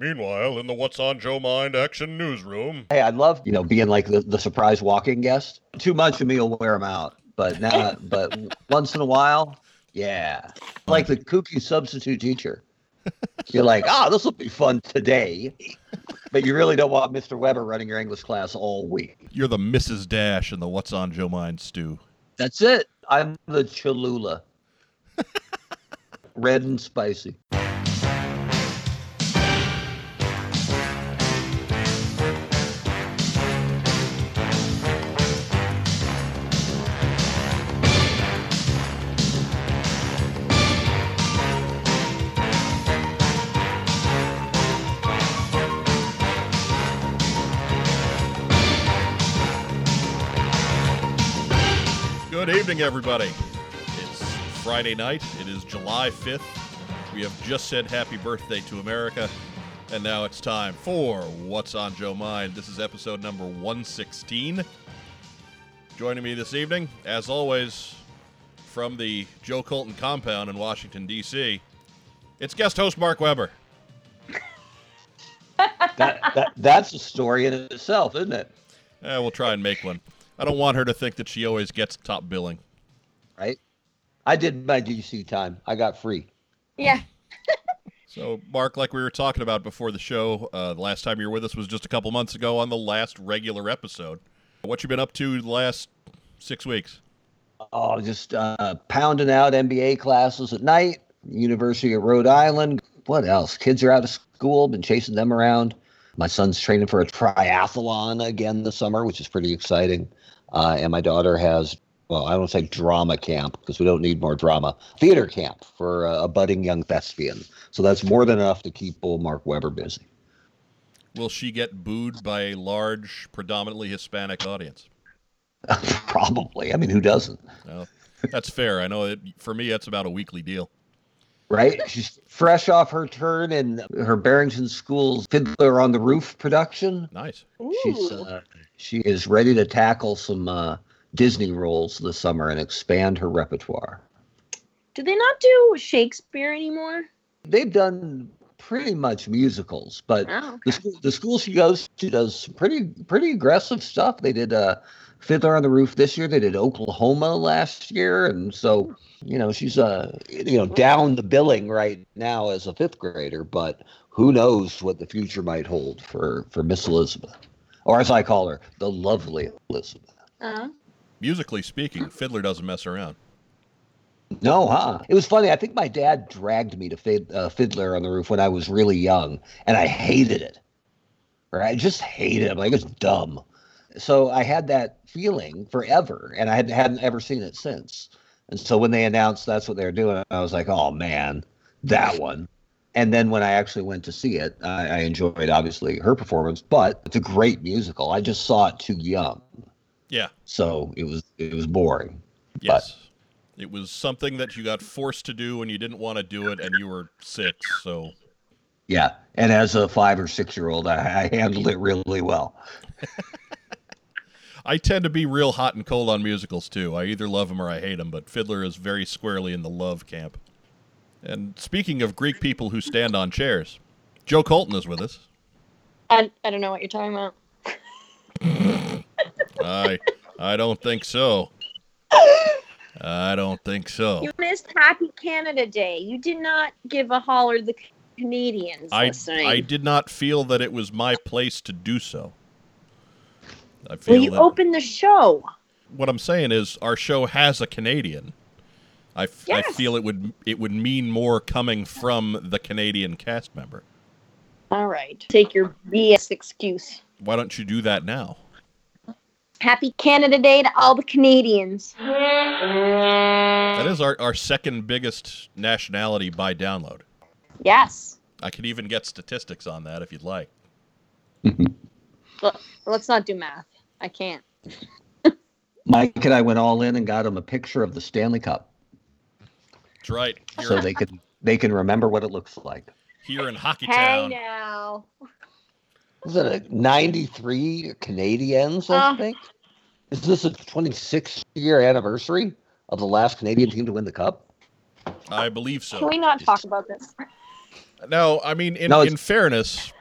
Meanwhile, in the What's on Joe Mind Action Newsroom. Hey, I'd love, you know, being like the, the surprise walking guest. Too much of me will wear them out. But now, but once in a while, yeah. Like the kooky substitute teacher. You're like, ah, this will be fun today. But you really don't want Mr. Weber running your English class all week. You're the Mrs. Dash in the What's on Joe Mind stew. That's it. I'm the Cholula. Red and spicy. Evening, everybody. It's Friday night. It is July 5th. We have just said happy birthday to America. And now it's time for What's on Joe Mind. This is episode number 116. Joining me this evening, as always, from the Joe Colton compound in Washington, D.C., it's guest host Mark Weber. That, that that's a story in itself, isn't it? Yeah, we'll try and make one. I don't want her to think that she always gets top billing. Right? I did my DC time. I got free. Yeah. So, Mark, like we were talking about before the show, uh, the last time you were with us was just a couple months ago on the last regular episode. What you been up to the last six weeks? Oh, just uh, pounding out MBA classes at night. University of Rhode Island. What else? Kids are out of school. Been chasing them around. My son's training for a triathlon again this summer, which is pretty exciting. Uh, and my daughter has, well, I don't say drama camp because we don't need more drama. Theater camp for a, a budding young thespian. So that's more than enough to keep old Mark Weber busy. Will she get booed by a large, predominantly Hispanic audience? Probably. I mean, who doesn't? Well, that's fair. I know it, for me, that's about a weekly deal. right? She's fresh off her turn in her Barrington School's Fiddler on the Roof production. Nice. She's Ooh. uh, she is ready to tackle some uh, Disney roles this summer and expand her repertoire. Do they not do Shakespeare anymore? They've done pretty much musicals, but Oh, the school, the school she goes to does pretty pretty aggressive stuff. They did uh, Fiddler on the Roof this year. They did Oklahoma last year, and so you know she's uh you know down the billing right now as a fifth grader. But who knows what the future might hold for for Miss Elizabeth, or as I call her, the lovely Elizabeth. Uh, Musically speaking, Fiddler doesn't mess around. No, huh? It was funny. I think my dad dragged me to Fid, uh, Fiddler on the Roof when I was really young, and I hated it. Right? I just hated it. Like it's dumb. So I had that feeling forever, and I hadn't, hadn't ever seen it since. And so when they announced that's what they're doing, I was like, oh man, that one. And then when I actually went to see it, I, I enjoyed obviously her performance, but it's a great musical. I just saw it too young, Yeah. so it was it was boring. Yes. it was something that you got forced to do and you didn't want to do it and you were six. So, Yeah, and as a five or six year old, I, I handled it really well. I tend to be real hot and cold on musicals too. I either love them or I hate them, but Fiddler is very squarely in the love camp. And speaking of Greek people who stand on chairs, Joe Colton is with us. I, I don't know what you're talking about. I I don't think so. I don't think so. You missed Happy Canada Day. You did not give a holler to the Canadians I listening. I did not feel that it was my place to do so. I feel well, you that opened the show. what I'm saying is our show has a Canadian. I, f- I Yes. feel it would it would mean more coming from the Canadian cast member. All right. Take your BS excuse. Why don't you do that now? Happy Canada Day to all the Canadians. That is our, our second biggest nationality by download. Yes. I could even get statistics on that if you'd like. Let's not do math. I can't. Mike and I went all in and got him a picture of the Stanley Cup That's right. Here, so they can they can remember what it looks like. here in Hockey Hey Town. now. Was it a 93 Canadians, I Uh. think? Is this a 26 year anniversary of the last Canadian team to win the cup? I believe so. Can we not talk about this? No, I mean, in, No, in fairness,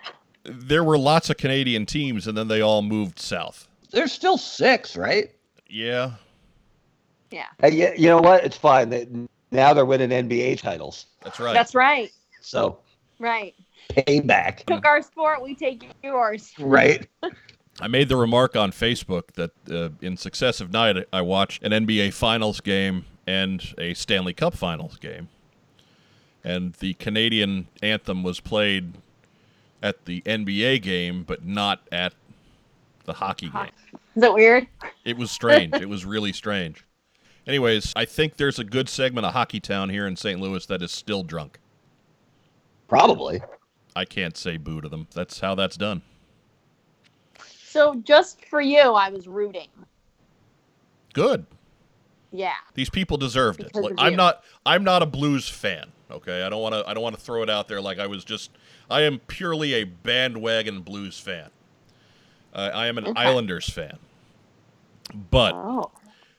there were lots of Canadian teams, and then they all moved south. There's still six, right? Yeah, Yeah. Hey, you, you know what? It's fine. They, now they're winning NBA titles. that's right. That's right. So Right. Payback, Took our sport, we take yours. right? I made the remark on Facebook that uh, in successive night I watched an NBA Finals game and a Stanley Cup Finals game, and the Canadian anthem was played at the NBA game, but not at the hockey game. Is that weird? It was strange. it was really strange. Anyways, I think there's a good segment of Hockey Town here in St. Louis that is still drunk. Probably. I can't say boo to them. That's how that's done. So just for you, I was rooting. Good. Yeah. These people deserved it. Because Look, of I'm you. not. I'm not a blues fan. Okay, I don't want to. I don't want to throw it out there like I was just. I am purely a bandwagon blues fan. Uh, I am an Okay. Islanders fan. But Oh.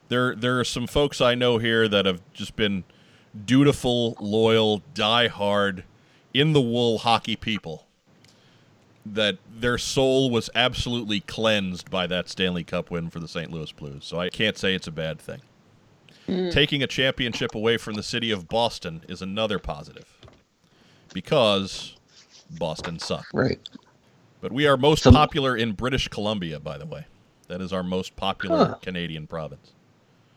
there, there are some folks I know here that have just been dutiful, loyal, die-hard, in the wool hockey people. That their soul was absolutely cleansed by that Stanley Cup win for the St. Louis Blues. So I can't say it's a bad thing. Hmm. Taking a championship away from the city of Boston is another positive because Boston sucks. Right. But we are most Some- popular in British Columbia, by the way. That is our most popular Huh. Canadian province.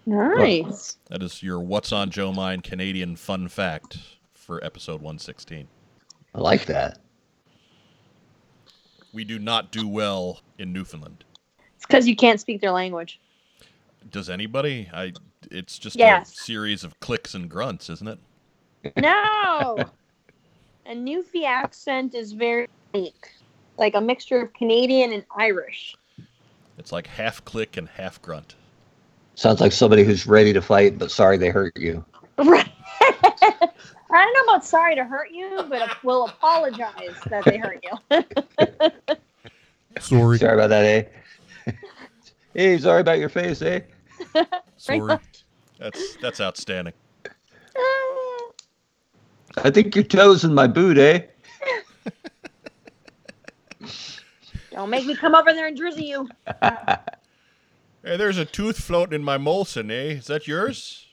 Nice. That is your What's on Joe Mind Canadian fun fact for episode 116. I like that. We do not do well in Newfoundland. It's because you can't speak their language. Does anybody? I. It's just Yes. a series of clicks and grunts, isn't it? No. a Newfie accent is very unique. Like a mixture of Canadian and Irish. It's like half click and half grunt. Sounds like somebody who's ready to fight, but sorry they hurt you. Right. I don't know about sorry to hurt you, but we'll apologize that they hurt you. Sorry. Sorry about that, eh? hey, sorry about your face, eh? Sorry. That's that's outstanding. I think your toes in my boot, eh? Don't make me come over there and drizzle you. Hey, there's a tooth floating in my Molson, eh? Is that yours?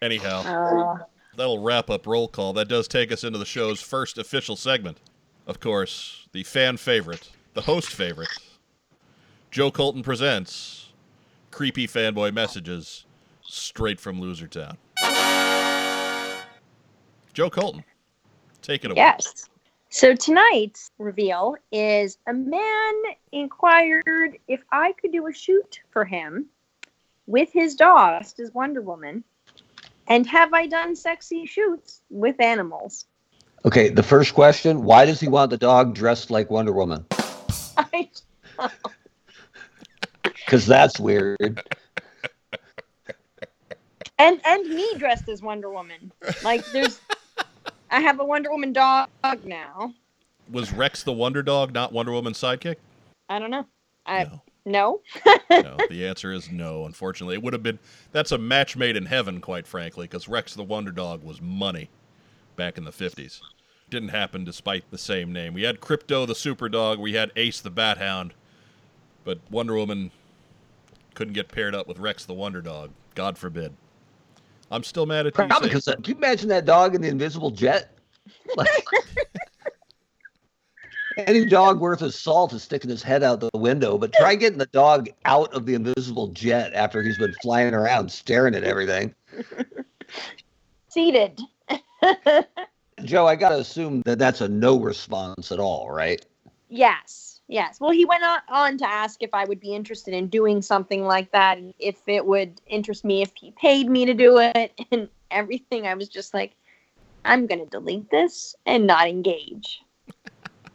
Anyhow, Uh, that'll wrap up roll call. That does take us into the show's first official segment. Of course, the fan favorite, the host favorite. Joe Colton presents creepy fanboy messages straight from Losertown. Joe Colton, take it away. yes. So tonight's reveal is a man inquired if I could do a shoot for him with his dog as Wonder Woman. And have I done sexy shoots with animals? Okay, the first question why does he want the dog dressed like Wonder Woman? I Because that's weird. and and me dressed as Wonder Woman. Like there's I have a Wonder Woman dog now. Was Rex the Wonder Dog not Wonder Woman's sidekick? I don't know. I No. No. no, the answer is no. Unfortunately, it would have been. That's a match made in heaven, quite frankly, because Rex the Wonder Dog was money back in the fifties. Didn't happen despite the same name. We had Crypto the Super Dog. We had Ace the Bat Hound, but Wonder Woman couldn't get paired up with Rex the Wonder Dog. God forbid. I'm still mad at Probably DC. because uh, can you imagine that dog in the invisible jet? Like, any dog worth his salt is sticking his head out the window, but try getting the dog out of the invisible jet after he's been flying around staring at everything. Seated. Joe, I got to assume that that's a no response at all, right? yes. Yes. Well, he went on, on to ask if I would be interested in doing something like that, if it would interest me if he paid me to do it, and everything. I was just like, I'm gonna delete this and not engage.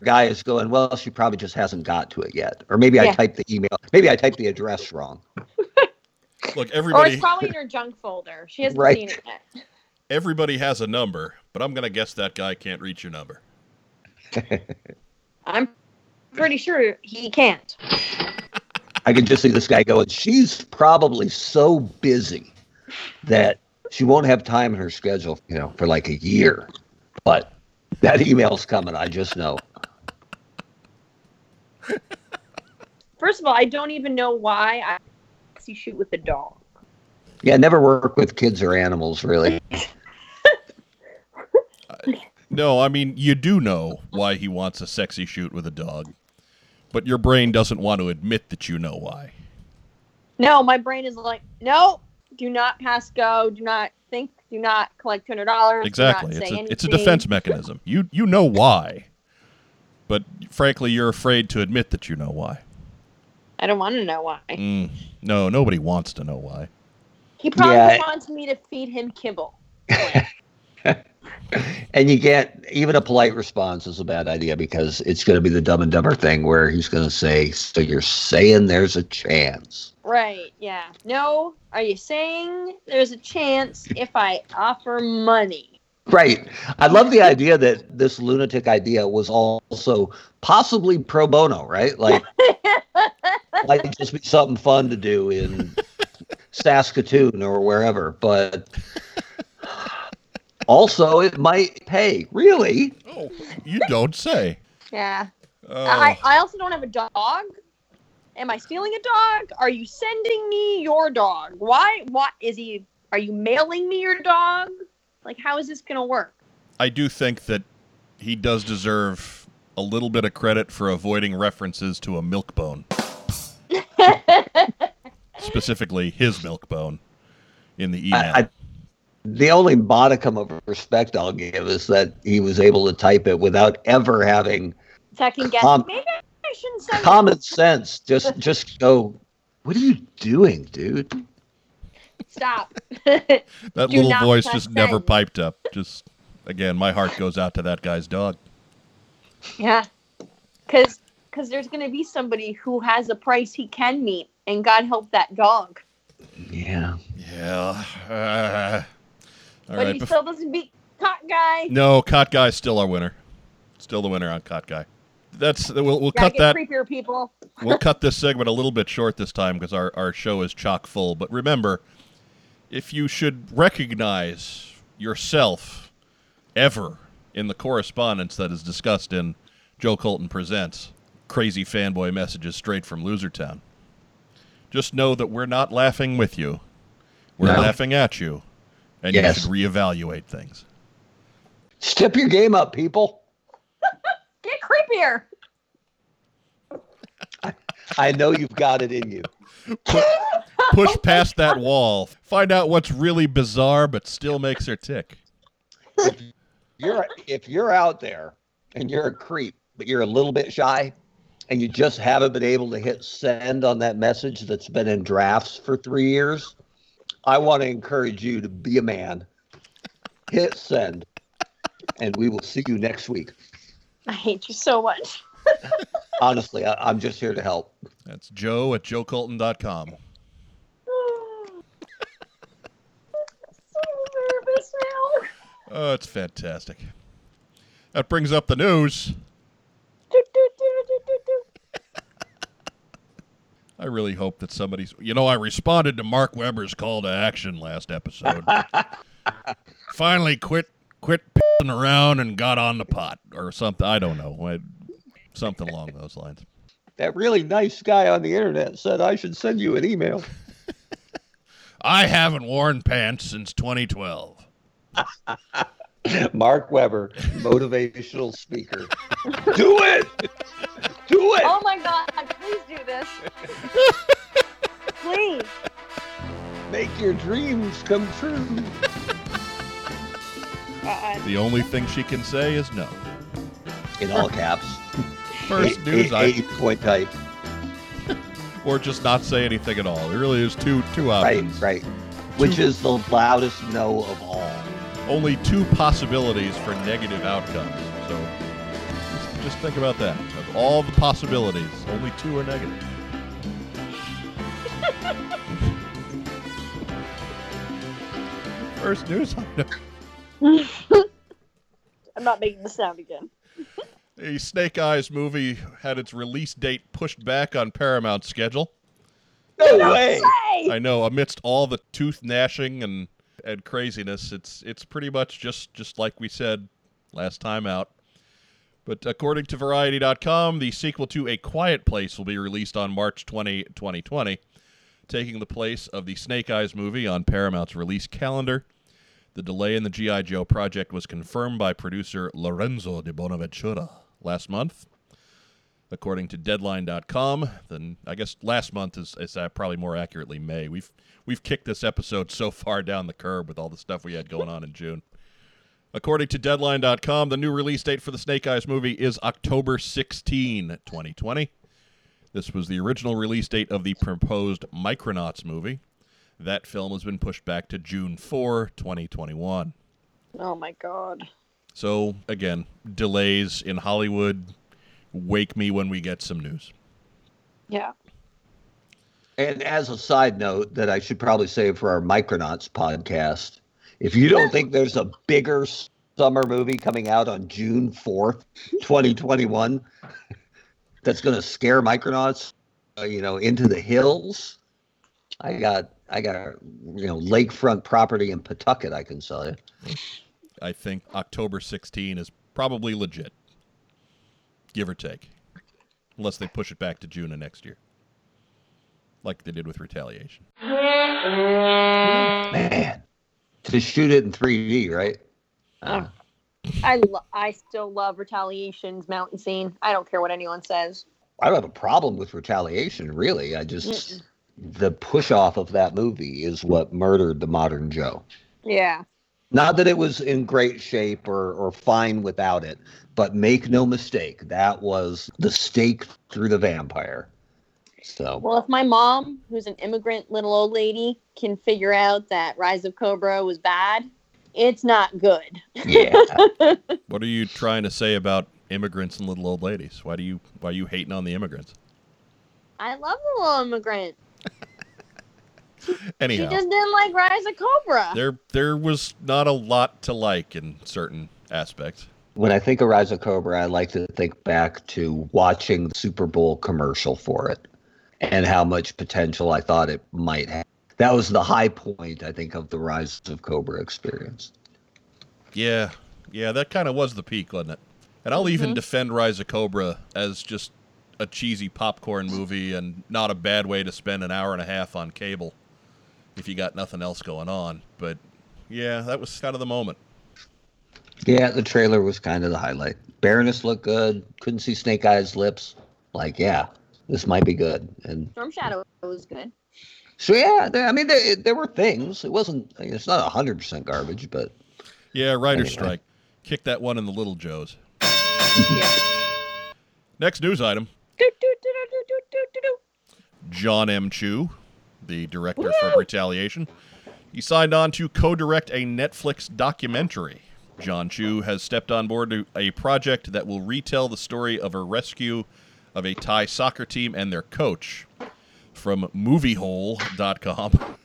Guy is going, well, she probably just hasn't got to it yet. Or maybe I typed the email, maybe I typed the address wrong. Look, everybody. Or it's probably in her junk folder. She hasn't Right. seen it yet. everybody has a number, but I'm gonna guess that guy can't reach your number. I'm pretty sure he can't. I can just see this guy going, she's probably so busy that she won't have time in her schedule, you know, for like a year. But That email's coming. I just know. First of all, I don't even know why I see shoot with a dog. Yeah, never work with kids or animals, really. No, I mean you do know why he wants a sexy shoot with a dog, but your brain doesn't want to admit that you know why. No, my brain is like, no, do not pass go, do not think, do not collect two hundred dollars. Exactly. It's a, it's a defense mechanism. You you know why, but frankly, you're afraid to admit that you know why. I don't want to know why. Mm, no, nobody wants to know why. He probably Yeah. wants me to feed him kibble. And you get even a polite response is a bad idea because it's going to be the dumb and dumber thing where he's going to say, "So you're saying there's a chance?" Right, yeah. No, are you saying there's a chance if I offer money? Right. I love the idea that this lunatic idea was also possibly pro bono, right? Like, might just be something fun to do in Saskatoon or wherever, but also it might pay. Really? Oh, you don't say. Yeah. Oh, I, I also don't have a dog. Am I stealing a dog? Are you sending me your dog? Why? What is he? Are you mailing me your dog? Like, how is this gonna work? I do think that he does deserve a little bit of credit for avoiding references to a milk bone, specifically his milk bone, in the email. I, I, the only modicum of respect I'll give is that he was able to type it without ever having Second guess. Com- Maybe I shouldn't send. it. common sense. Just, just go. What are you doing, dude? Stop. that do little voice press just never piped up. Just again, my heart goes out to that guy's dog. yeah. Because because there's gonna be somebody who has a price he can meet, and God help that dog. Yeah. Yeah. Uh, all but right. he bef- still doesn't beat Cot Guy. no, Cot Guy's still our winner. Still the winner on Cot Guy. That's we'll we'll cut get that. creepier people. we'll cut this segment a little bit short this time because our, our show is chock full. But remember, if you should recognize yourself ever in the correspondence that is discussed in Joe Colton Presents Crazy Fanboy Messages Straight from Losertown, just know that we're not laughing with you. We're No. laughing at you. And Yes. you should reevaluate things. Step your game up, people. Get creepier. I know you've got it in you. Push past that wall. Find out what's really bizarre but still makes her tick. You're if you're out there and you're a creep, but you're a little bit shy, and you just haven't been able to hit send on that message that's been in drafts for three years. I want to encourage you to be a man. Hit send, and we will see you next week. I hate you so much. Honestly, I, I'm just here to help. That's joe at joecolton.com. Oh, so nervous now. Oh, it's fantastic. That brings up the news. Do, do, do, do, do, do. I really hope that somebody's. You know, I responded to Mark Weber's call to action last episode. Finally, quit quit pissing around and got on the pot or something. I don't know. I- Something along those lines. That really nice guy on the internet said I should send you an email. I haven't worn pants since 2012. Mark Weber, motivational speaker. Do it! Do it! Oh my god, please do this. please. Make your dreams come true. Uh, The only thing she can say is no. In all caps. First Eight- news, eight- I, eight point type. or just not say anything at all. There really is two two Right, options. right. Which is the loudest no of all. Only two possibilities for negative outcomes. So just, just think about that. Of all the possibilities, only two are negative. First news item. I'm not making the sound again. A Snake Eyes movie had its release date pushed back on Paramount's schedule. No way! Hey! I know, amidst all the tooth gnashing and and craziness, it's it's pretty much just just like we said last time out. But according to Variety.com, the sequel to A Quiet Place will be released on March 20, 2020, taking the place of the Snake Eyes movie on Paramount's release calendar. The delay in the G.I. Joe project was confirmed by producer Lorenzo di Bonaventura last month. According to Deadline.com, then I guess last month is, is uh, probably more accurately May. We've we've kicked this episode so far down the curb with all the stuff we had going on in June. According to Deadline.com, the new release date for the Snake Eyes movie is October 16, 2020. This was the original release date of the proposed Micronauts movie. That film has been pushed back to June 4, 2021. Oh my god. So, again, delays in Hollywood. Wake me when we get some news. Yeah. And as a side note, that I should probably say for our Micronauts podcast, if you don't think there's a bigger summer movie coming out on June 4th, 2021, that's going to scare Micronauts, uh, you know, into the hills, I got I got a you know lakefront property in Pawtucket I can sell you. I think October 16 is probably legit, give or take, unless they push it back to June of next year, like they did with Retaliation. Man, to shoot it in 3D, right? Uh, I lo- I still love Retaliation's mountain scene. I don't care what anyone says. I don't have a problem with retaliation, really. I just the push off of that movie is what murdered the modern Joe. Yeah. Not that it was in great shape or, or fine without it, but make no mistake, that was the stake through the vampire. So Well, if my mom, who's an immigrant little old lady, can figure out that Rise of Cobra was bad, it's not good. yeah, What are you trying to say about immigrants and little old ladies? Why do you why are you hating on the immigrants? I love the little immigrant. Anyhow, She just didn't like Rise of Cobra. there there was not a lot to like in certain aspects. when I think of Rise of Cobra, I like to think back to watching the Super Bowl commercial for it and how much potential I thought it might have. That was the high point, I think, of the Rise of Cobra experience. Yeah, yeah, that kind of was the peak, wasn't it? And I'll even mm-hmm. defend Rise of Cobra as just a cheesy popcorn movie and not a bad way to spend an hour and a half on cable if you got nothing else going on. But yeah, that was kind of the moment. Yeah, the trailer was kind of the highlight. Baroness looked good. Couldn't see Snake Eyes' lips. Like, yeah, this might be good. And Storm Shadow was good. so, yeah, there, I mean, there, there were things. It wasn't. It's not hundred percent garbage, but Yeah, writer Anyway. strike. Kick that one in the Little Joes. Yeah. Next news item Do, do, do, do, do, do, do, do. John M. Chu, the director for Retaliation. He signed on to co direct a Netflix documentary. John Chu has stepped on board to a project that will retell the story of a rescue of a Thai soccer team and their coach from moviehole.com.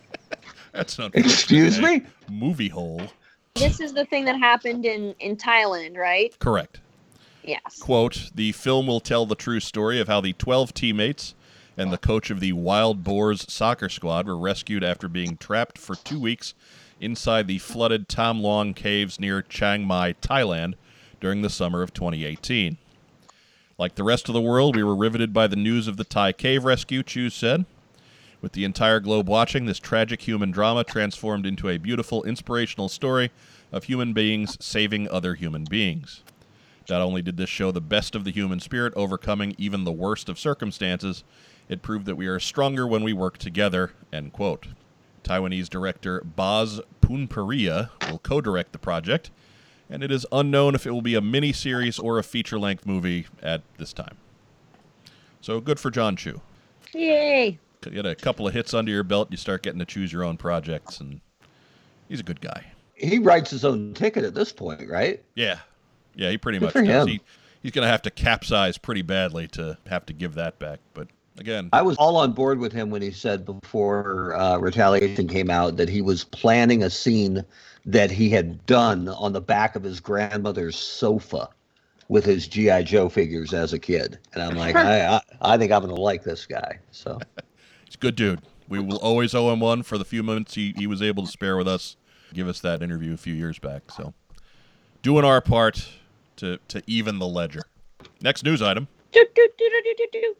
That's not Excuse me? Moviehole. This is the thing that happened in in Thailand, right? Correct. Yes. Quote, the film will tell the true story of how the 12 teammates and the coach of the Wild Boars soccer squad were rescued after being trapped for two weeks inside the flooded Tham Luang caves near Chiang Mai, Thailand, during the summer of 2018. Like the rest of the world, we were riveted by the news of the Thai cave rescue, Chu said. With the entire globe watching, this tragic human drama transformed into a beautiful, inspirational story of human beings saving other human beings. Not only did this show the best of the human spirit overcoming even the worst of circumstances, it proved that we are stronger when we work together. End quote. Taiwanese director Baz Poonpiriya will co-direct the project, and it is unknown if it will be a mini-series or a feature-length movie at this time. So good for John Chu. Yay. Get a couple of hits under your belt, you start getting to choose your own projects, and he's a good guy. he writes his own ticket at this point, right? Yeah, yeah, he pretty Good much for does. him. He, he's going to have to capsize pretty badly to have to give that back. But again, I was all on board with him when he said before uh, Retaliation came out that he was planning a scene that he had done on the back of his grandmother's sofa with his GI Joe figures as a kid, and I'm like, I, I, I think I'm gonna like this guy. So he's a good dude. We will always owe him one for the few minutes he, he was able to spare with us. Give us that interview a few years back. So doing our part to, to even the ledger. Next news item. Do, do, do, do, do, do, do.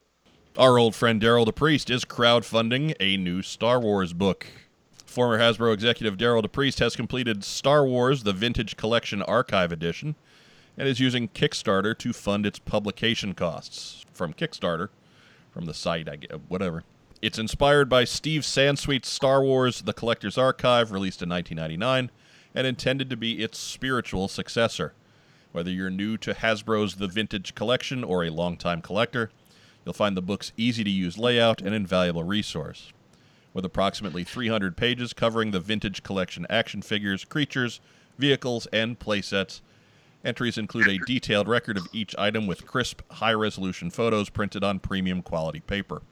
Our old friend Derryl DePriest is crowdfunding a new Star Wars book. Former Hasbro executive Derryl DePriest has completed Star Wars The Vintage Collection Archive Edition and is using Kickstarter to fund its publication costs. From Kickstarter, from the site, I get whatever. It's inspired by Steve Sansweet's Star Wars The Collector's Archive, released in 1999, and intended to be its spiritual successor. Whether you're new to Hasbro's The Vintage Collection or a longtime collector, you'll find the book's easy to use layout an invaluable resource. With approximately 300 pages covering the Vintage Collection action figures, creatures, vehicles, and playsets, entries include a detailed record of each item with crisp, high resolution photos printed on premium quality paper.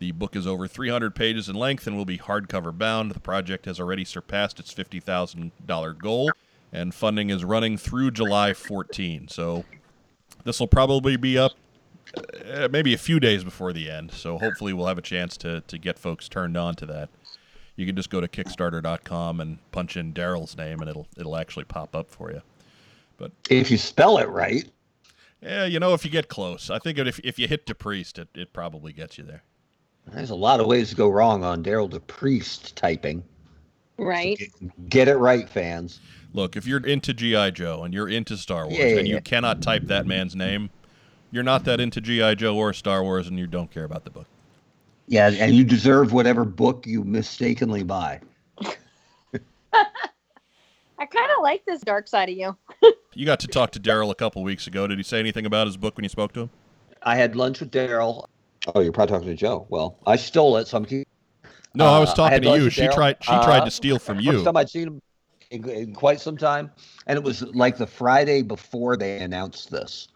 The book is over 300 pages in length and will be hardcover bound. The project has already surpassed its $50,000 goal and funding is running through July 14. So this will probably be up uh, maybe a few days before the end. So hopefully we'll have a chance to to get folks turned on to that. You can just go to Kickstarter.com and punch in Derryl's name, and it'll it'll actually pop up for you. But if you spell it right, Yeah, you know, if you get close, I think if if you hit DePriest, it it probably gets you there. there's a lot of ways to go wrong on Derryl DePriest typing. Right. Get it right, fans. Look, if you're into GI Joe and you're into Star Wars Yeah, yeah, and you yeah. cannot type that man's name, you're not that into GI Joe or Star Wars, and you don't care about the book. Yeah, and you deserve whatever book you mistakenly buy. I kind of like this dark side of you. You got to talk to Derryl a couple weeks ago. Did he say anything about his book when you spoke to him? I had lunch with Derryl. Oh, you're probably talking to Joe. Well, I stole it, so I'm keeping. No, I was Uh, I talking to you. She Derryl. tried. She Uh, tried to steal from First you. time I'd seen him in, in quite some time, and it was like the Friday before they announced this,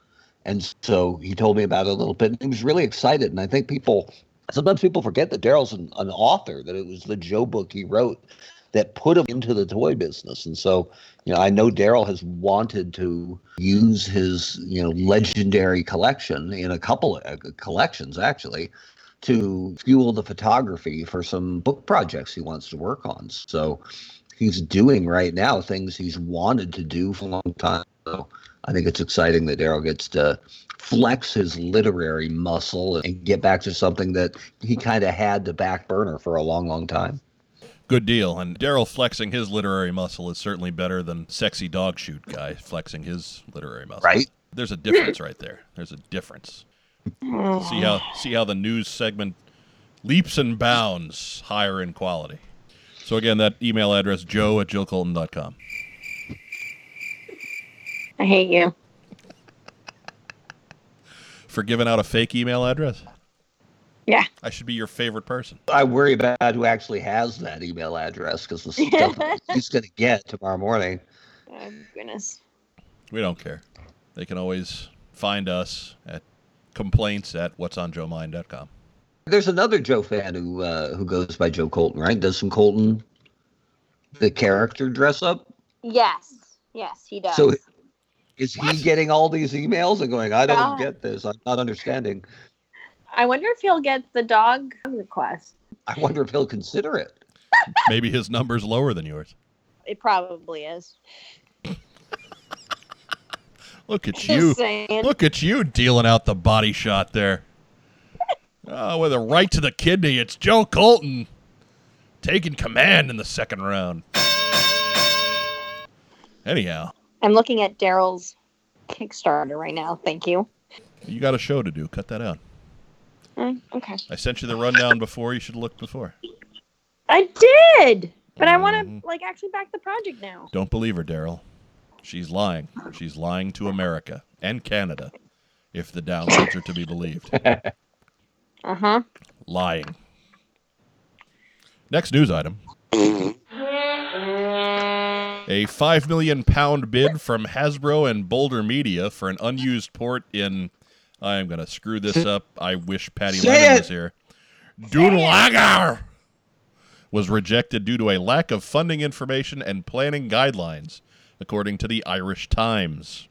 and so he told me about it a little bit. And he was really excited, and I think people sometimes people forget that Derryl's an, an author, that it was the Joe book he wrote that put him into the toy business, and so you know I know Derryl has wanted to use his you know legendary collection in a couple of uh, collections actually to fuel the photography for some book projects he wants to work on. So he's doing right now things he's wanted to do for a long time. So I think it's exciting that Derryl gets to flex his literary muscle and get back to something that he kind of had to back burner for a long, long time. Good deal. And Derryl flexing his literary muscle is certainly better than sexy dog shoot guy flexing his literary muscle. Right. There's a difference right there. There's a difference. See how see how the news segment leaps and bounds higher in quality. So again, that email address joe at jillcolton.com. I hate you. For giving out a fake email address? Yeah. I should be your favorite person. I worry about who actually has that email address because the stuff he's going to get tomorrow morning. Oh, goodness. We don't care. They can always find us at complaints at whatsonjoemind.com. There's another Joe fan who uh, who goes by Joe Colton, right? Does some Colton the character dress up? Yes. Yes, he does. So is he getting all these emails and going, I don't God. get this. I'm not understanding. I wonder if he'll get the dog request. I wonder if he'll consider it. Maybe his number's lower than yours. It probably is. Look at Just you. saying. Look at you dealing out the body shot there. Oh, with a right to the kidney, it's Joe Colton taking command in the second round. Anyhow, I'm looking at Derryl's Kickstarter right now. Thank you. you got a show to do. Cut that out. Mm, okay. I sent you the rundown before. You should have looked before. I did, but I want to like actually back the project now. Don't believe her, Derryl. She's lying. She's lying to America and Canada, if the downloads are to be believed. Uh huh. Lying. Next news item. A five million pound bid from Hasbro and Boulder Media for an unused port in. I am gonna screw this up. I wish Patty Say Lennon it. was here. Doodlagar was rejected due to a lack of funding information and planning guidelines, according to the Irish Times.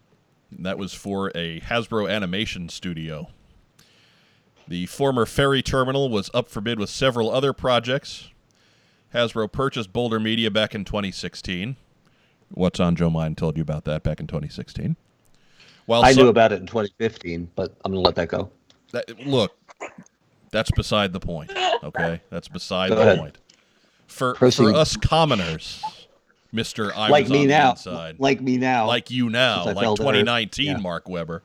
That was for a Hasbro animation studio. The former ferry terminal was up for bid with several other projects. Hasbro purchased Boulder Media back in 2016. What's on Joe Mind told you about that back in 2016. Well, I some- knew about it in 2015, but I'm going to let that go. that, look, that's beside the point. Okay, that's beside Go the ahead. point. For for us commoners, Mister, I like was me on now. the inside. Like me now. like you now, like fell to earth. 2019 Yeah. Mark Weber.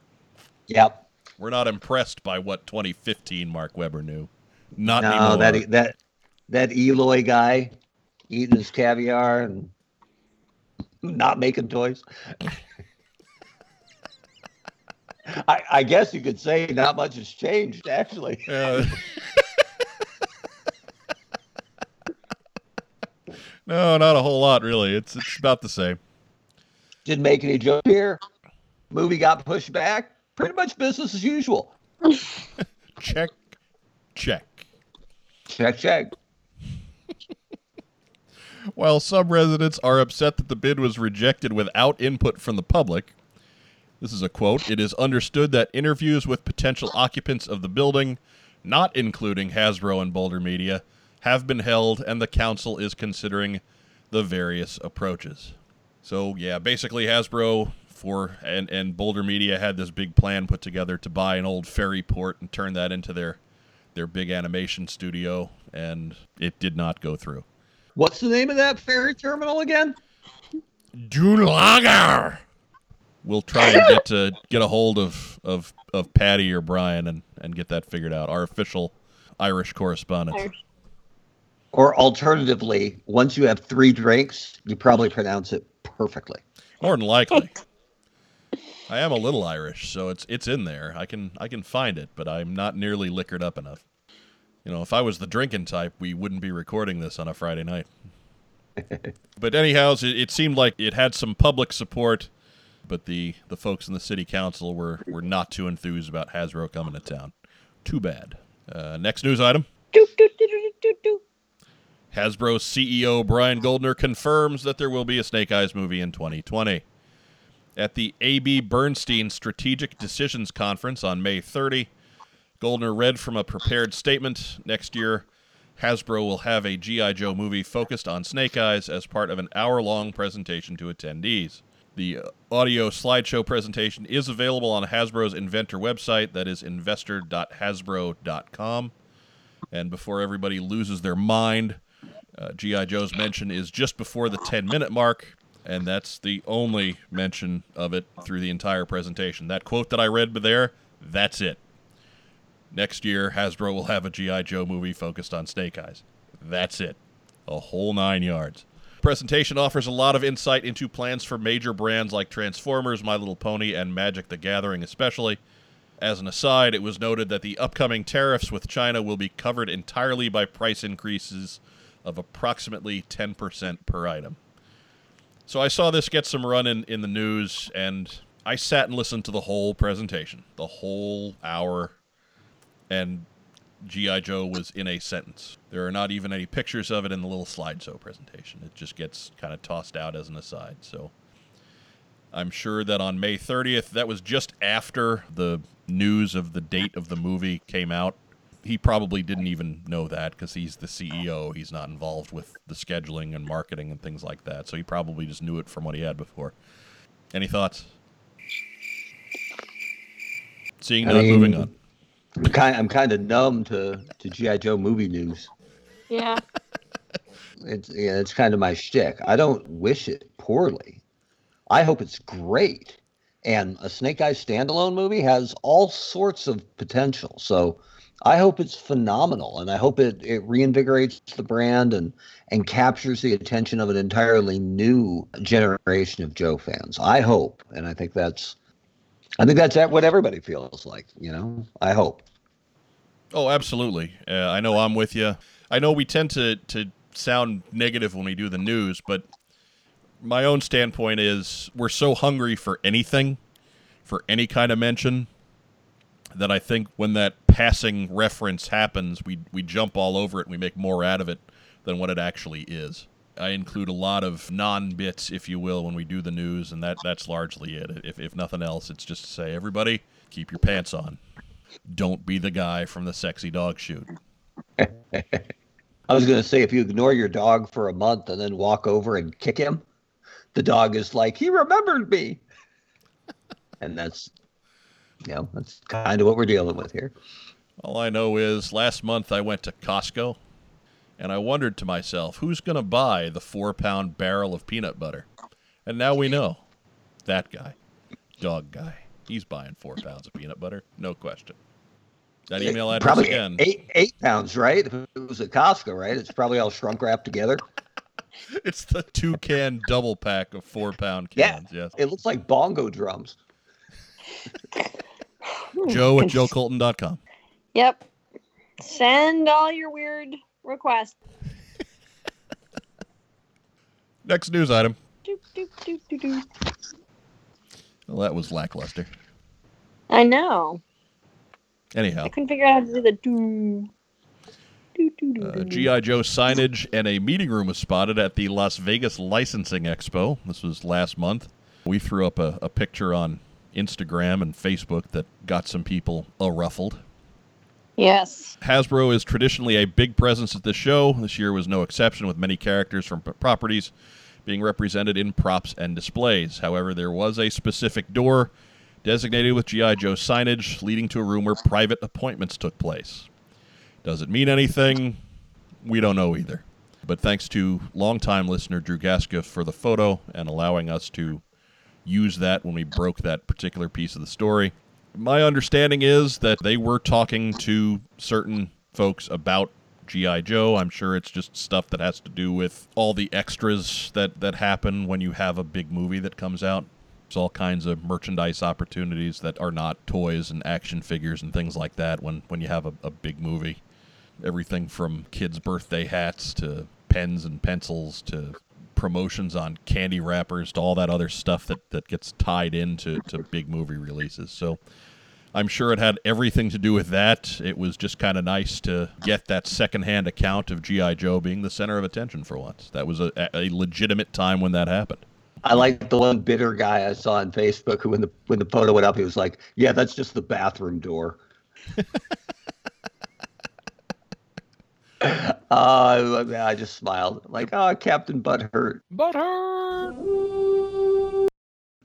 yep. We're not impressed by what 2015 Mark Weber knew. Not No, anymore. that that that Eloy guy eating his caviar and not making toys. I, I guess you could say not much has changed, actually. No, not a whole lot, really. It's it's about the same. Didn't make any joke here. Movie got pushed back. Pretty much business as usual. Check, check. Check, check. While some residents are upset that the bid was rejected without input from the public, this is a quote It is understood that interviews with potential occupants of the building, not including Hasbro and Boulder Media, have been held, and the council is considering the various approaches. So, yeah, basically, Hasbro for and, and Boulder Media had this big plan put together to buy an old ferry port and turn that into their, their big animation studio, and it did not go through. What's the name of that ferry terminal again? Dulager. We'll try and get to get a hold of, of, of Patty or Brian and, and get that figured out. Our official Irish correspondent. Irish. Or alternatively, once you have three drinks, you probably pronounce it perfectly. More than likely. I am a little Irish, so it's it's in there. I can I can find it, but I'm not nearly liquored up enough. You know, if I was the drinking type, we wouldn't be recording this on a Friday night. but anyhow, it, it seemed like it had some public support, but the the folks in the city council were were not too enthused about Hasbro coming to town. Too bad. Uh, next news item. Doot, doot, doot. Hasbro CEO Brian Goldner confirms that there will be a Snake Eyes movie in 2020. At the AB Bernstein Strategic Decisions Conference on May 30, Goldner read from a prepared statement. Next year, Hasbro will have a G.I. Joe movie focused on Snake Eyes as part of an hour long presentation to attendees. The audio slideshow presentation is available on Hasbro's inventor website, that is investor.hasbro.com. And before everybody loses their mind, uh, G.I. Joe's mention is just before the 10 minute mark, and that's the only mention of it through the entire presentation. That quote that I read there, that's it. Next year, Hasbro will have a G.I. Joe movie focused on Snake Eyes. That's it. A whole nine yards. Presentation offers a lot of insight into plans for major brands like Transformers, My Little Pony, and Magic the Gathering, especially. As an aside, it was noted that the upcoming tariffs with China will be covered entirely by price increases of approximately 10% per item. So I saw this get some run in, in the news, and I sat and listened to the whole presentation, the whole hour, and G.I. Joe was in a sentence. There are not even any pictures of it in the little slideshow presentation. It just gets kind of tossed out as an aside. So I'm sure that on May 30th, that was just after the news of the date of the movie came out. He probably didn't even know that because he's the CEO. He's not involved with the scheduling and marketing and things like that. So he probably just knew it from what he had before. Any thoughts? Seeing I mean- moving on. I'm kind, I'm kind of numb to, to GI Joe movie news. Yeah. It's yeah, it's kind of my shtick. I don't wish it poorly. I hope it's great. And a Snake Eyes standalone movie has all sorts of potential. So I hope it's phenomenal, and I hope it, it reinvigorates the brand and and captures the attention of an entirely new generation of Joe fans. I hope, and I think that's I think that's what everybody feels like. You know, I hope. Oh, absolutely. Uh, I know I'm with you. I know we tend to to sound negative when we do the news, but my own standpoint is we're so hungry for anything, for any kind of mention, that I think when that passing reference happens, we we jump all over it and we make more out of it than what it actually is. I include a lot of non bits, if you will, when we do the news, and that that's largely it. If if nothing else, it's just to say, everybody, keep your pants on. Don't be the guy from the sexy dog shoot. I was going to say if you ignore your dog for a month and then walk over and kick him, the dog is like, he remembered me. and that's, you know, that's kind of what we're dealing with here. All I know is last month I went to Costco and I wondered to myself, who's going to buy the four pound barrel of peanut butter? And now we know that guy, dog guy. He's buying four pounds of peanut butter, no question. That email address probably again. eight eight pounds, right? If it was at Costco, right? It's probably all shrunk wrapped together. It's the two can double pack of four pound Yeah. cans. Yes. It looks like bongo drums. Joe at joecolton.com. Yep. Send all your weird requests. Next news item. Doop, doop, doop. Well, that was lackluster. I know. Anyhow, I couldn't figure out how to do the doo. Uh. G.I. Joe signage and a meeting room was spotted at the Las Vegas Licensing Expo. This was last month. We threw up a, a picture on Instagram and Facebook that got some people a ruffled. Yes. Hasbro is traditionally a big presence at the show. This year was no exception, with many characters from properties being represented in props and displays. However, there was a specific door designated with G.I. Joe signage, leading to a room where private appointments took place. Does it mean anything? We don't know either. But thanks to longtime listener Drew Gaska for the photo and allowing us to use that when we broke that particular piece of the story. My understanding is that they were talking to certain folks about GI Joe. I'm sure it's just stuff that has to do with all the extras that that happen when you have a big movie that comes out. There's all kinds of merchandise opportunities that are not toys and action figures and things like that when when you have a, a big movie. Everything from kids' birthday hats to pens and pencils to promotions on candy wrappers to all that other stuff that, that gets tied into to big movie releases. So I'm sure it had everything to do with that. It was just kind of nice to get that secondhand account of G.I. Joe being the center of attention for once. That was a, a legitimate time when that happened. I like the one bitter guy I saw on Facebook who, when the when the photo went up, he was like, "Yeah, that's just the bathroom door." uh, I I just smiled, like, "Oh, Captain Butthurt." Butthurt!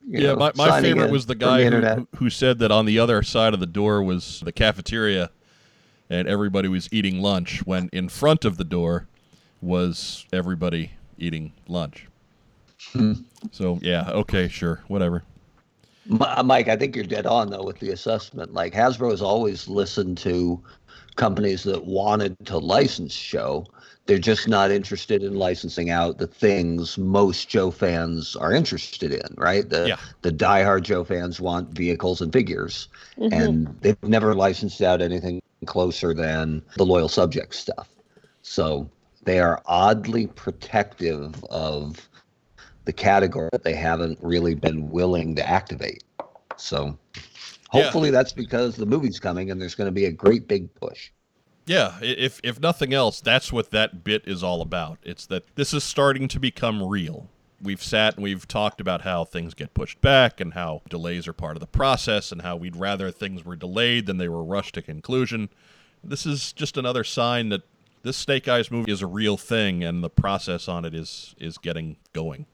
you Yeah, know, my, my favorite was the guy who, who- who said that on the other side of the door was the cafeteria and everybody was eating lunch when in front of the door was everybody eating lunch. Hmm. so, yeah, okay, sure, whatever. Uh, Mike, I think you're dead on though with the assessment. Like Hasbro has always listened to companies that wanted to license show. They're just not interested in licensing out the things most Joe fans are interested in, right? The Yeah. the diehard Joe fans want vehicles and figures, Mhm. and they've never licensed out anything closer than the loyal subject stuff. So they are oddly protective of the category that they haven't really been willing to activate. So Yeah. hopefully that's because the movie's coming and there's going to be a great big push. Yeah, if if nothing else, that's what that bit is all about. It's that this is starting to become real. We've sat and we've talked about how things get pushed back and how delays are part of the process and how we'd rather things were delayed than they were rushed to conclusion. This is just another sign that this Snake Eyes movie is a real thing and the process on it is is getting going.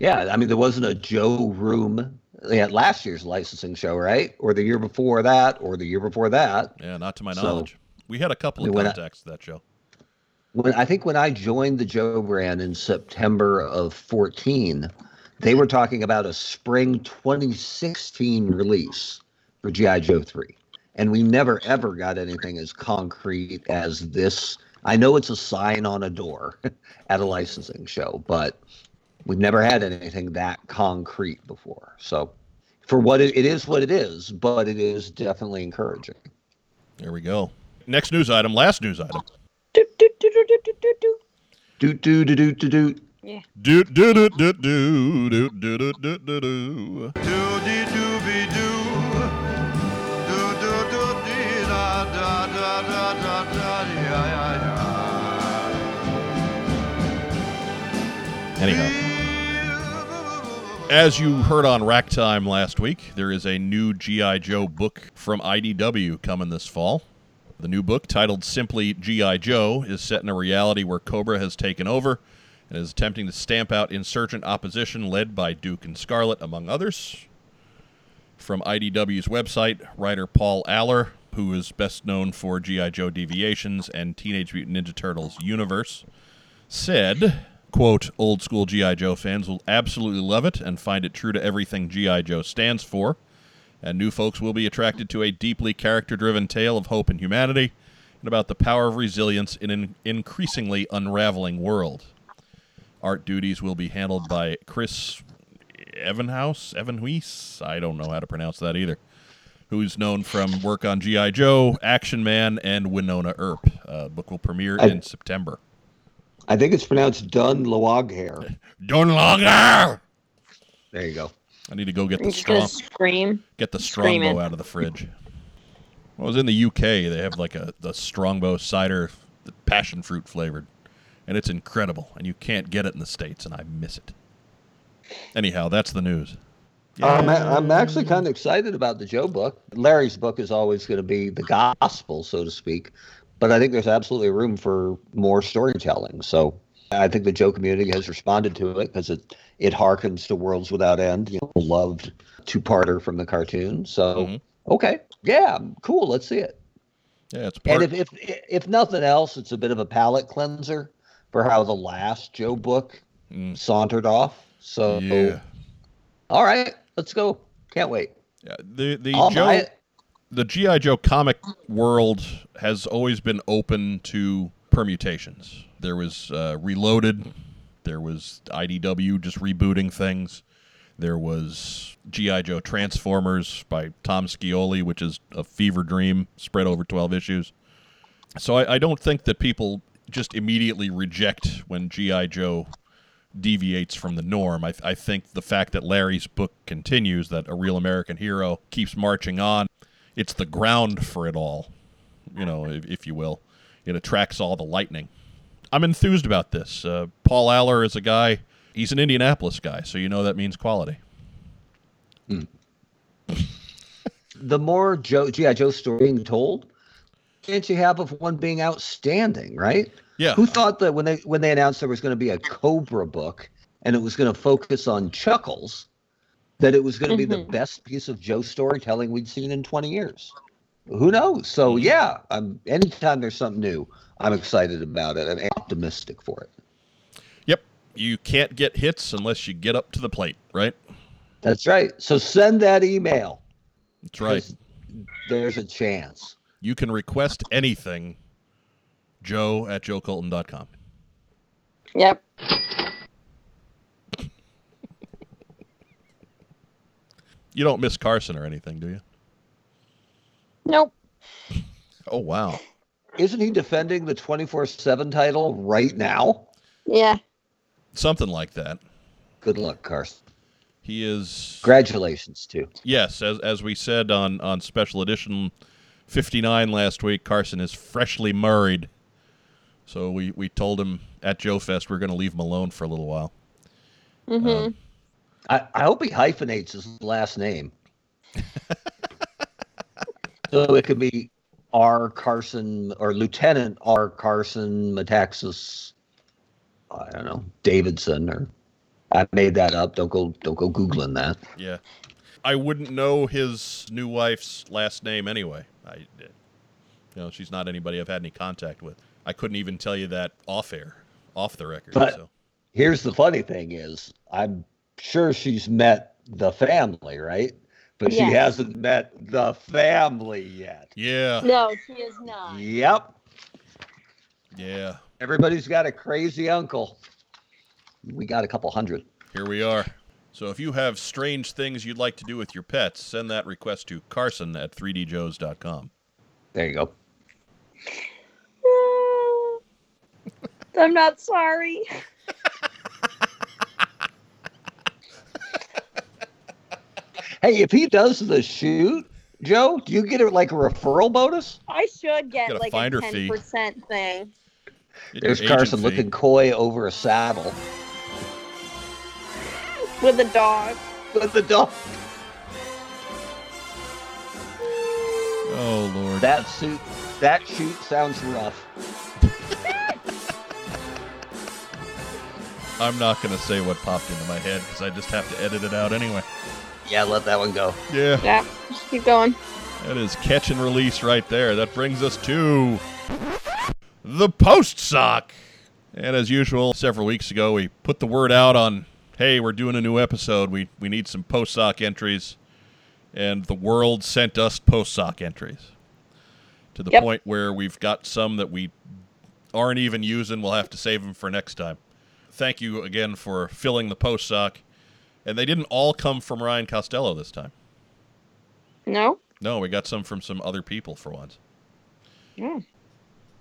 Yeah, I mean there wasn't a Joe Room at last year's licensing show, right? Or the year before that, or the year before that. Yeah, not to my So- knowledge. We had a couple of I- contacts to that show. When I think when I joined the Joe brand in September of 14, they were talking about a spring 2016 release for GI Joe 3. And we never ever got anything as concrete as this. I know it's a sign on a door at a licensing show, but we've never had anything that concrete before. So for what it, it is what it is, but it is definitely encouraging. There we go. Next news item, last news item. Doo, doo, doo, doo, doo, doo, doo. Doot doot doot doot doot doot. Yeah. Do do do do do do do do do do do. Doody dooby doo. Do do do dee da da da da da da dee ya ya Anyhow, as you heard on Rack Time last week, there is a new G.I. Joe book from IDW coming this fall. The new book, titled simply G.I. Joe, is set in a reality where Cobra has taken over and is attempting to stamp out insurgent opposition led by Duke and Scarlett, among others. From IDW's website, writer Paul Allor, who is best known for G.I. Joe Deviations and Teenage Mutant Ninja Turtles Universe, said, quote, old school G.I. Joe fans will absolutely love it and find it true to everything G.I. Joe stands for, and new folks will be attracted to a deeply character driven tale of hope and humanity and about the power of resilience in an increasingly unraveling world. Art duties will be handled by Chris Evanhouse, Evenhuis, I don't know how to pronounce that either, who's known from work on G.I. Joe, Action Man, and Wynonna Earp. Uh, book will premiere I- in September. I think it's pronounced Dun Lawaghair. Don't longer! There you go. I need to go get I'm the just gonna strong scream. get the screaming. strongbow out of the fridge. Well, I was in the UK. They have like a the strongbow cider, the passion fruit flavored, and it's incredible. And you can't get it in the states, and I miss it. Anyhow, that's the news. I'm, a- I'm actually kind of excited about the Joe book. Larry's book is always going to be the gospel, so to speak. But I think there's absolutely room for more storytelling. So I think the Joe community has responded to it because it, it harkens to Worlds Without End, you know, loved two parter from the cartoon. So, Mhm. okay. Yeah, cool. Let's see it. Yeah, it's part. And if, if if nothing else, it's a bit of a palate cleanser for how the last Joe book Mm. sauntered off. So, yeah, all right, let's go. Can't wait. yeah. The the I'll Joe. The GI Joe comic world has always been open to permutations. There was uh, Reloaded, there was IDW just rebooting things. There was GI Joe Transformers by Tom Scioli, which is a fever dream spread over twelve issues. So I, I don't think that people just immediately reject when GI Joe deviates from the norm. I, I think the fact that Larry's book continues, that a real American hero keeps marching on, it's the ground for it all, you know, if, if you will. It attracts all the lightning. I'm enthused about this. Uh, Paul Allor is a guy, he's an Indianapolis guy, so you know that means quality. the more Joe GI Joe story being told, chance you have of one being outstanding, right? Yeah. Who thought that when they when they announced there was going to be a Cobra book and it was going to focus on Chuckles, that it was going to be the Mhm. best piece of Joe storytelling we'd seen in 20 years? Who knows? So yeah, I'm anytime there's something new, I'm excited about it and optimistic for it. Yep. You can't get hits unless you get up to the plate, right? That's right. So send that email. That's right. There's a chance. You can request anything, joe at joecolton.com. Yep. You don't miss Carson or anything, do you? Nope. Oh, wow. Isn't he defending the 24/7 title right now? Yeah. Something like that. Good luck, Carson. He is Congratulations, too. Yes, as as we said on on special edition 59 last week, Carson is freshly married. So we we told him at Joe Fest we're going to leave him alone for a little while. Mm-hmm. Um, I, I hope he hyphenates his last name. so it could be R. Carson or Lieutenant R. Carson Metaxas. I don't know Davidson or I made that up. Don't go don't go googling that. Yeah. I wouldn't know his new wife's last name anyway. I you know, she's not anybody I've had any contact with. I couldn't even tell you that off air, off the record. But- so Here's the funny thing is I'm sure she's met the family, right? But she hasn't met the family yet. yeah. No, she is not. Yep. Yeah. Everybody's got a crazy uncle. We got a couple hundred. Here we are. So if you have strange things you'd like to do with your pets, send that request to Carson at 3djoes.com. There you go. I'm not sorry. Hey, if he does the shoot, Joe, do you get it like a referral bonus? I should get Get a like a finder ten fee. percent thing Get There's Carson fee. looking coy over a saddle with a dog. with the dog. Oh Lord. That suit, that shoot sounds rough. I'm not going to say what popped into my head because I just have to edit it out anyway. Yeah, let that one go. Yeah, Yeah, just keep going. that is catch and release right there. That brings us to the post sock. And as usual, several weeks ago, we put the word out on, hey, we're doing a new episode. We we need some post sock entries, and the world sent us post sock entries to the Yep. point where we've got some that we aren't even using. We'll have to save them for next time. Thank you again for filling the post sock. And they didn't all come from Ryan Costello this time. No? No, we got some from some other people for once. Mm.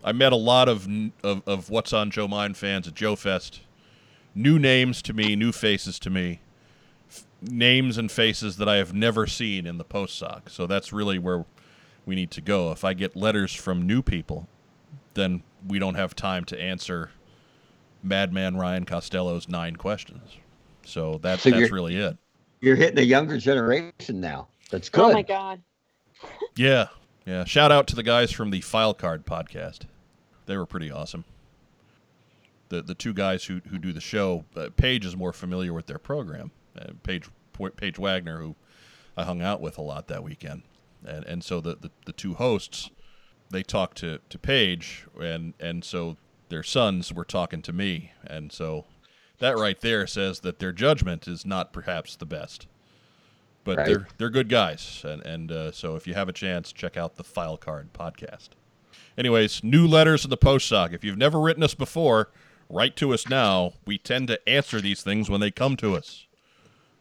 I met a lot of, of of what's on Joe Mind fans at Joe Fest. New names to me, new faces to me, F- names and faces that I have never seen in the post sock. So that's really where we need to go. If I get letters from new people, then we don't have time to answer Madman Ryan Costello's nine questions. So that's So that's really it. You're hitting a younger generation now. That's good. Oh my god. Yeah, yeah. Shout out to the guys from the File Card podcast. They were pretty awesome. The the two guys who who do the show, uh, Paige is more familiar with their program. Uh, Paige Paige Wagner, who I hung out with a lot that weekend, and and so the the, the two hosts, they talked to to Paige, and and so their sons were talking to me, and so that right there says that their judgment is not perhaps the best but Right. they're they're good guys, and and uh, so if you have a chance, check out the File Card podcast. Anyways, new letters in the post sock. If you've never written us before, write to us now. We tend to answer these things when they come to us.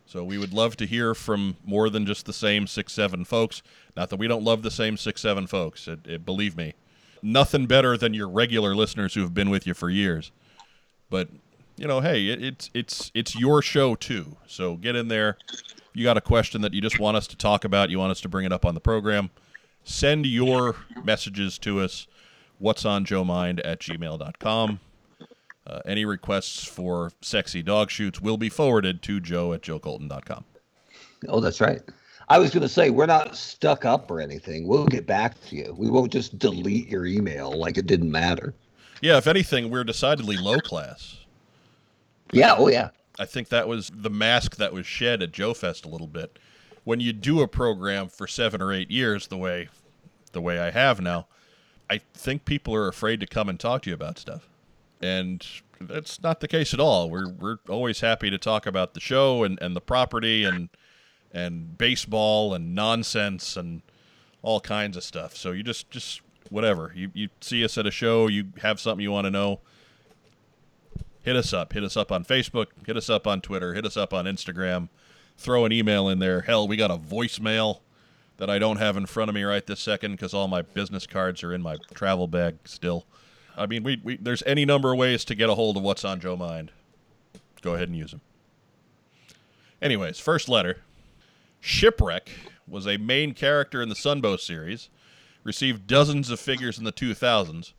So we would love to hear from more than just the same six seven folks. Not that we don't love the same six seven folks. It, it, believe me, nothing better than your regular listeners who have been with you for years. But you know, hey, it, it's it's it's your show too. So get in there. You got a question that you just want us to talk about. You want us to bring it up on the program. Send your messages to us. What's on Joe Mind at gmail.com. Uh, any requests for sexy dog shoots will be forwarded to joe at joecolton.com. Oh, that's right. I was going to say we're not stuck up or anything. We'll get back to you. We won't just delete your email like it didn't matter. Yeah, if anything, we're decidedly low class. Yeah. Oh, yeah. I think that was the mask that was shed at Joe Fest a little bit. When you do a program for seven or eight years, the way the way I have now, I think people are afraid to come and talk to you about stuff, and that's not the case at all. We're we're always happy to talk about the show and, and the property and and baseball and nonsense and all kinds of stuff. So you just just whatever you you see us at a show, you have something you want to know, hit us up. Hit us up on Facebook. Hit us up on Twitter. Hit us up on Instagram. Throw an email in there. Hell, we got a voicemail that I don't have in front of me right this second because all my business cards are in my travel bag still. I mean, we, we there's any number of ways to get a hold of what's on Joe Mind. Go ahead and use them. Anyways, first letter. Shipwreck was a main character in the Sunbow series, received dozens of figures in the 2000s,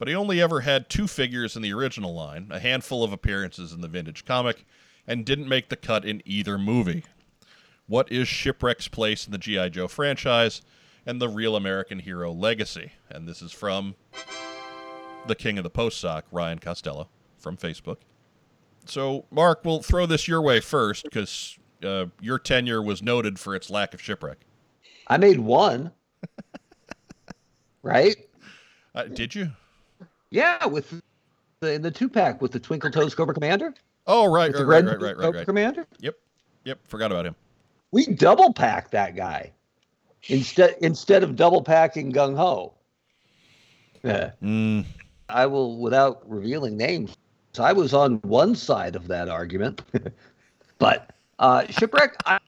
but he only ever had two figures in the original line, a handful of appearances in the vintage comic, and didn't make the cut in either movie. What is Shipwreck's place in the G.I. Joe franchise and the real American hero legacy? And this is from the king of the post sock, Ryan Costello, from Facebook. So, Mark, we'll throw this your way first because uh, your tenure was noted for its lack of shipwreck. I made one. right? Uh, did you? Yeah, with the in the two pack with the Twinkle Toes Cobra Commander. Oh, right, right, right, right, right, Cobra right. Commander. Yep, yep. Forgot about him. We double packed that guy instead instead of double packing Gung Ho. Yeah. Mm, I will, without revealing names, I was on one side of that argument, but uh, shipwreck, I,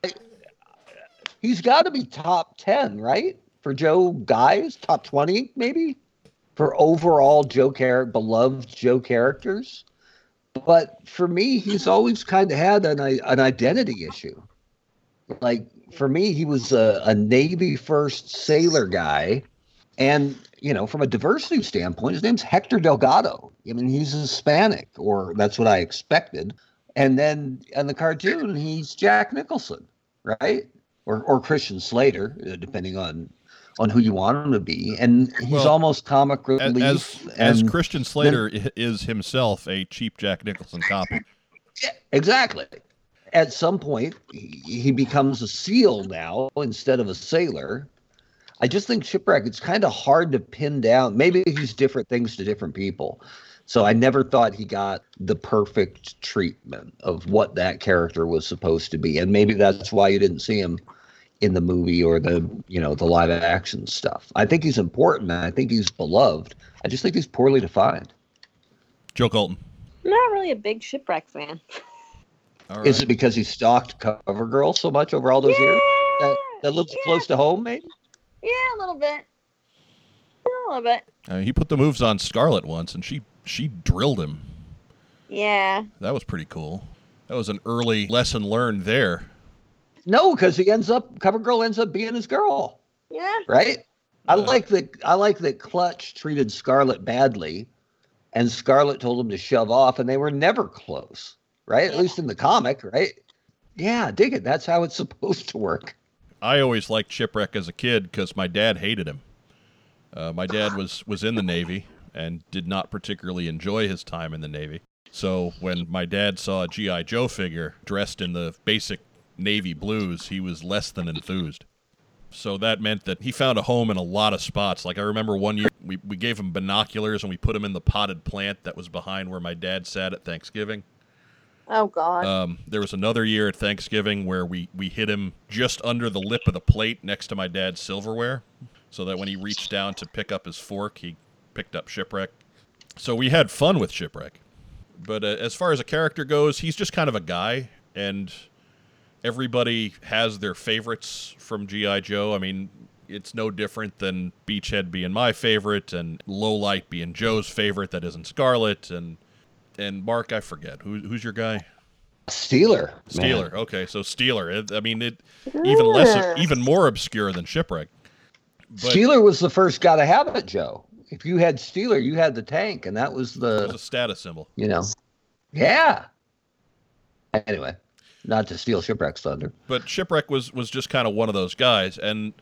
he's got to be top ten, right? For Joe guys, top twenty maybe for overall Joe char- beloved Joe characters. But for me, he's always kind of had an an identity issue. Like for me, he was a, a Navy first sailor guy, and you know, from a diversity standpoint, his name's Hector Delgado. I mean, he's Hispanic, or that's what I expected. And then in the cartoon, he's Jack Nicholson, right? Or or Christian Slater, uh, depending on on who you want him to be. And he's Well, almost comic as relief. as, as Christian Slater i- is himself a cheap Jack Nicholson copy. Yeah, exactly. At some point, he, he becomes a SEAL now instead of a sailor. I just think shipwreck. It's kind of hard to pin down. Maybe he's different things to different people. So I never thought he got the perfect treatment of what that character was supposed to be, and maybe that's why you didn't see him in the movie or the you know the live action stuff. I think he's important. I think he's beloved. I just think he's poorly defined. Joe Colton. Not really a big shipwreck fan. All right. Is it because he stalked Cover Girl so much over all those years? That, that lives Yeah. close to home, maybe? Yeah, a little bit. A little bit. Uh, he put the moves on Scarlett once, and she she drilled him. Yeah. That was pretty cool. That was an early lesson learned there. No, because he ends up cover girl ends up being his girl, Yeah. right? I Yeah. like that. I like that Clutch treated Scarlett badly, and Scarlett told him to shove off, and they were never close, right? At least in the comic, right? Yeah, dig it. That's how it's supposed to work. I always liked Shipwreck as a kid because my dad hated him. Uh, my dad was was in the Navy and did not particularly enjoy his time in the Navy. So when my dad saw a GI Joe figure dressed in the basic Navy blues, he was less than enthused. So that meant that he found a home in a lot of spots. Like I remember one year we, we gave him binoculars and we put him in the potted plant that was behind where my dad sat at Thanksgiving. Oh God. Um, there was another year at Thanksgiving where we, we hit him just under the lip of the plate next to my dad's silverware, so that when he reached down to pick up his fork, he picked up Shipwreck. So we had fun with Shipwreck. But uh, as far as a character goes, he's just kind of a guy, and everybody has their favorites from G.I. Joe. I mean, it's no different than Beachhead being my favorite, and Lowlight being Joe's favorite that isn't Scarlett, and and Mark, I forget. Who, who's your guy? Steeler. man. Steeler. Okay, so Steeler. I mean, it even less, even more obscure than Shipwreck. But Steeler was the first guy to have it, Joe. If you had Steeler, you had the tank, and that was was the a status symbol. you know, yeah. Anyway, not to steal shipwreck's thunder. But Shipwreck was was just kind of one of those guys, and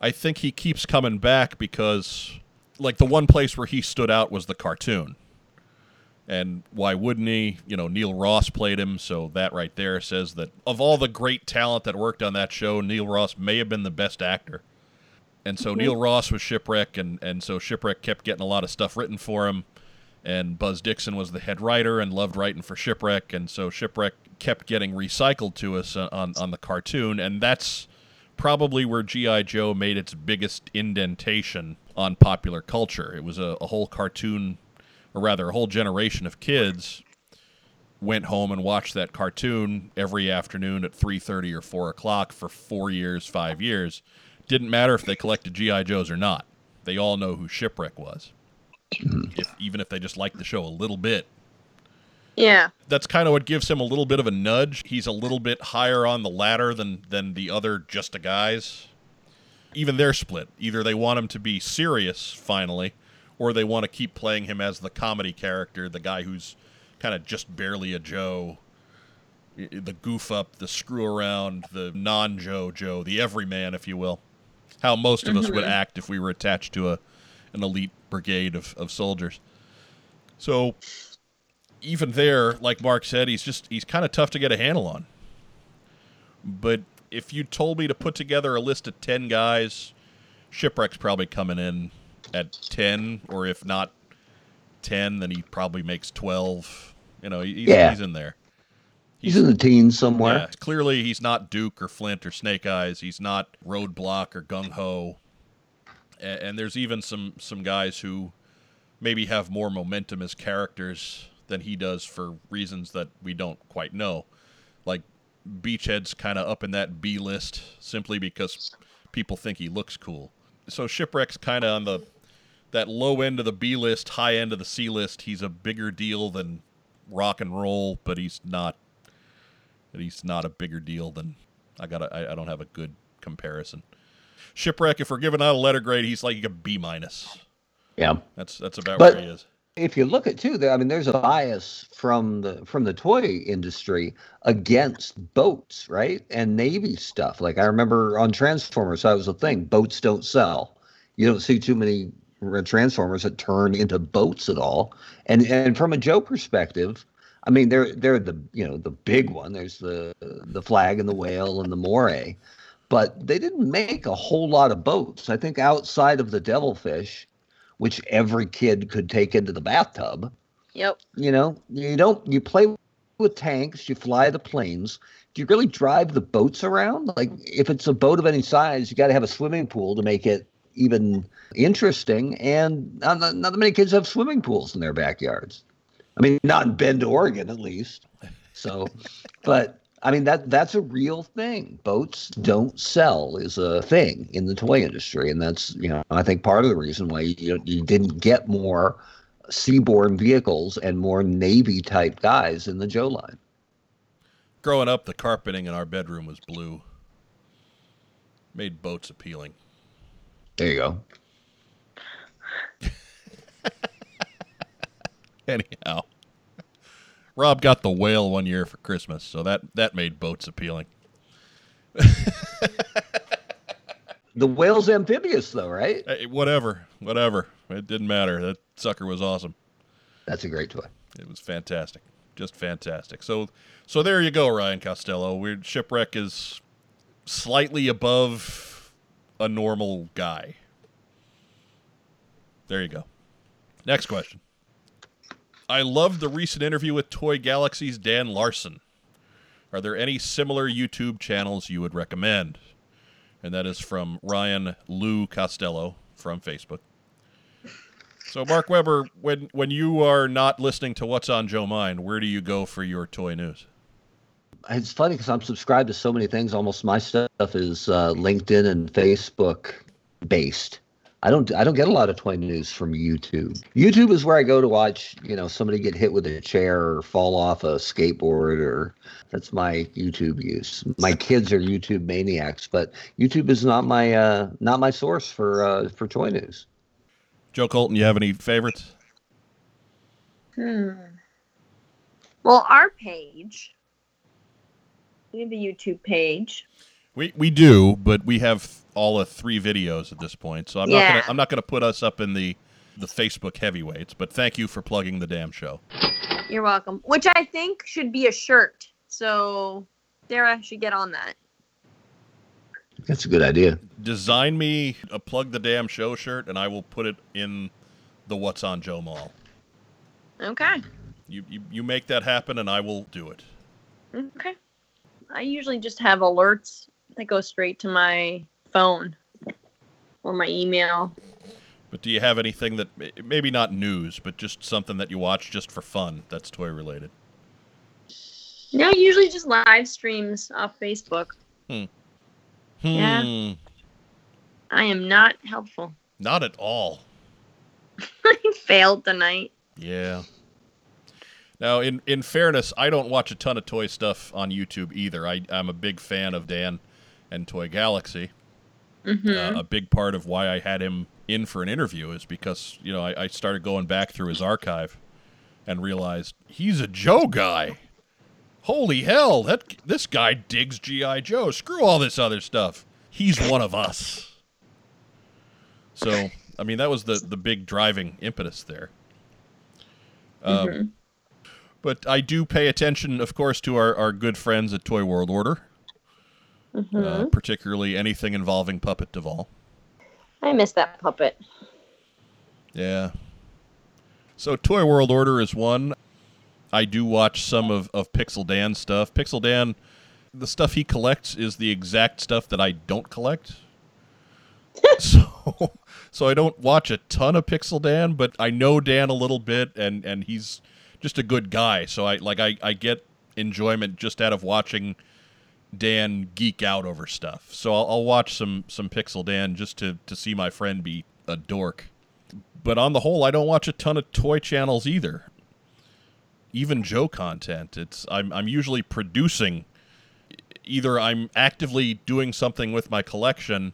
I think he keeps coming back because, like, the one place where he stood out was the cartoon. And why wouldn't he? You know, Neil Ross played him, so that right there says that of all the great talent that worked on that show, Neil Ross may have been the best actor. And so mm-hmm. Neil Ross was Shipwreck, and, and so Shipwreck kept getting a lot of stuff written for him. And Buzz Dixon was the head writer and loved writing for Shipwreck, and so Shipwreck kept getting recycled to us on, on the cartoon, and that's probably where G.I. Joe made its biggest indentation on popular culture. It was a, a whole cartoon, or rather, a whole generation of kids went home and watched that cartoon every afternoon at 3.30 or 4 o'clock for four years, five years. Didn't matter if they collected G.I. Joes or not. They all know who Shipwreck was. Hmm. if, even if they just liked the show a little bit. Yeah. That's kind of what gives him a little bit of a nudge. He's a little bit higher on the ladder than, than the other just a guys. Even they're split. Either they want him to be serious finally, or they want to keep playing him as the comedy character, the guy who's kind of just barely a Joe, the goof up, the screw around, the non Joe Joe, the everyman, if you will. How most of us would mm-hmm. act if we were attached to a an elite brigade of, of soldiers. So even there, like Mark said, he's just he's kind of tough to get a handle on. But if you told me to put together a list of ten guys, Shipwreck's probably coming in at ten, or if not ten, then he probably makes twelve. You know, he's, Yeah. he's in there. He's in the teens somewhere. Yeah, clearly he's not Duke or Flint or Snake Eyes. He's not Roadblock or Gung Ho. And, and there's even some some guys who maybe have more momentum as characters than he does for reasons that we don't quite know. Like Beachhead's kind of up in that B list simply because people think he looks cool. So Shipwreck's kind of on the that low end of the B list, high end of the C list. He's a bigger deal than rock and roll, but he's not he's not a bigger deal than I got. I, I don't have a good comparison. Shipwreck. If we're giving out a letter grade, he's like a B minus. Yeah. That's that's about But- where he is. If you look at too, I mean, there's a bias from the from the toy industry against boats, right, and Navy stuff. Like I remember on Transformers, that was a thing. Boats don't sell. You don't see too many Transformers that turn into boats at all. And and from a Joe perspective, I mean, they're they're the you know the big one. There's the the flag and the whale and the moray, but they didn't make a whole lot of boats. I think outside of the devilfish, which every kid could take into the bathtub. Yep. You know, you don't you play with tanks, you fly the planes. Do you really drive the boats around? Like if it's a boat of any size, you got to have a swimming pool to make it even interesting. And not, not that many kids have swimming pools in their backyards. I mean, not in Bend, Oregon, at least. So, but I mean that that's a real thing. Boats don't sell is a thing in the toy industry, and that's you know I think part of the reason why you you didn't get more seaborne vehicles and more navy type guys in the Joe line. Growing up, the carpeting in our bedroom was blue. Made boats appealing. There you go. Anyhow, Rob got the whale one year for Christmas, so that that made boats appealing. The whale's amphibious though, right? Hey, whatever, whatever. It didn't matter. That sucker was awesome. That's a great toy. It was fantastic, just fantastic. So, so there you go, Ryan Costello. Weird shipwreck is slightly above a normal guy. There you go. Next question. I loved the recent interview with Toy Galaxy's Dan Larson. Are there any similar YouTube channels you would recommend? And that is from Ryan Lou Costello from Facebook. So, Mark Weber, when when you are not listening to What's on Joe Mind, where do you go for your toy news? It's funny because I'm subscribed to so many things. Almost my stuff is uh, LinkedIn and Facebook based. I don't I don't get a lot of toy news from YouTube. YouTube is where I go to watch, you know, somebody get hit with a chair or fall off a skateboard or that's my YouTube use. My kids are YouTube maniacs, but YouTube is not my uh not my source for uh for toy news. Joe Colton, you have any favorites? Hmm. Well, our page, we have a YouTube page. We we do, but we have all of three videos at this point, so I'm not gonna I'm not gonna put us up in the the Facebook heavyweights. But thank you for plugging the damn show. You're welcome. Which I think should be a shirt. So Sarah should get on that. That's a good idea. Design me a plug the damn show shirt, and I will put it in the What's on Joe Mall. Okay. You you, you make that happen, and I will do it. Okay. I usually just have alerts that go straight to my phone or my email. But do you have anything that maybe not news, but just something that you watch just for fun that's toy related? No, usually just live streams off Facebook. Yeah. Hmm. I am not helpful. Not at all. I failed tonight. Yeah. Now, in in fairness, I don't watch a ton of toy stuff on YouTube either. I, I'm a big fan of Dan and Toy Galaxy. Hmm Uh, a big part of why I had him in for an interview is because you know I, I started going back through his archive and realized he's a Joe guy. Holy hell! That this guy digs GI Joe. Screw all this other stuff. He's one of us. So, I mean, that was the the big driving impetus there. Um, Mhm. But I do pay attention, of course, to our, our good friends at Toy World Order, Mhm. uh, particularly anything involving Puppet Duvall. I miss that puppet. Yeah. So Toy World Order is one. I do watch some of, of Pixel Dan stuff. Pixel Dan, the stuff he collects is the exact stuff that I don't collect. so so I don't watch a ton of Pixel Dan, but I know Dan a little bit and, and he's just a good guy. So I like I, I get enjoyment just out of watching Dan geek out over stuff. So I'll, I'll watch some some Pixel Dan just to, to see my friend be a dork. But on the whole, I don't watch a ton of toy channels either. Even Joe content. It's I'm I'm usually producing. Either I'm actively doing something with my collection,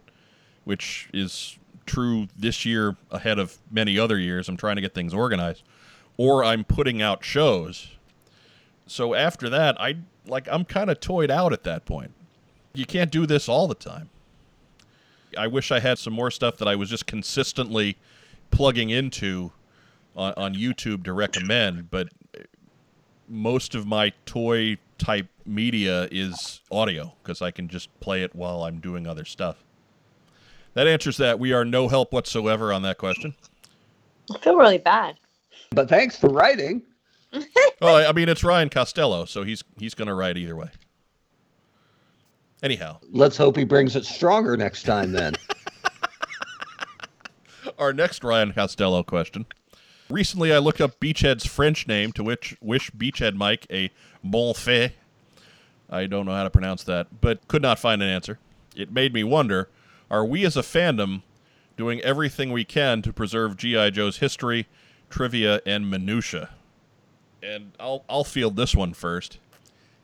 which is true this year ahead of many other years. I'm trying to get things organized, or I'm putting out shows. So after that, I like I'm kind of toyed out at that point. You can't do this all the time. I wish I had some more stuff that I was just consistently plugging into on, on YouTube to recommend, but most of my toy type media is audio because I can just play it while I'm doing other stuff. That answers that. We are no help whatsoever on that question. I feel really bad. But thanks for writing. well, I- I mean, it's Ryan Costello, so he's he's going to ride either way. Anyhow, Let's hope he brings it stronger next time then. our next Ryan Costello question. Recently, I looked up Beachhead's French name, to which wish Beachhead Mike a bon fait. I don't know how to pronounce that, but could not find an answer. It made me wonder: Are we as a fandom doing everything we can to preserve GI Joe's history, trivia, and minutia? And I'll I'll field this one first.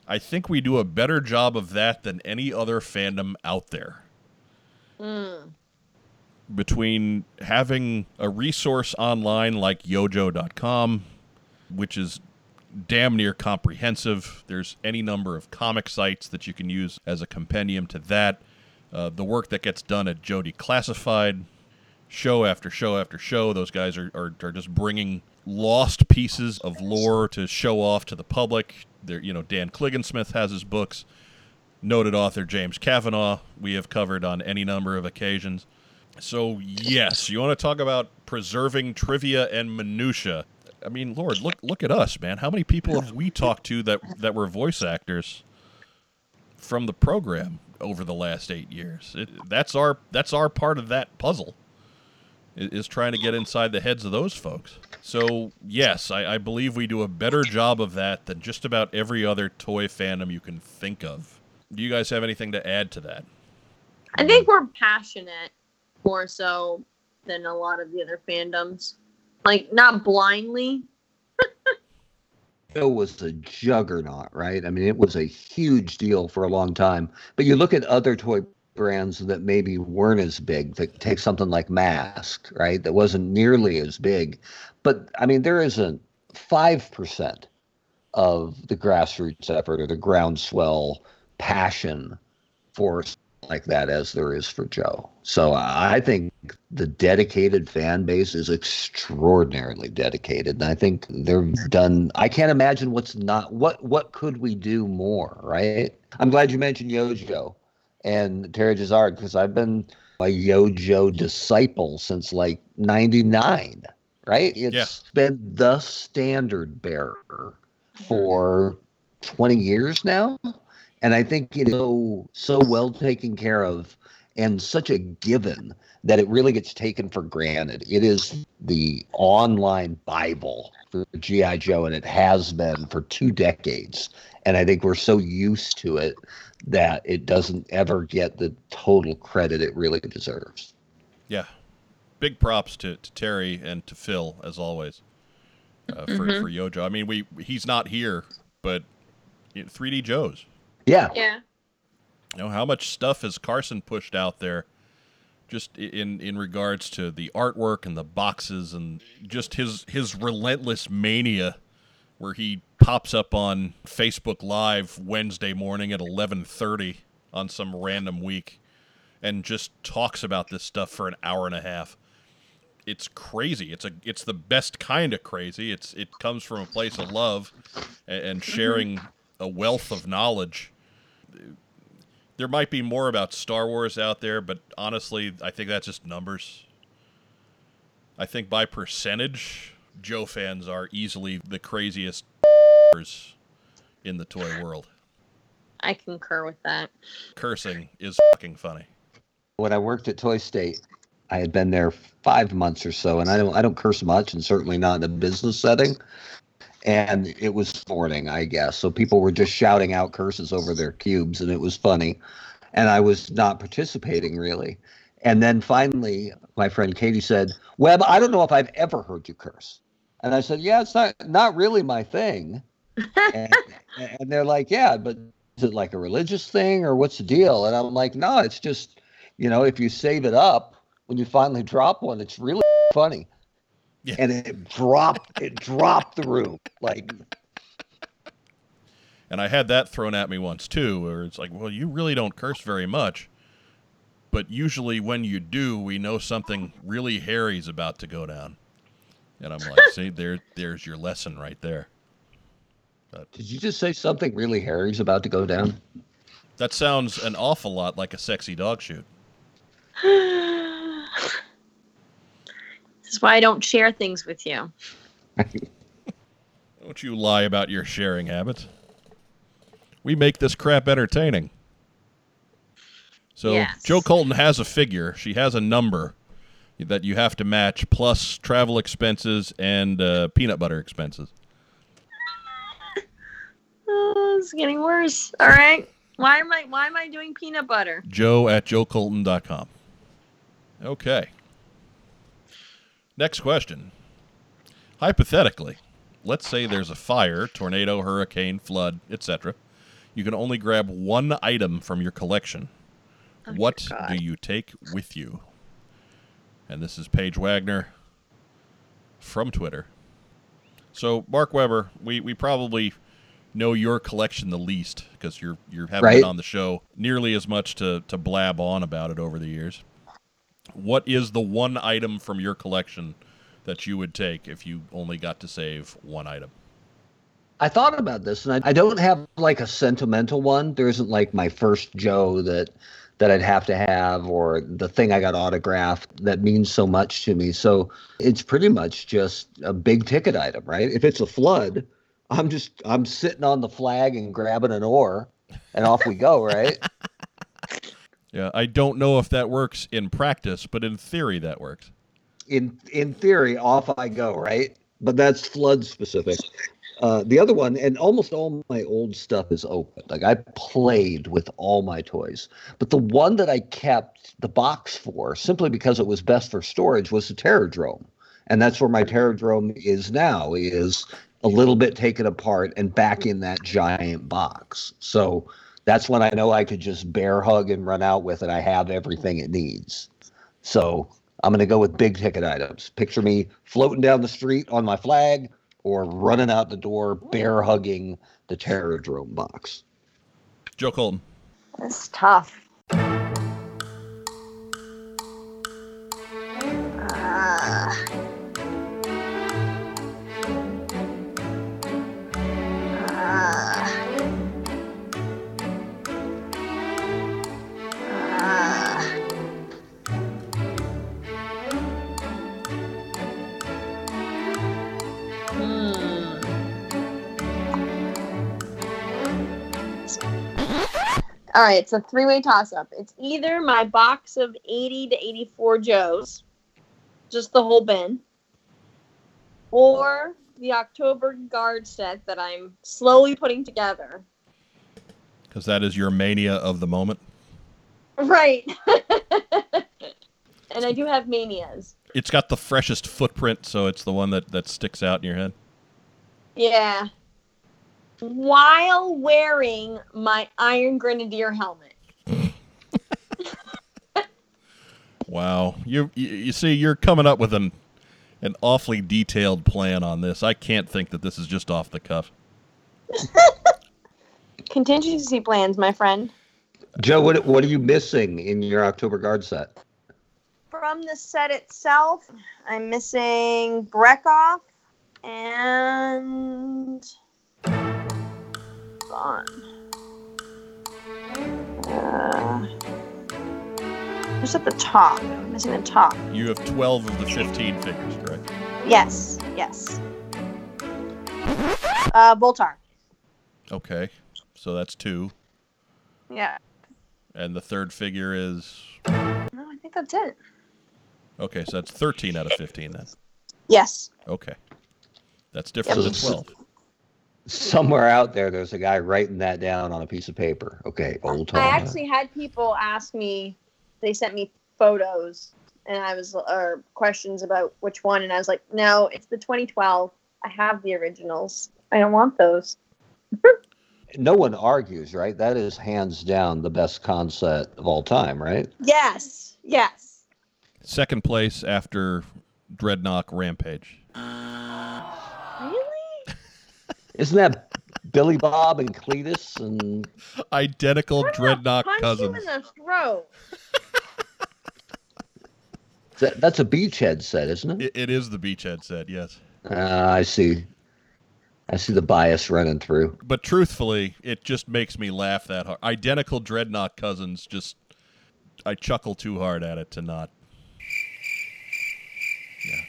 I think we do a better job of that than any other fandom out there Mm. between having a resource online like yojoe.com, which is damn near comprehensive. There's any number of comic sites that you can use as a compendium to that. Uh, the work that gets done at Jody Classified, show after show after show, those guys are, are, are just bringing lost pieces of lore to show off to the public. There, you know, Dan Kliggensmith has his books. Noted author James Kavanaugh, we have covered on any number of occasions. So yes, you want to talk about preserving trivia and minutia. I mean, Lord, look look at us, man. How many people have we talked to that that were voice actors from the program over the last eight years? It, that's our that's our part of that puzzle. I- Is trying to get inside the heads of those folks. So yes, I, I believe we do a better job of that than just about every other toy fandom you can think of. Do you guys have anything to add to that? I think we're passionate more so than a lot of the other fandoms. Like not blindly. Joe was a juggernaut, right? I mean, it was a huge deal for a long time. But you look at other toy brands that maybe weren't as big. That take something like Mask, right? That wasn't nearly as big. But I mean, there isn't five percent of the grassroots effort or the groundswell passion for like that as there is for Joe. So I think the dedicated fan base is extraordinarily dedicated and i think they've done i can't imagine what's not what what could we do more right i'm glad you mentioned yojoe and terry Jazard because i've been a yojoe disciple since like 99 right It's Yeah. been the standard bearer for 20 years now and i think it is so so well taken care of and such a given that it really gets taken for granted. It is the online Bible for G.I. Joe, and it has been for two decades. And I think we're so used to it that it doesn't ever get the total credit it really deserves. Yeah. Big props to, to Terry and to Phil as always uh, for Mhm. for YoJoe. I mean, we he's not here, but you know, 3D Joe's. Yeah. Yeah. You know how much stuff has Carson pushed out there, just in in regards to the artwork and the boxes and just his his relentless mania, where he pops up on Facebook Live Wednesday morning at eleven thirty on some random week, and just talks about this stuff for an hour and a half. It's crazy. It's a it's the best kind of crazy. It's it comes from a place of love and, and sharing a wealth of knowledge there might be more about Star Wars out there, but honestly, I think that's just numbers. I think by percentage, Joe fans are easily the craziest in the toy world. I concur with that. Cursing is fucking funny. When I worked at Toy State, I had been there five months or so, and I don't I don't curse much, and certainly not in a business setting. And it was morning, I guess. So people were just shouting out curses over their cubes, and it was funny. And I was not participating really. And then finally, my friend Katie said, "Webb, I don't know if I've ever heard you curse." And I said, "Yeah, it's not not really my thing." And, and they're like, "Yeah, but is it like a religious thing or what's the deal?" And I'm like, "No, it's just, you know, if you save it up, when you finally drop one, it's really funny." Yeah. And it dropped it dropped the room. Like And I had that thrown at me once too, where it's like, well, you really don't curse very much. But usually when you do, we know something really hairy's about to go down. And I'm like, see, there there's your lesson right there. Did you just say something really hairy's about to go down? That sounds an awful lot like a sexy dog shoot. this is why I don't share things with you. Don't you lie about your sharing habits. We make this crap entertaining. So Yes. Joe Colton has a figure. She has a number that you have to match, plus travel expenses and uh, peanut butter expenses. Oh, it's getting worse. All right. Why am I why am I doing peanut butter? Joe at joecolton.com. Okay. Next question. Hypothetically, let's say there's a fire, tornado, hurricane, flood, etc. You can only grab one item from your collection. Oh, what do you take with you? And this is Paige Wagner from Twitter. So, Mark Weber, we, we probably know your collection the least because you're you haven't Right. been on the show nearly as much to, to blab on about it over the years. What is the one item from your collection that you would take if you only got to save one item? I thought about this, and I, I don't have like a sentimental one. There isn't like my first Joe that that I'd have to have, or the thing I got autographed that means so much to me. So it's pretty much just a big ticket item, right? If it's a flood, I'm just I'm sitting on the Flagg and grabbing an oar, and off we go, right? Yeah, I don't know if that works in practice, but in theory that works. in in theory, off I go, right? But that's flood specific. Uh, the other one, and almost all my old stuff is open. Like I played with all my toys, but the one that I kept the box for, simply because it was best for storage, was the Terrordrome, and that's where my Terrordrome is now. Is a little bit taken apart and back mm-hmm. in that giant box. So that's when I know I could just bear hug and run out with it. I have mm-hmm. everything it needs. So I'm going to go with big ticket items. Picture me floating down the street on my Flagg or running out the door, bear hugging the Terrordrome box. Joe Colton. That's tough. All right, it's a three way toss up. It's either my box of 80 to 84 Joes, just the whole bin, or the October guard set that I'm slowly putting together. Because that is your mania of the moment. Right. and I do have manias. It's got the freshest footprint, so it's the one that, that sticks out in your head. Yeah. While wearing my Iron Grenadier helmet. Wow. You, you you see, you're coming up with an an awfully detailed plan on this. I can't think that this is just off the cuff. Contingency plans, my friend. Joe, what, what are you missing in your October guard set? From the set itself, I'm missing Brekhov and Vaughn. Uh, who's at the top? I'm missing the top. You have 12 of the 15 figures, correct? Yes, yes. Uh, Boltar. Okay. So that's two. Yeah. And the third figure is. No, I think that's it. Okay, so that's 13 out of 15 then. Yes. Okay. That's different Yep. than 12. Somewhere out there, there's a guy writing that down on a piece of paper. Okay, old time. I actually had people ask me. They sent me photos, and I was or questions about which one, and I was like, "No, it's the 2012. I have the originals. I don't want those." no one argues, right? That is hands down the best concept of all time, right? Yes. Yes. Second place after Dreadnok Rampage. Uh, Really? Isn't that Billy Bob and Cletus and Identical Dreadnok punch cousins. you in the throat. that, that's a beachhead set, isn't it? It, it is the beachhead set, yes. Uh, I see. I see the bias running through. But truthfully, it just makes me laugh that hard. Identical Dreadnok cousins just I chuckle too hard at it to not. Yeah.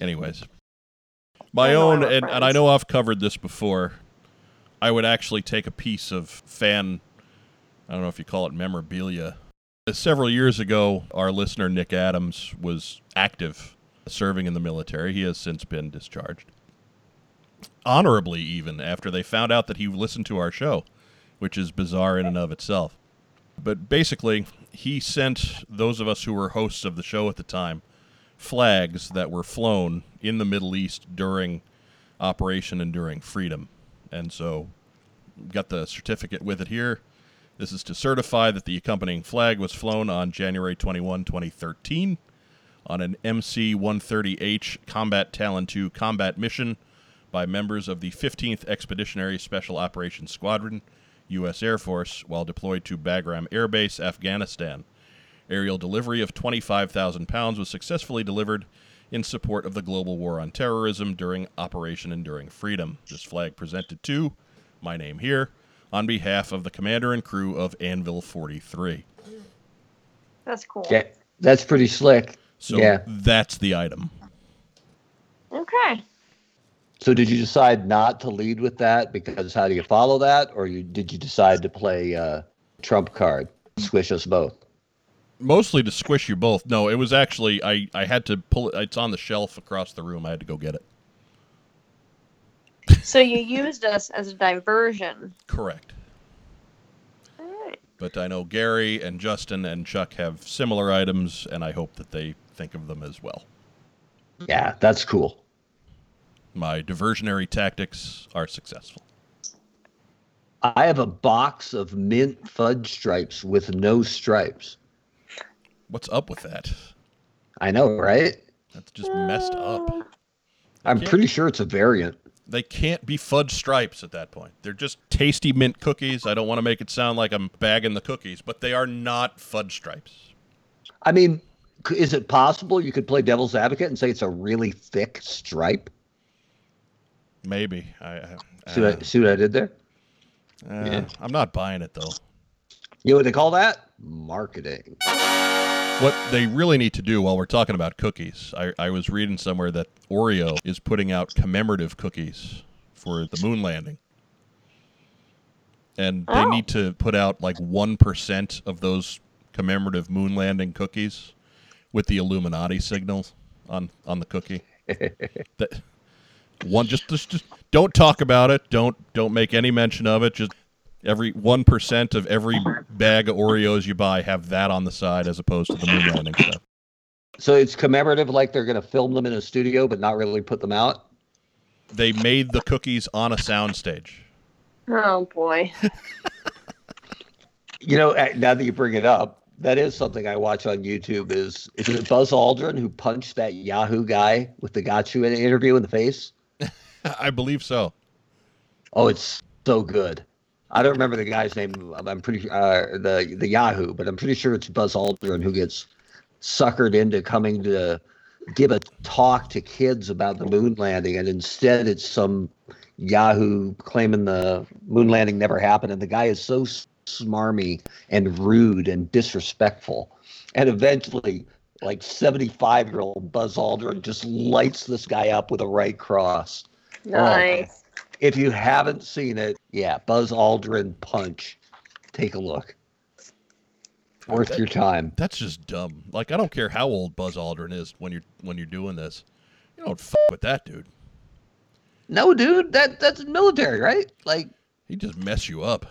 Anyways. My own and, and I know I've covered this before. I would actually take a piece of fan I don't know if you call it memorabilia. Several years ago, our listener Nick Adams was active serving in the military. He has since been discharged honorably even after they found out that he listened to our show, which is bizarre in and of itself. But basically, he sent those of us who were hosts of the show at the time flags that were flown in the Middle East during Operation Enduring Freedom. And so got the certificate with it here. This is to certify that the accompanying flag was flown on January 21, 2013 on an MC 130H Combat Talon 2 combat mission by members of the 15th Expeditionary Special Operations Squadron, U.S. Air Force, while deployed to Bagram Air Base, Afghanistan. Aerial delivery of 25,000 pounds was successfully delivered in support of the global war on terrorism during Operation Enduring Freedom. This flag presented to, my name here, on behalf of the commander and crew of Anvil 43. That's cool. Yeah, that's pretty slick. So Yeah. that's the item. Okay. So did you decide not to lead with that because how do you follow that, or you did you decide to play uh, trump card, squish us both? Mostly to squish you both. No, it was actually I, I had to pull it. It's on the shelf across the room. I had to go get it. So you used us as a diversion. Correct. All right. But I know Gary and Justin and Chuck have similar items, and I hope that they think of them as well. Yeah, that's cool. My diversionary tactics are successful. I have a box of mint fudge stripes with no stripes. What's up with that? I know, right? That's just messed up. I'm pretty sure it's a variant. They can't be fudge stripes at that point. They're just tasty mint cookies. I don't want to make it sound like I'm bagging the cookies, but they are not fudge stripes. I mean, is it possible you could play devil's advocate and say it's a really thick stripe? Maybe. I, I, See what, I, see what I did there? uh, Yeah. I'm not buying it though. You know what they call that? Marketing. What they really need to do while we're talking about cookies, I, I was reading somewhere that Oreo is putting out commemorative cookies for the moon landing. And they Oh. need to put out like 1% of those commemorative moon landing cookies with the Illuminati signals on, on the cookie. that one just, just just don't talk about it. Don't don't make any mention of it. Just every one percent of every bag of Oreos you buy have that on the side as opposed to the moon landing stuff. So it's commemorative, like they're going to film them in a studio, but not really put them out. They made the cookies on a soundstage. Oh boy. You know, now that you bring it up, that is something I watch on YouTube. Is is it Buzz Aldrin who punched that Yahoo guy with the got you in interview in the face? I believe so. Oh, it's so good. I don't remember the guy's name. I'm pretty uh, the the Yahoo, but I'm pretty sure it's Buzz Aldrin who gets suckered into coming to give a talk to kids about the moon landing, and instead it's some Yahoo claiming the moon landing never happened, and the guy is so smarmy and rude and disrespectful, and eventually. Like 75 year old Buzz Aldrin just lights this guy up with a right cross. Nice. If you haven't seen it, yeah, Buzz Aldrin Punch. Take a look. Worth your time. That's just dumb. Like I don't care how old Buzz Aldrin is when you're when you're doing this. You don't f- with that dude. No, dude, that that's military, right? Like, He just mess you up.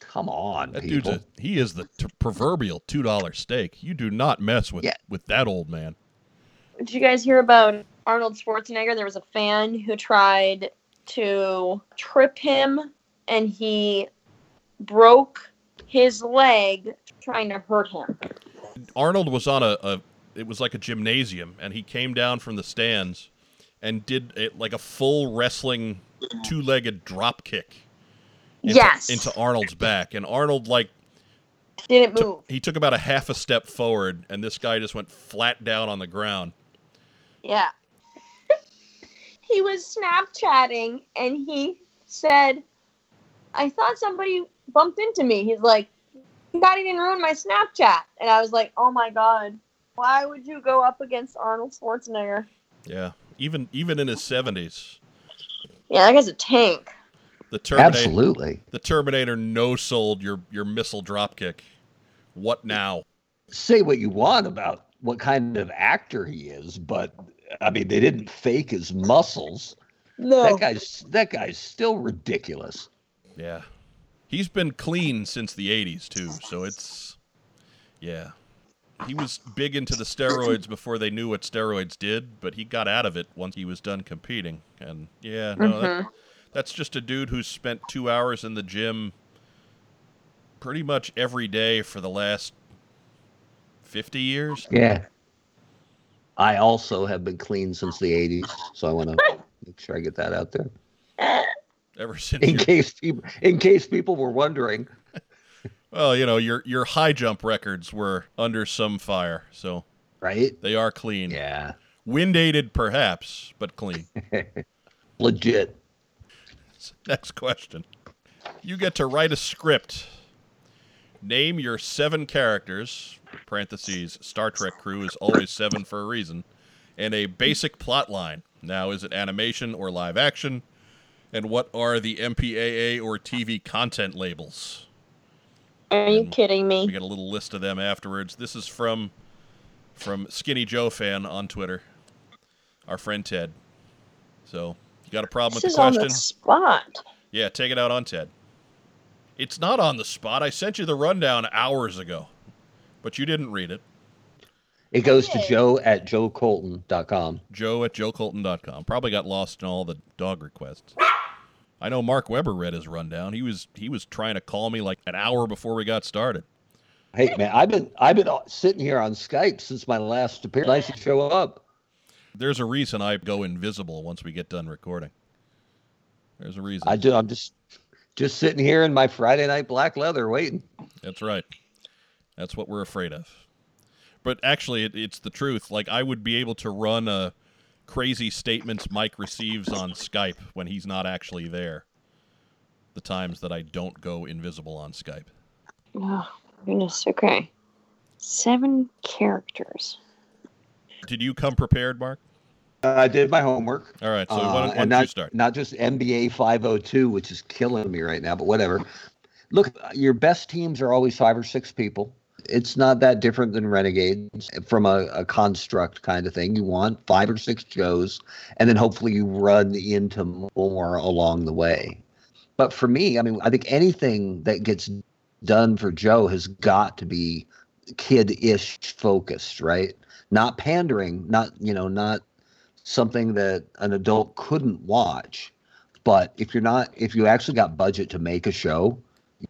come on, That people. dude's a, he is the t- proverbial two dollar steak. You do not mess with Yeah. with that old man. Did you guys hear about Arnold Schwarzenegger? There was a fan who tried to trip him and he broke his leg trying to hurt him. Arnold was on a, a it was like a gymnasium, and he came down from the stands and did it like a full wrestling two legged drop kick. Into, yes. into Arnold's back, and Arnold like Didn't took- move. he took about a half a step forward, and this guy just went flat down on the ground. Yeah. He was Snapchatting and he said, I thought somebody bumped into me. He's like, God, he didn't ruin my Snapchat. And I was like, oh my God, why would you go up against Arnold Schwarzenegger? Yeah, even even in his seventies, Yeah, that guy's a tank. the Terminator, Absolutely. the Terminator no sold your your missile dropkick. What now? Say what you want about what kind of actor he is, but I mean, they didn't fake his muscles. No. That guy's that guy's still ridiculous. Yeah, he's been clean since the '80s too. So it's yeah. He was big into the steroids before they knew what steroids did, but he got out of it once he was done competing. And yeah, no, that, mm-hmm. that's just a dude who's spent two hours in the gym pretty much every day for the last 50 years. Yeah. I also have been clean since the 80s, so I want to make sure I get that out there. Ever since In case people in case people were wondering. well, you know, your your high jump records were under some fire, so Right? they are clean. Yeah. Wind aided perhaps, but clean. Legit. Next question. You get to write a script. Name your seven characters, parentheses, Star Trek crew is always seven for a reason, and a basic plot line. Now, is it animation or live action? And what are the MPAA or TV content labels? Are you And kidding We me? got a little list of them afterwards. This is from from Skinny Joe fan on Twitter. Our friend Ted. So, you got a problem This with is the on question? the spot. Yeah, take it out on Ted. It's not on the spot. I sent you the rundown hours ago, but you didn't read it. It goes to joe at joecolton.com. Joe at joecolton.com. Probably got lost in all the dog requests. I know Mark Weber read his rundown. He was he was trying to call me like an hour before we got started. Hey man, I've been I've been sitting here on Skype since my last appearance. Nice to show up. There's a reason I go invisible once we get done recording. There's a reason. I do I'm just just sitting here in my Friday night black leather waiting. That's right. That's what we're afraid of. But actually, it, it's the truth. Like, I would be able to run a crazy statements Mike receives on Skype when he's not actually there. The times that I don't go invisible on Skype. Oh, goodness. Okay. Seven characters. Did you come prepared, Mark? Uh, I did my homework. All right. So Uh, why don't, why don't not, you start? not just NBA 502, which is killing me right now, but whatever. Look, your best teams are always five or six people. It's not that different than Renegades from a, a construct kind of thing. You want five or six shows, and then hopefully you run into more along the way. But for me, I mean, I think anything that gets done for Joe has got to be kid-ish focused, right? Not pandering, not you know, not something that an adult couldn't watch. But if you're not, if you actually got budget to make a show,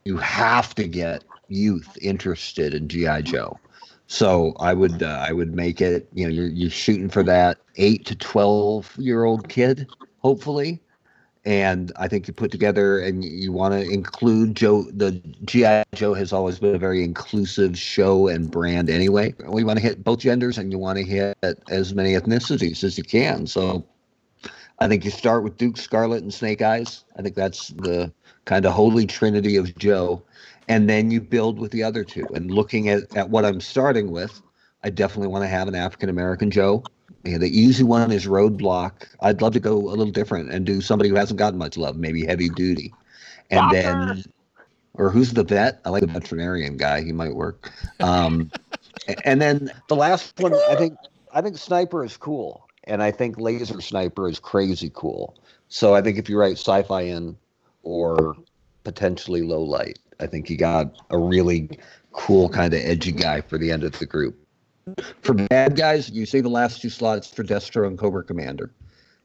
you have to get youth interested in GI Joe. So I would, uh, I would make it. You know, you're you're shooting for that eight to twelve year old kid, hopefully. And I think you put together, and you want to include Joe. The GI Joe has always been a very inclusive show and brand, anyway. We want to hit both genders, and you want to hit as many ethnicities as you can. So I think you start with Duke Scarlett and Snake Eyes. I think that's the kind of holy trinity of Joe. And then you build with the other two. And looking at, at what I'm starting with, I definitely want to have an African American Joe. Yeah, the easy one is Roadblock. I'd love to go a little different and do somebody who hasn't gotten much love, maybe heavy duty. And then, or who's the vet? I like the veterinarian guy. He might work. Um, and then the last one, I think, I think Sniper is cool, and I think Laser Sniper is crazy cool. So I think if you write sci-fi in, or potentially low light, I think you got a really cool kind of edgy guy for the end of the group. For bad guys, you say the last two slots for Destro and Cobra Commander.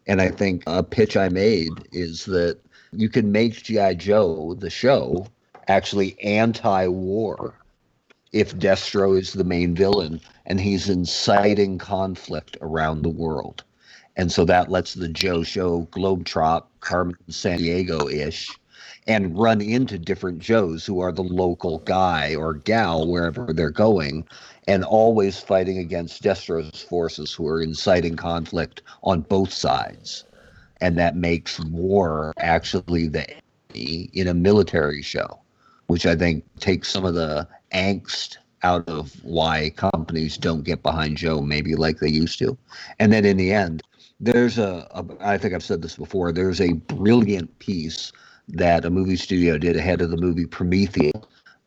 And I think a pitch I made is that you can make G.I. Joe, the show, actually anti war if Destro is the main villain and he's inciting conflict around the world. And so that lets the Joe show globetrot Carmen Sandiego ish and run into different Joes who are the local guy or gal wherever they're going and always fighting against Destro's forces who are inciting conflict on both sides. and that makes war actually the enemy in a military show, which I think takes some of the angst out of why companies don't get behind Joe maybe like they used to. And then in the end, there's a, a I think I've said this before, there's a brilliant piece that a movie studio did ahead of the movie Prometheus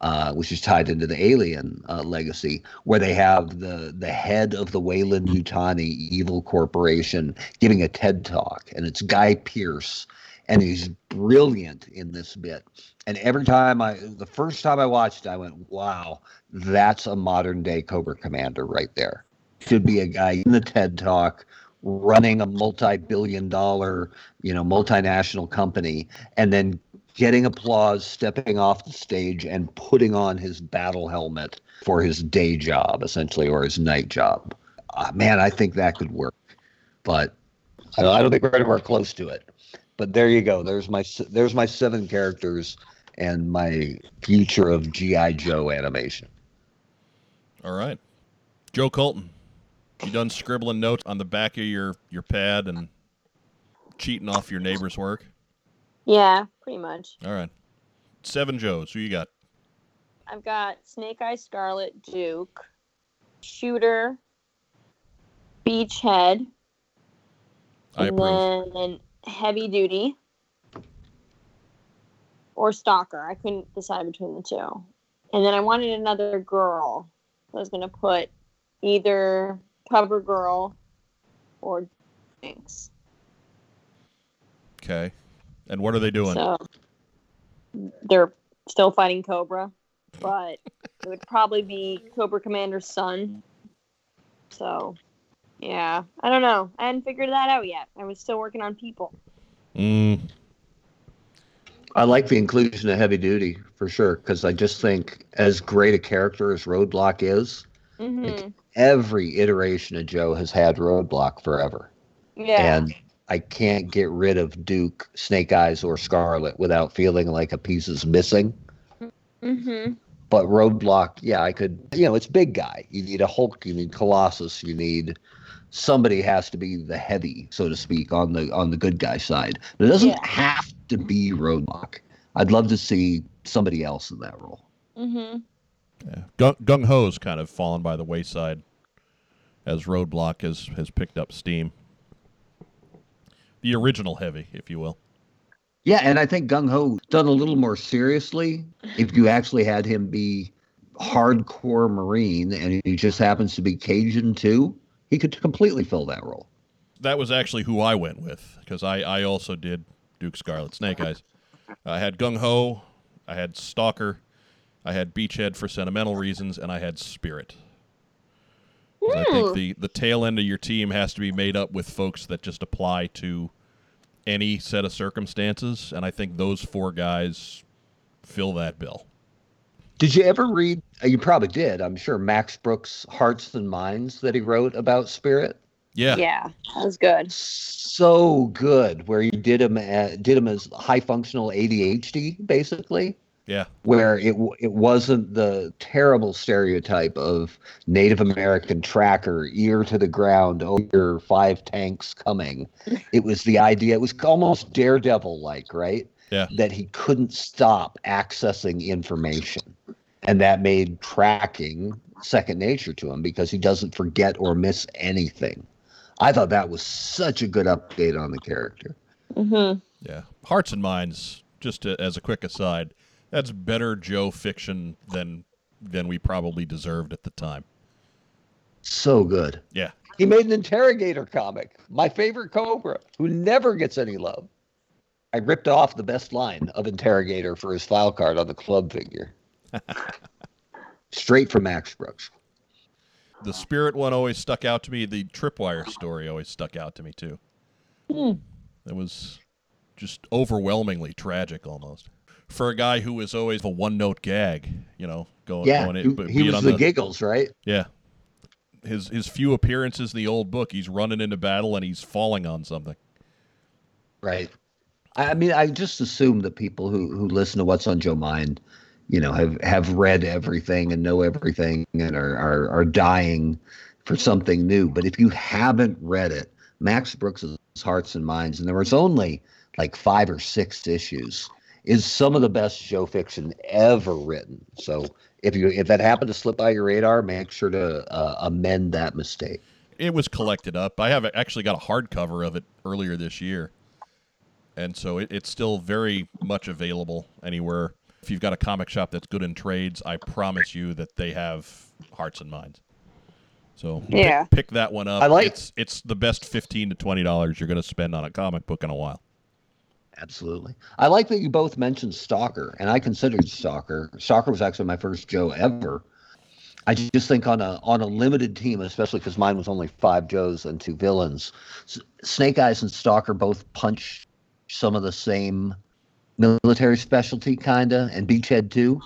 uh, which is tied into the alien uh, legacy, where they have the the head of the Weyland Yutani evil corporation giving a TED talk, and it's Guy Pearce, and he's brilliant in this bit. And every time I, the first time I watched, it, I went, "Wow, that's a modern day Cobra Commander right there." Should be a guy in the TED talk running a multi-billion dollar, you know, multinational company and then getting applause, stepping off the stage, and putting on his battle helmet for his day job, essentially, or his night job. Uh, man, I think that could work, but I don't, I don't think we're anywhere close to it. But there you go. There's my there's my seven characters and my future of GI Joe animation. All right, Joe Colton, you done scribbling notes on the back of your your pad and cheating off your neighbor's work? Yeah, pretty much. All right. Seven Joes. Who you got? I've got Snake Eye Scarlett Duke, Shooter, Beachhead, I and approve. then Heavy Duty or Stalker. I couldn't decide between the two. And then I wanted another girl. I was going to put either Cover Girl or Jinx. Okay. And what are they doing? So they're still fighting Cobra, but it would probably be Cobra Commander's son. So, yeah, I don't know. I hadn't figured that out yet. I was still working on people. Mm, I like the inclusion of heavy duty for sure because I just think as great a character as Roadblock is, hmm every iteration of Joe has had Roadblock forever. Yeah. And I can't get rid of Duke, Snake Eyes, or Scarlett without feeling like a piece is missing. hmm But Roadblock, yeah, I could, you know, it's big guy. You need a Hulk, you need Colossus, you need somebody has to be the heavy, so to speak, on the on the good guy side. But it doesn't Yeah. have to be Roadblock. I'd love to see somebody else in that role. Mm-hmm. yeah. Gung, Gung Ho's kind of fallen by the wayside as Roadblock has, has picked up steam. The original heavy, if you will. Yeah, and I think Gung Ho done a little more seriously. If you actually had him be hardcore Marine and he just happens to be Cajun too, he could completely fill that role. That was actually who I went with because I, I also did Duke Scarlett Snake Eyes. I had Gung Ho, I had Stalker, I had Beachhead for sentimental reasons, and I had Spirit. 'Cause I think the, the tail end of your team has to be made up with folks that just apply to any set of circumstances, and I think those four guys fill that bill. Did you ever read? uh, You probably did. I'm sure Max Brooks' Hearts and Minds that he wrote about Spirit. Yeah. Yeah, that was good. So good, where you did him uh, did him as high functional ADHD, basically. Yeah. where it it wasn't the terrible stereotype of Native American tracker, ear to the ground, oh, your five tanks coming. It was the idea. It was almost Daredevil like, right? Yeah. That he couldn't stop accessing information, and that made tracking second nature to him because he doesn't forget or miss anything. I thought that was such a good update on the character. hmm Yeah. Hearts and Minds, just to, as a quick aside, that's better Joe fiction than than we probably deserved at the time. So good. Yeah. He made an interrogator comic, my favorite Cobra, who never gets any love. I ripped off the best line of interrogator for his file card on the club figure. Straight from Max Brooks. The spirit one always stuck out to me. The tripwire story always stuck out to me too. Hmm. It was just overwhelmingly tragic almost. For a guy who was always a one note gag, you know, going, Yeah, going in, but he was on the, giggles, right? Yeah. His his few appearances in the old book, he's running into battle and he's falling on something. Right. I mean, I just assume that people who, who listen to What's on Joe Mind, you know, have, have read everything and know everything and are, are, are dying for something new. But if you haven't read it, Max Brooks's Hearts and Minds, and there was only like five or six issues, is some of the best show fiction ever written. So if you if that happened to slip by your radar, make sure to uh, amend that mistake. It was collected up. I have actually got a hardcover of it earlier this year, and so it, it's still very much available anywhere. If you've got a comic shop that's good in trades, I promise you that they have Hearts and Minds. So pick- Yeah. pick, that one up. I like- it's it's the best fifteen to twenty dollars you're going to spend on a comic book in a while. Absolutely. I like that you both mentioned Stalker, and I considered Stalker. Stalker was actually my first Joe ever. I just think on a on a limited team, especially because mine was only five Joes and two villains. Snake Eyes and Stalker both punch some of the same military specialty, kinda, and Beachhead too.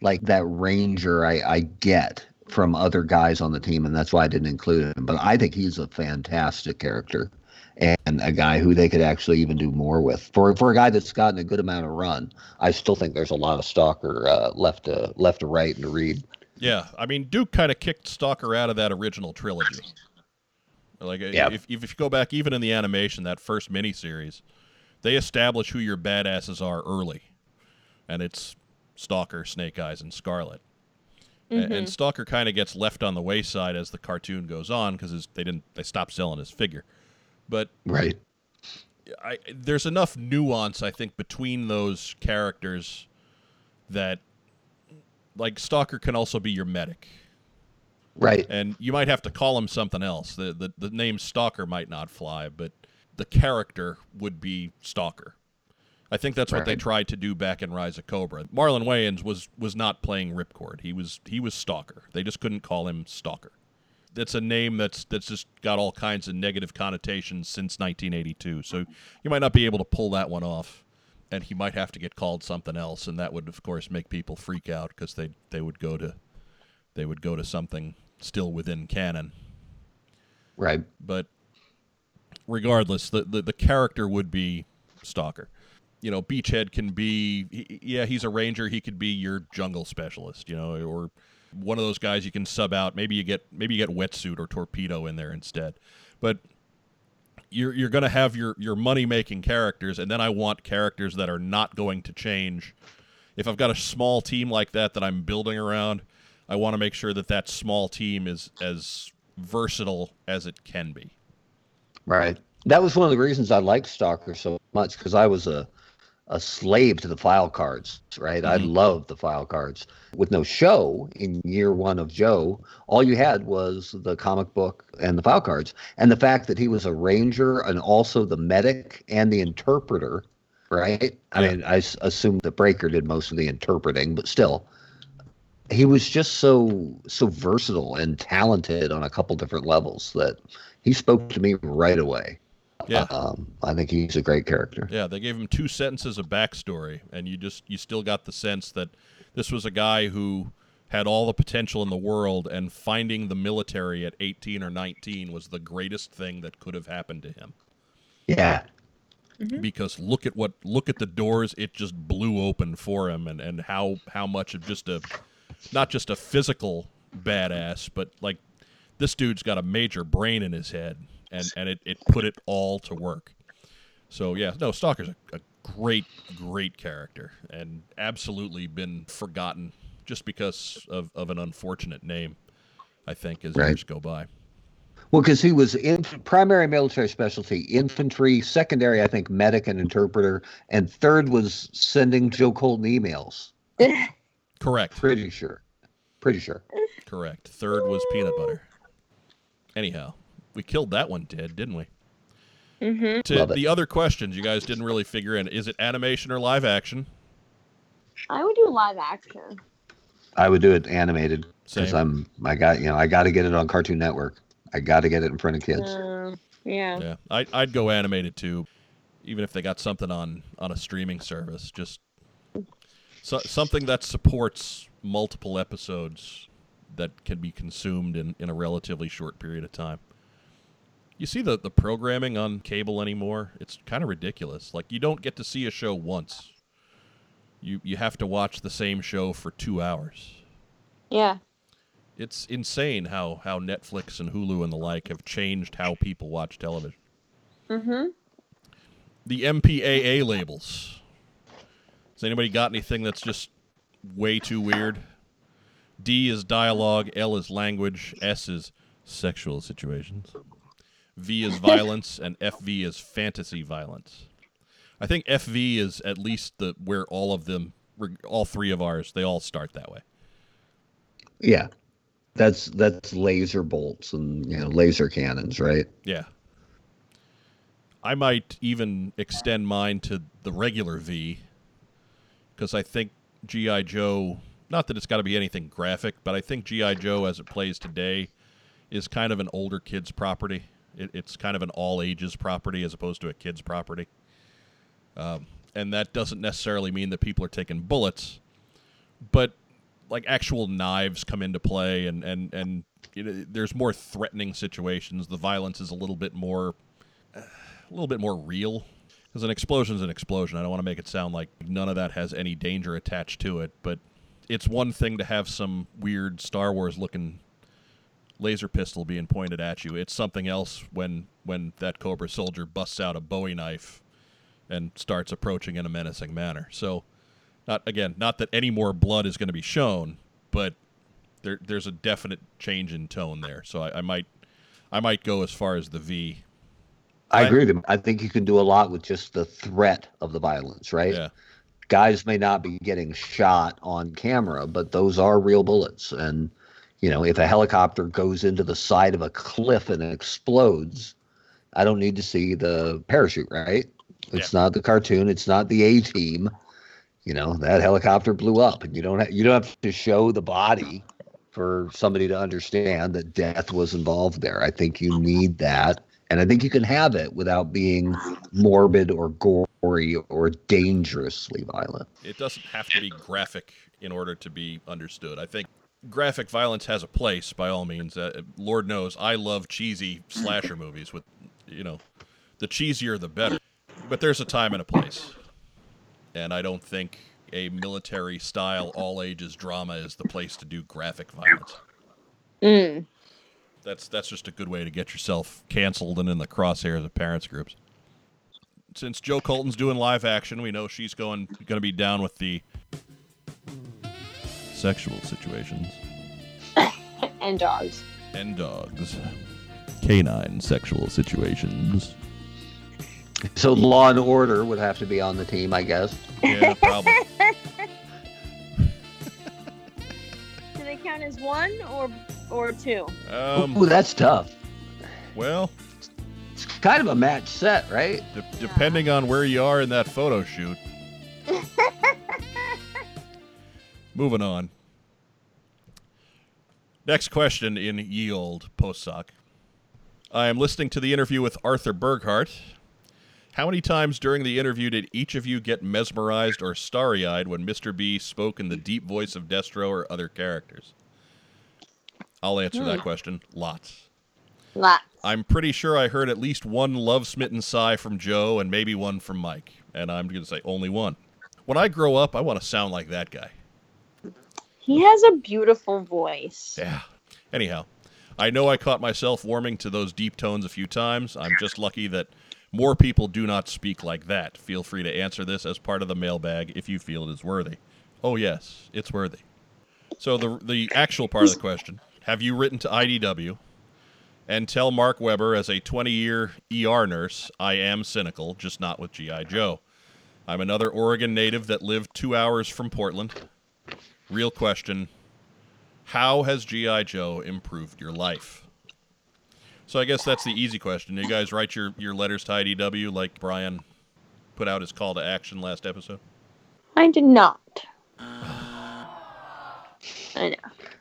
Like that Ranger, I, I get from other guys on the team, and that's why I didn't include him. But I think he's a fantastic character and a guy who they could actually even do more with. For for a guy that's gotten a good amount of run, I still think there's a lot of Stalker uh, left to left to write and to read. Yeah, I mean Duke kind of kicked Stalker out of that original trilogy. Like Yeah. if, if you go back even in the animation that first miniseries, they establish who your badasses are early, and it's Stalker, Snake Eyes, and Scarlett. Mm-hmm. And Stalker kind of gets left on the wayside as the cartoon goes on because they didn't they stopped selling his figure. But Right. I, there's enough nuance I think between those characters that like Stalker can also be your medic Right. and you might have to call him something else. The, the the name Stalker might not fly, but the character would be Stalker. I think that's what they tried to do back in Rise of Cobra. Marlon Wayans was was not playing Ripcord. He was he was Stalker. They just couldn't call him Stalker. That's a name that's that's just got all kinds of negative connotations since 1982. So you might not be able to pull that one off, and he might have to get called something else, and that would of course make people freak out because they they would go to they would go to something still within canon. Right. But regardless, the, the, the character would be Stalker. You know, Beachhead can be, he- yeah, he's a ranger. He could be your jungle specialist, you know, or one of those guys you can sub out. Maybe you get maybe you get wetsuit or torpedo in there instead. But you're you're going to have your your money making characters, and then I want characters that are not going to change. If I've got a small team like that that I'm building around, I want to make sure that that small team is as versatile as it can be. Right. That was one of the reasons I liked Stalker so much because I was a a slave to the file cards, right? I Mhm. loved the file cards. With no show in year one of Joe, all you had was the comic book and the file cards. And the fact that he was a ranger and also the medic and the interpreter, right? I Yeah. mean, I s- assume that Breaker did most of the interpreting, but still, he was just so so versatile and talented on a couple different levels that he spoke to me right away. Yeah. Um, I think he's a great character. Yeah, they gave him two sentences of backstory, and you just you still got the sense that this was a guy who had all the potential in the world, and finding the military at 18 or 19 was the greatest thing that could have happened to him. Yeah. Because look at what look at the doors it just blew open for him, and and how how much of just a not just a physical badass, but like this dude's got a major brain in his head, and and it, it put it all to work. So yeah, no, Stalker's a, a great, great character, and absolutely been forgotten just because of, of an unfortunate name. I think as Right. years go by. Well, because he was in primary military specialty, infantry, secondary, I think, medic and interpreter, and third was sending Joe Colton emails. Correct, Pretty sure. Pretty sure. correct. Third was peanut butter. Anyhow, we killed that one dead, didn't we? Mm-hmm. To Love it. the other questions, you guys didn't really figure in: is it animation or live action? I would do live action. I would do it animated because I'm I got you know I got to get it on Cartoon Network. I got to get it in front of kids. Um, yeah. Yeah, I, I'd go animated too, even if they got something on on a streaming service. Just so, something that supports multiple episodes that can be consumed in, in a relatively short period of time. You see the, the programming on cable anymore? It's kind of ridiculous. Like you don't get to see a show once. You you have to watch the same show for two hours. Yeah. It's insane how how Netflix and Hulu and the like have changed how people watch television. Mm-hmm. The MPAA labels. Has anybody got anything that's just way too weird? D is dialogue, L is language, S is sexual situations, V is violence, and FV is fantasy violence. I think FV is at least the where all of them, all three of ours, they all start that way. Yeah. That's that's laser bolts and you know laser cannons, right? Yeah. I might even extend mine to the regular V because I think G.I. Joe, not that it's got to be anything graphic, but I think G.I. Joe as it plays today is kind of an older kid's property. It, it's kind of an all ages property as opposed to a kid's property. Um, and that doesn't necessarily mean that people are taking bullets, but like actual knives come into play and, and, and you know, there's more threatening situations. The violence is a little bit more, a little bit more real. Because an explosion is an explosion. I don't want to make it sound like none of that has any danger attached to it, but it's one thing to have some weird Star Wars looking laser pistol being pointed at you. It's something else when when that Cobra soldier busts out a Bowie knife and starts approaching in a menacing manner. So, not again, not that any more blood is going to be shown, but there there's a definite change in tone there. So I, I might I might go as far as the V. I I- agree with him. I think you can do a lot with just the threat of the violence, right? Yeah. Guys may not be getting shot on camera, but those are real bullets. And, you know, if a helicopter goes into the side of a cliff and explodes, I don't need to see the parachute, right? It's not the cartoon. It's not the A team. You know, that helicopter blew up and you don't have, you don't have to show the body for somebody to understand that death was involved there. I think you need that. And I think you can have it without being morbid or gory or dangerously violent. It doesn't have to be graphic in order to be understood. I think graphic violence has a place by all means. Uh, Lord knows I love cheesy slasher movies with, you know, the cheesier the better. But there's a time and a place. And I don't think a military style all ages drama is the place to do graphic violence. Mm. That's that's just a good way to get yourself canceled and in the crosshairs of parents groups. Since Joe Colton's doing live action, we know she's going going to be down with the sexual situations and dogs. and dogs. Canine sexual situations. So Law and Order would have to be on the team, I guess. Yeah, probably. Do they count as one or or two? Um, Ooh, that's tough. well, It's kind of a match set, right? de- depending on where you are in that photo shoot. Moving on. Next question in ye old Postsac. I am listening to the interview with Arthur Burghardt. How many times during the interview did each of you get mesmerized or starry eyed when Mr. B spoke in the deep voice of Destro or other characters? I'll answer that hmm. question. Lots. Lots. I'm pretty sure I heard at least one love smitten sigh from Joe and maybe one from Mike. And I'm going to say only one. When I grow up, I want to sound like that guy. He has a beautiful voice. Yeah. Anyhow, I know I caught myself warming to those deep tones a few times. I'm just lucky that more people do not speak like that. Feel free to answer this as part of the mailbag if you feel it is worthy. Oh, yes, it's worthy. So, the, the actual part of the question Have you written to IDW and tell Mark Weber, as a 20 year ER nurse, I am cynical, just not with G.I. Joe? I'm another Oregon native that lived two hours from Portland. Real question How has G.I. Joe improved your life? So I guess that's the easy question. You guys write your, your letters to IDW like Brian put out his call to action last episode? I did not. I know.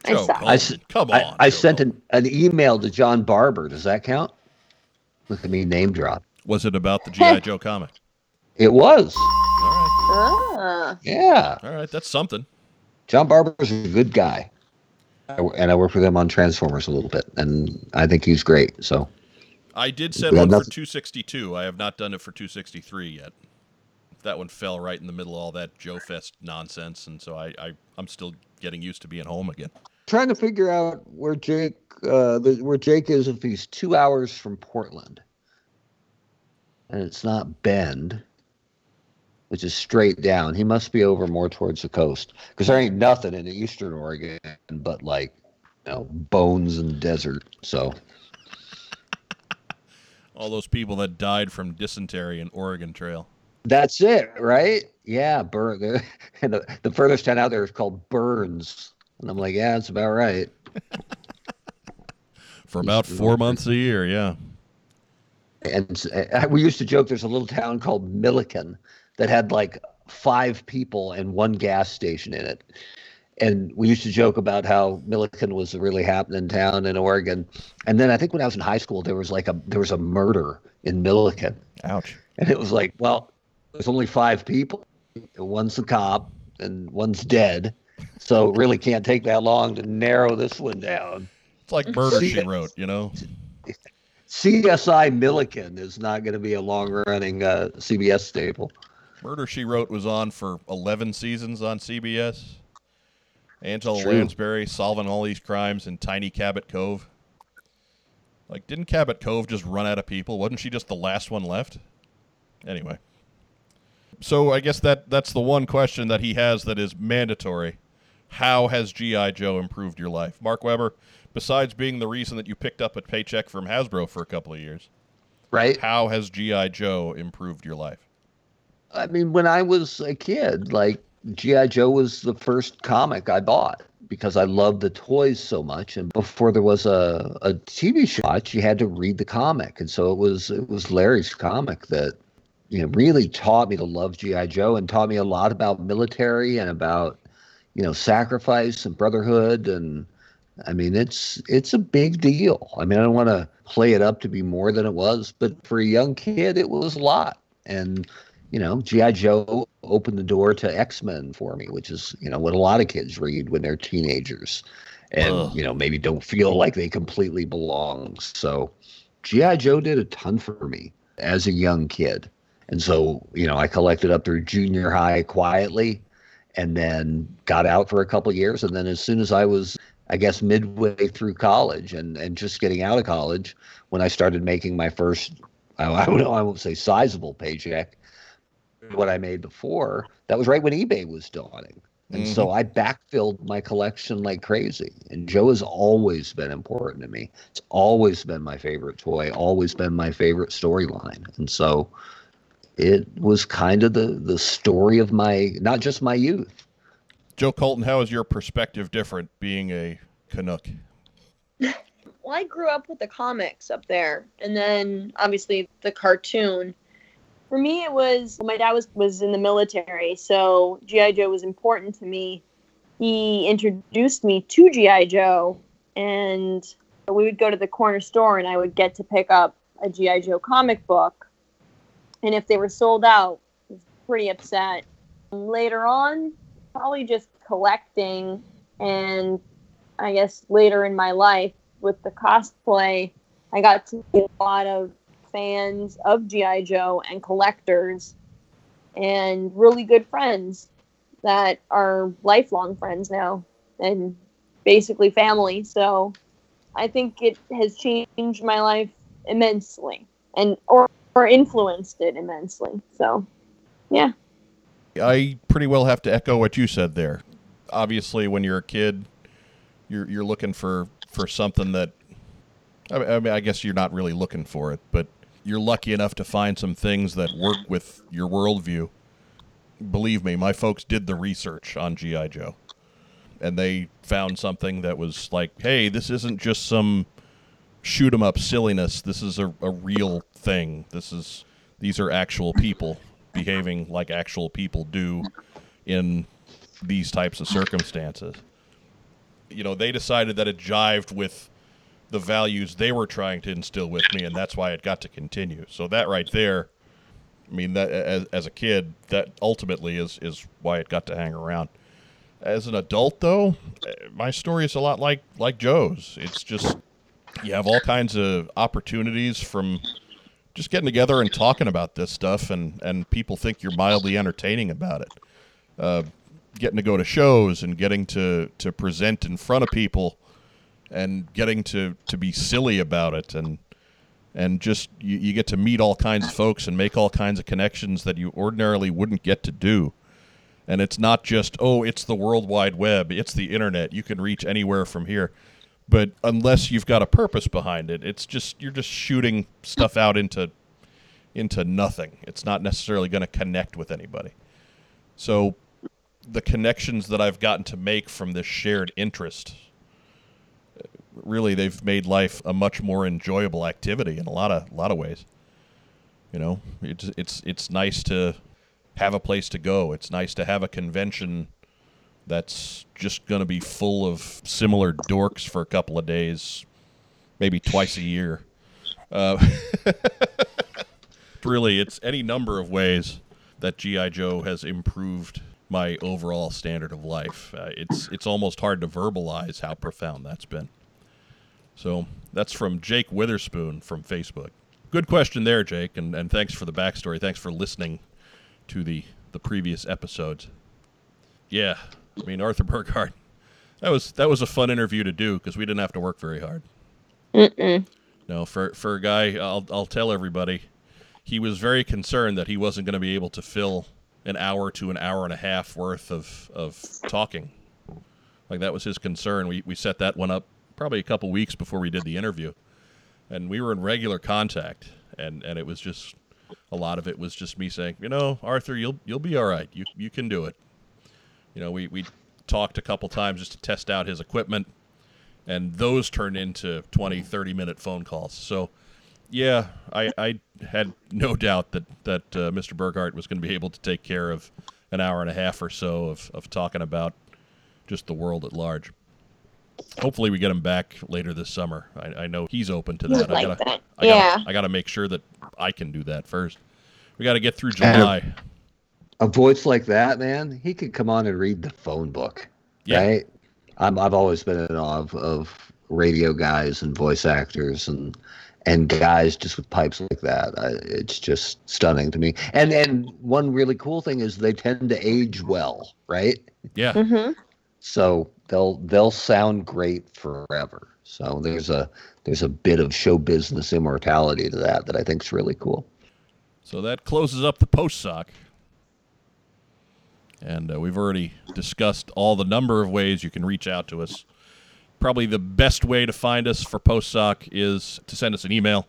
I Joe suck. Colton, I s- come on. I, I Joe sent an, an email to John Barber. Does that count? Look at me name drop. Was it about the G.I. Joe comic? It was. All right. Ah. Yeah. All right. That's something. John Barber's a good guy. I, and I worked with him on Transformers a little bit, and I think he's great. So I did set one for 262. I have not done it for 263 yet. That one fell right in the middle of all that Joe Fest nonsense, and so I, I I'm still getting used to being home again. trying to figure out where Jake uh, the, where Jake is if he's two hours from Portland, and it's not Bend, which is straight down. He must be over more towards the coast because there ain't nothing in Eastern Oregon but like you know bones and desert. So All those people that died from dysentery in Oregon Trail. that's it, right? Yeah, burn. The, and the, the furthest town out there is called Burns, and I'm like, yeah, that's about right. For about four months a year, yeah. and uh, we used to joke there's a little town called Millican that had like five people and one gas station in it. And we used to joke about how Millican was a really happening town in Oregon. And then I think when I was in high school, there was like a there was a murder in Millican, Ouch. and it was like, well, there's only five people. One's a cop, and one's dead. So it really can't take that long to narrow this one down. It's like Murder She Wrote, you know? CSI Millican is not going to be a long running uh, CBS staple. Murder She Wrote was on for 11 seasons on CBS. Angela True. Lansbury solving all these crimes in tiny Cabot Cove. Like, didn't Cabot Cove just run out of people? Wasn't she just the last one left? Anyway. So I guess that that's the one question that he has that is mandatory. How has G.I. Joe improved your life? Mark Weber, besides being the reason that you picked up a paycheck from Hasbro for a couple of years, Right? how has G.I. Joe improved your life? I mean, when I was a kid, like G.I. Joe was the first comic I bought because I loved the toys so much. And before there was a, a TV show, you had to read the comic. And so it was it was Larry's comic that, you know, really taught me to love G.I. Joe and taught me a lot about military and about, you know, sacrifice and brotherhood and I mean, it's it's a big deal. I mean, I don't want to play it up to be more than it was, but for a young kid, it was a lot. And you know, GI Joe opened the door to X Men for me, which is you know what a lot of kids read when they're teenagers, and Ugh. you know maybe don't feel like they completely belong. So, GI Joe did a ton for me as a young kid, and so you know I collected up through junior high quietly, and then got out for a couple years, and then as soon as I was I guess midway through college and and just getting out of college when I started making my first I, I don't know I won't say sizable paycheck what I made before that was right when eBay was dawning. And so mm-hmm. I backfilled my collection like crazy. And Joe has always been important to me. It's always been my favorite toy always been my favorite storyline. And so it was kind of the the story of my not just my youth. Joe Colton, how is your perspective different being a Canuck? Well, I grew up with the comics up there, and then obviously the cartoon. For me, it was my dad was was in the military, so GI Joe was important to me. He introduced me to GI Joe, and we would go to the corner store, and I would get to pick up a GI Joe comic book. And if they were sold out, I was pretty upset. Later on, probably just collecting, and I guess later in my life with the cosplay, I got to meet a lot of fans of GI Joe and collectors, and really good friends that are lifelong friends now, and basically family. So I think it has changed my life immensely, and or or influenced it immensely. So, yeah. I pretty well have to echo what you said there. Obviously, when you're a kid, you're you're looking for for something that I mean, I mean, I guess you're not really looking for it, but you're lucky enough to find some things that work with your worldview. Believe me, my folks did the research on GI Joe, and they found something that was like, "Hey, this isn't just some shoot 'em up silliness. This is a, a real thing. This is these are actual people behaving like actual people do in these types of circumstances." You know, they decided that it jived with the values they were trying to instill with me, and that's why it got to continue. So that right there, I mean, that as, as a kid, that ultimately is is why it got to hang around. As an adult, though, my story is a lot like like Joe's. It's just you have all kinds of opportunities from just getting together and talking about this stuff, and and people think you're mildly entertaining about it. Uh, getting to go to shows and getting to to present in front of people and getting to to be silly about it and and just you, you get to meet all kinds of folks and make all kinds of connections that you ordinarily wouldn't get to do. And it's not just oh it's the world wide web it's the internet you can reach anywhere from here. But unless you've got a purpose behind it it's just you're just shooting stuff out into into nothing. It's not necessarily going to connect with anybody. So the connections that I've gotten to make from this shared interest really they've made life a much more enjoyable activity in a lot of a lot of ways. You know it's it's it's nice to have a place to go. It's nice to have a convention that's just going to be full of similar dorks for a couple of days maybe twice a year. Uh, really it's any number of ways that gi joe has improved my overall standard of life. Uh, it's it's almost hard to verbalize how profound that's been so that's from Jake Witherspoon from Facebook. Good question there, Jake, and, and thanks for the backstory. Thanks for listening to the, the previous episodes. Yeah, I mean Arthur Burghardt. That was that was a fun interview to do because we didn't have to work very hard. Mm-mm. No, for for a guy, I'll I'll tell everybody, he was very concerned that he wasn't going to be able to fill an hour to an hour and a half worth of of talking. Like that was his concern. We we set that one up probably a couple weeks before we did the interview, and we were in regular contact, and and it was just a lot of it was just me saying, you know, Arthur, you'll you'll be all right. You you can do it. You know, we we talked a couple times just to test out his equipment, and those turned into 20, 30 minute phone calls. So. Yeah, I, I had no doubt that that uh, Mr. Burghardt was going to be able to take care of an hour and a half or so of, of talking about just the world at large hopefully we get him back later this summer. I, I know he's open to that. Like I gotta, that. I Yeah. gotta, I gotta make sure that I can do that first. We got to get through July. A voice like that, man, he could come on and read the phone book, Yeah. right? I'm, I've always been in awe of, of radio guys and voice actors and and guys just with pipes like that. I, it's just stunning to me. And and one really cool thing is they tend to age well, right? Yeah, Mm-hmm. So they'll they'll sound great forever. So there's a there's a bit of show business immortality to that that I think is really cool. so that closes up the Postsac, and uh, we've already discussed all the number of ways you can reach out to us. Probably the best way to find us for Postsac is to send us an email.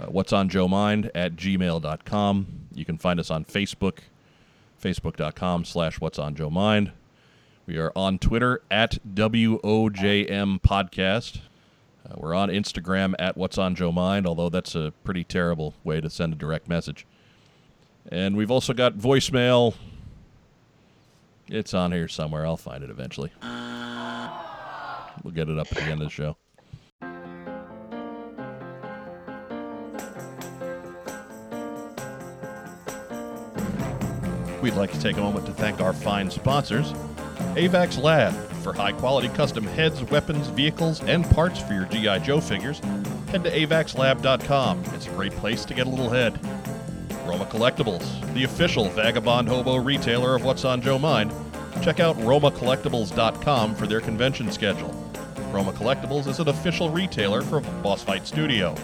Uh, what's on Joe Mind at gmail.com. You can find us on Facebook, facebook.com slash what's on Joe Mind. We are on Twitter at WOJM Podcast. Uh, we're on Instagram at What's on Joe Mind, although that's a pretty terrible way to send a direct message. And we've also got voicemail. It's on here somewhere. I'll find it eventually. We'll get it up at the end of the show. We'd like to take a moment to thank our fine sponsors AVAX Lab for high quality custom heads, weapons, vehicles, and parts for your G.I. Joe figures. Head to avaxlab.com. It's a great place to get a little head. Roma Collectibles, the official vagabond hobo retailer of What's on Joe Mind. Check out romacollectibles.com for their convention schedule. Roma Collectibles is an official retailer for Boss Fight Studio.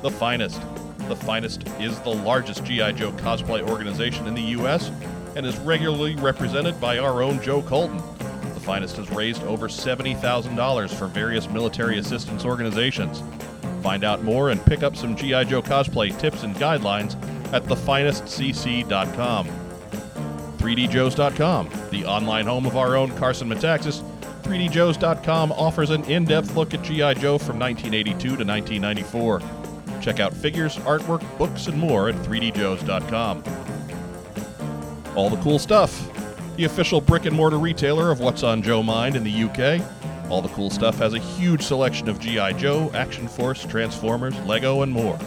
The Finest. The Finest is the largest G.I. Joe cosplay organization in the U.S. and is regularly represented by our own Joe Colton. The Finest has raised over $70,000 for various military assistance organizations. Find out more and pick up some G.I. Joe cosplay tips and guidelines at thefinestcc.com. 3djoes.com, the online home of our own Carson Metaxas. 3djoes.com offers an in depth look at G.I. Joe from 1982 to 1994. Check out figures, artwork, books, and more at 3djoes.com. All the cool stuff. The official brick and mortar retailer of What's on Joe Mind in the UK. All the cool stuff has a huge selection of G.I. Joe, Action Force, Transformers, Lego, and more.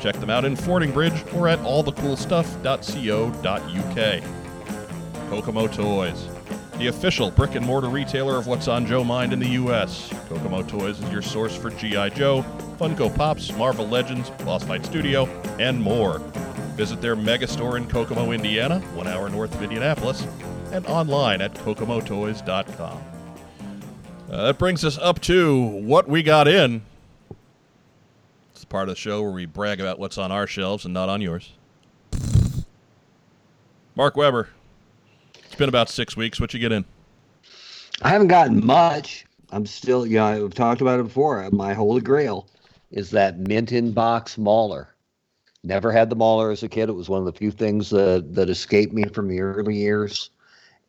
Check them out in Fordingbridge or at allthecoolstuff.co.uk. Kokomo Toys, the official brick and mortar retailer of What's on Joe Mind in the U.S. Kokomo Toys is your source for G.I. Joe, Funko Pops, Marvel Legends, Boss Fight Studio, and more. Visit their mega store in Kokomo, Indiana, one hour north of Indianapolis, and online at kokomotoys.com. Uh, that brings us up to what we got in. It's the part of the show where we brag about what's on our shelves and not on yours. Mark Weber, it's been about six weeks. What you get in? I haven't gotten much. I'm still, you know, I've talked about it before. My holy grail is that mint in box Mauler. Never had the Mauler as a kid. It was one of the few things that, that escaped me from the early years.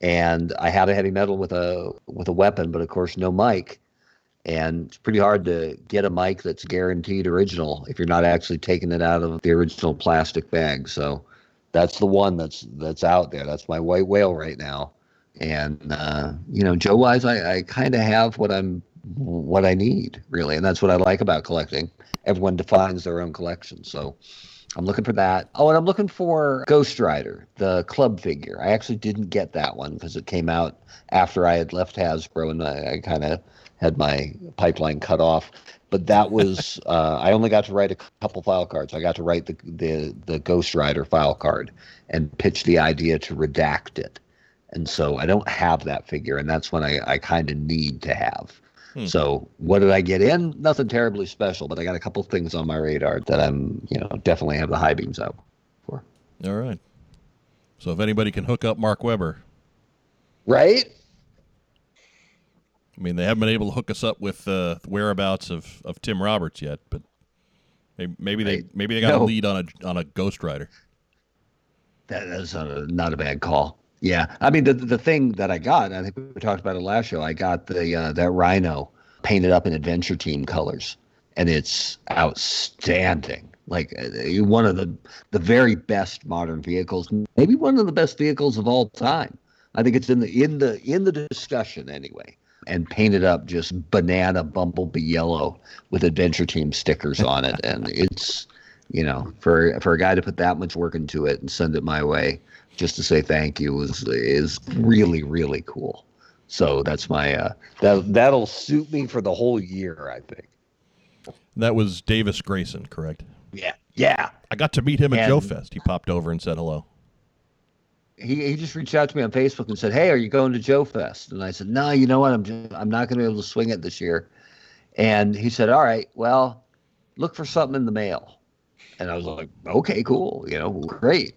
And I had a heavy metal with a with a weapon, but of course no mic. And it's pretty hard to get a mic that's guaranteed original if you're not actually taking it out of the original plastic bag. So that's the one that's that's out there. That's my white whale right now. And uh, you know, Joe wise, I, I kind of have what I'm what I need really, and that's what I like about collecting. Everyone defines their own collection, so I'm looking for that. Oh, and I'm looking for Ghost Rider, the club figure. I actually didn't get that one because it came out after I had left Hasbro, and I, I kind of had my pipeline cut off. But that was uh, I only got to write a couple file cards. I got to write the the the Ghost Rider file card and pitch the idea to redact it. And so I don't have that figure, and that's when I, I kind of need to have. Hmm. So what did I get in? Nothing terribly special, but I got a couple things on my radar that I'm, you know, definitely have the high beams out for. All right. So if anybody can hook up Mark Weber, Right? I mean, they haven't been able to hook us up with uh, whereabouts of, of Tim Roberts yet, but maybe, maybe they maybe they got a lead on a on a Ghost Rider. That is a, not a bad call. Yeah, I mean the the thing that I got, I think we talked about it last show. I got the uh, that Rhino painted up in Adventure Team colors, and it's outstanding. Like uh, one of the the very best modern vehicles, maybe one of the best vehicles of all time. I think it's in the in the in the discussion anyway. And painted up just banana bumblebee yellow with Adventure Team stickers on it, and it's you know for for a guy to put that much work into it and send it my way just to say thank you is is really really cool. So that's my uh, that that'll suit me for the whole year, I think. That was Davis Grayson, correct? Yeah, yeah. I got to meet him at Joe Fest. He popped over and said hello. He he just reached out to me on Facebook and said, "Hey, are you going to Joe Fest?" And I said, "No, you know what? I'm just, I'm not going to be able to swing it this year." And he said, "All right, well, look for something in the mail." And I was like, "Okay, cool. You know, great."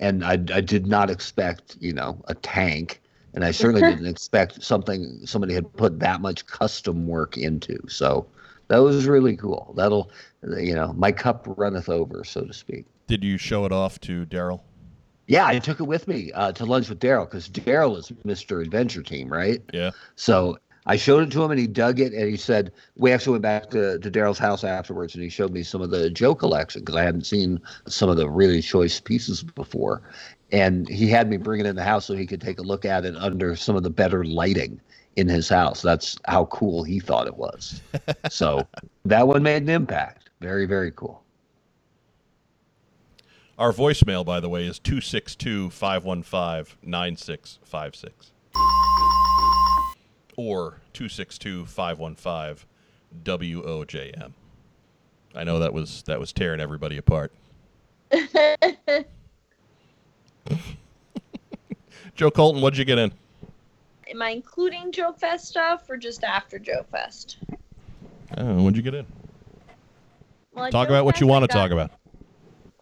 And I I did not expect you know a tank, and I certainly didn't expect something somebody had put that much custom work into. So that was really cool. That'll you know my cup runneth over, so to speak. Did you show it off to Derryl? Yeah, I took it with me uh, to lunch with Derryl because Derryl is Mr. Adventure Team, right? Yeah. So I showed it to him and he dug it and he said, we actually went back to, to Derryl's house afterwards and he showed me some of the Joe collection because I hadn't seen some of the really choice pieces before. And he had me bring it in the house so he could take a look at it under some of the better lighting in his house. That's how cool he thought it was. so that one made an impact. Very, very cool. Our voicemail, by the way, is 262 515 9656. Or 262 515 WOJM. I know that was that was tearing everybody apart. Joe Colton, what'd you get in? Am I including Joe Fest stuff or just after Joe Fest? Oh, what'd you get in? Well, Talk Joe about what you want to talk about.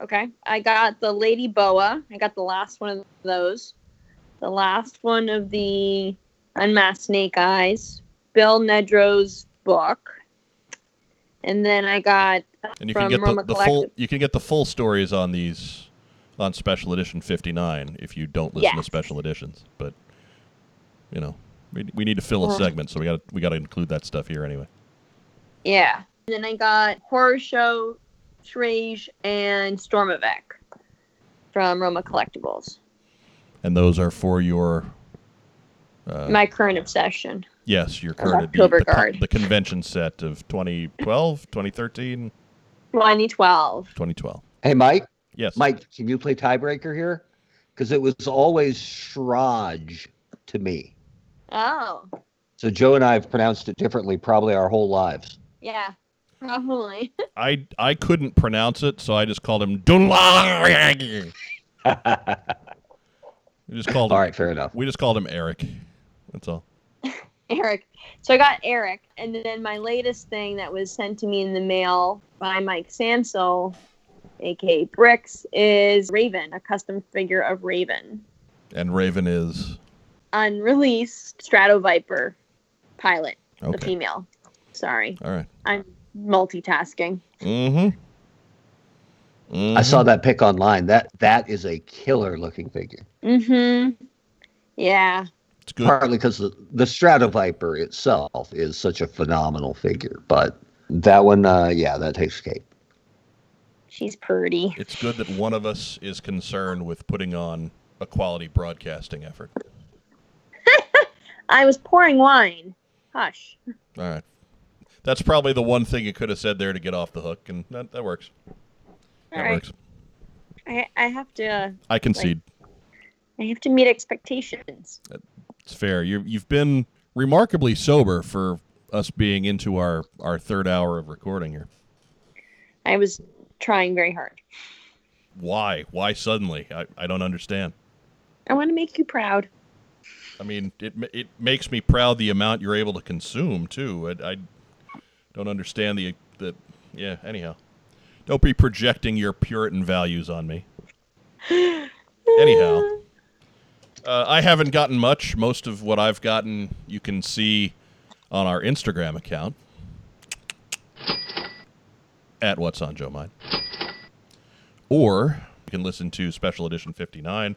Okay. I got the Lady Boa. I got the last one of those. The last one of the Unmasked Snake Eyes. Bill Nedro's book. And then I got And you can get the, the full you can get the full stories on these on special edition 59 if you don't listen to special editions, but you know, we, we need to fill a segment, so we got we got to include that stuff here anyway. Yeah. And then I got Horror Show, Trage, and Storm Stormavik from Roma Collectibles. And those are for your uh, My current obsession. yes, your current the, October the, con- the convention set of 2012, 2013, 2012. 2012. Hey, Mike. Yes. Mike, can you play tiebreaker here? Because it was always Shraj to me. Oh, So Joe and I have pronounced it differently probably our whole lives. yeah. Probably. I I couldn't pronounce it, so I just called him Dunla. We just called. All him, right, fair enough. We just called him Eric. That's all. Eric. So I got Eric, and then my latest thing that was sent to me in the mail by Mike Sansel, aka Bricks, is Raven, a custom figure of Raven, And Raven is unreleased Strato Viper pilot, the okay. female. Sorry, All right. I'm multitasking. Mm-hmm. I saw that pic online. That that is a killer looking figure. Mm-hmm. Yeah. It's good. Partly because the, the Stratoviper itself is such a phenomenal figure, but that one, uh, yeah, that takes cake. She's pretty. It's good that one of us is concerned with putting on a quality broadcasting effort. I was pouring wine. Hush. All right. That's probably the one thing you could have said there to get off the hook, and that, that works. That All right. works. I, I have to I concede. I have to meet expectations. It's fair. You you've been remarkably sober for us being into our our third hour of recording here. I was trying very hard. Why? Why suddenly? I, I don't understand. I want to make you proud. I mean, it it makes me proud the amount you're able to consume too. I, I don't understand the the yeah. Anyhow, don't be projecting your Puritan values on me. Anyhow, uh, I haven't gotten much. Most of what I've gotten, you can see on our Instagram account at What's on Joe Mind, or you can listen to Special Edition 59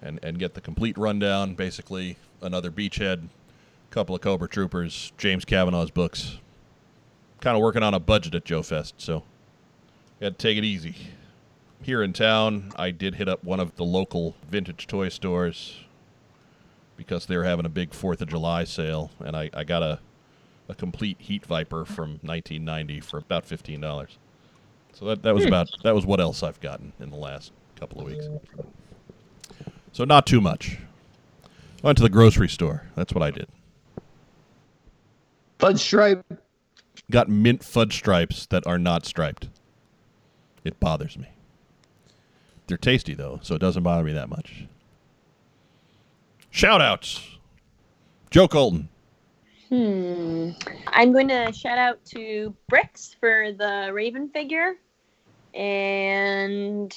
and and get the complete rundown. Basically, another beachhead, couple of Cobra Troopers, James Cavanaugh's books. Kind of working on a budget at Joe Fest, so had to take it easy. Here in town, I did hit up one of the local vintage toy stores because they were having a big Fourth of July sale, and I, I got a a complete Heat Viper from 1990 for about fifteen dollars. So that that was hmm. about that was what else I've gotten in the last couple of weeks. So not too much. Went to the grocery store. That's what I did. Fudge stripe. Got mint fudge stripes that are not striped. It bothers me. They're tasty though, so it doesn't bother me that much. Shout outs. Joe Colton. Hmm. I'm going to shout out to Bricks for the Raven figure and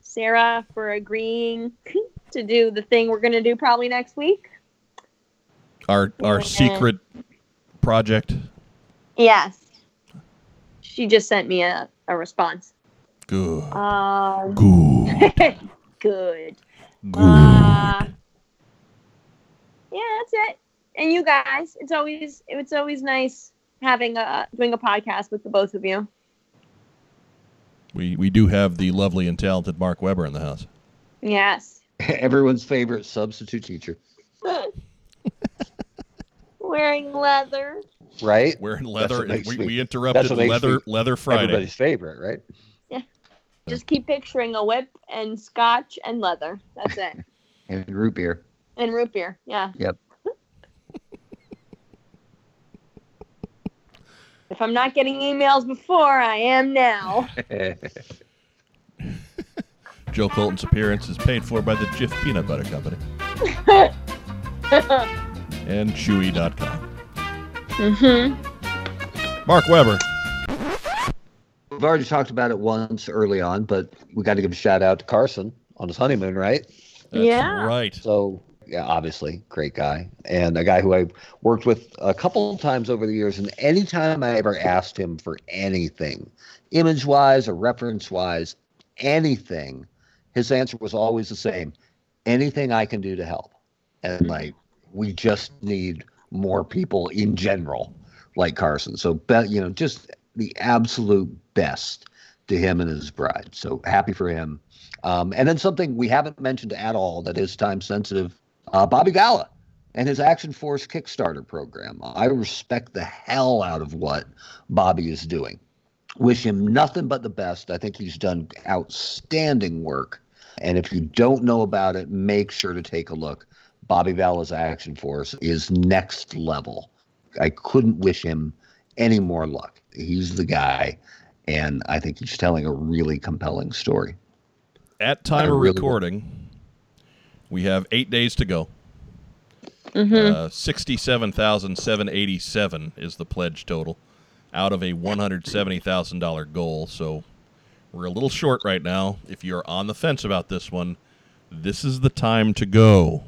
Sarah for agreeing to do the thing we're going to do probably next week. Our our Yeah. secret project. Yes. She just sent me a, a response. Good. Um, Good. good. Good. Uh, yeah, that's it. And you guys, it's always it's always nice having a doing a podcast with the both of you. we we do have the lovely and talented Mark Weber in the house. Yes. Everyone's favorite substitute teacher, Wearing leather. right? Wearing leather. We, me- we interrupted leather me leather Friday. Everybody's favorite, right? Just keep picturing a whip and scotch and leather. That's it. And root beer. and root beer. Yeah. Yep. If I'm not getting emails before, I am now. Joe Colton's appearance is paid for by the Jif Peanut Butter Company and Chewy.com. mm-hmm. Mark Weber. We've already talked about it once early on, but we got to give a shout out to Carson on his honeymoon, right? That's Yeah. right. So, yeah, obviously, great guy. And a guy who I worked with a couple of times over the years. And anytime I ever asked him for anything, image wise or reference wise, anything, his answer was always the same anything I can do to help. And like, we just need more people in general like Carson. So, be, you know, just the absolute best to him and his bride. So happy for him. Um, and then something we haven't mentioned at all that is time sensitive uh, Bobby Vala and his Action Force Kickstarter program. I respect the hell out of what Bobby is doing. Wish him nothing but the best. I think he's done outstanding work. And if you don't know about it, make sure to take a look. Bobby Vala's Action Force is next level. I couldn't wish him any more luck. He's the guy, and I think he's telling a really compelling story. At time I of really- recording, We have eight days to go. Mm-hmm. Uh, Sixty-seven thousand seven eighty-seven is the pledge total, out of a one hundred seventy thousand dollar goal. So we're a little short right now. If you're on the fence about this one, this is the time to go.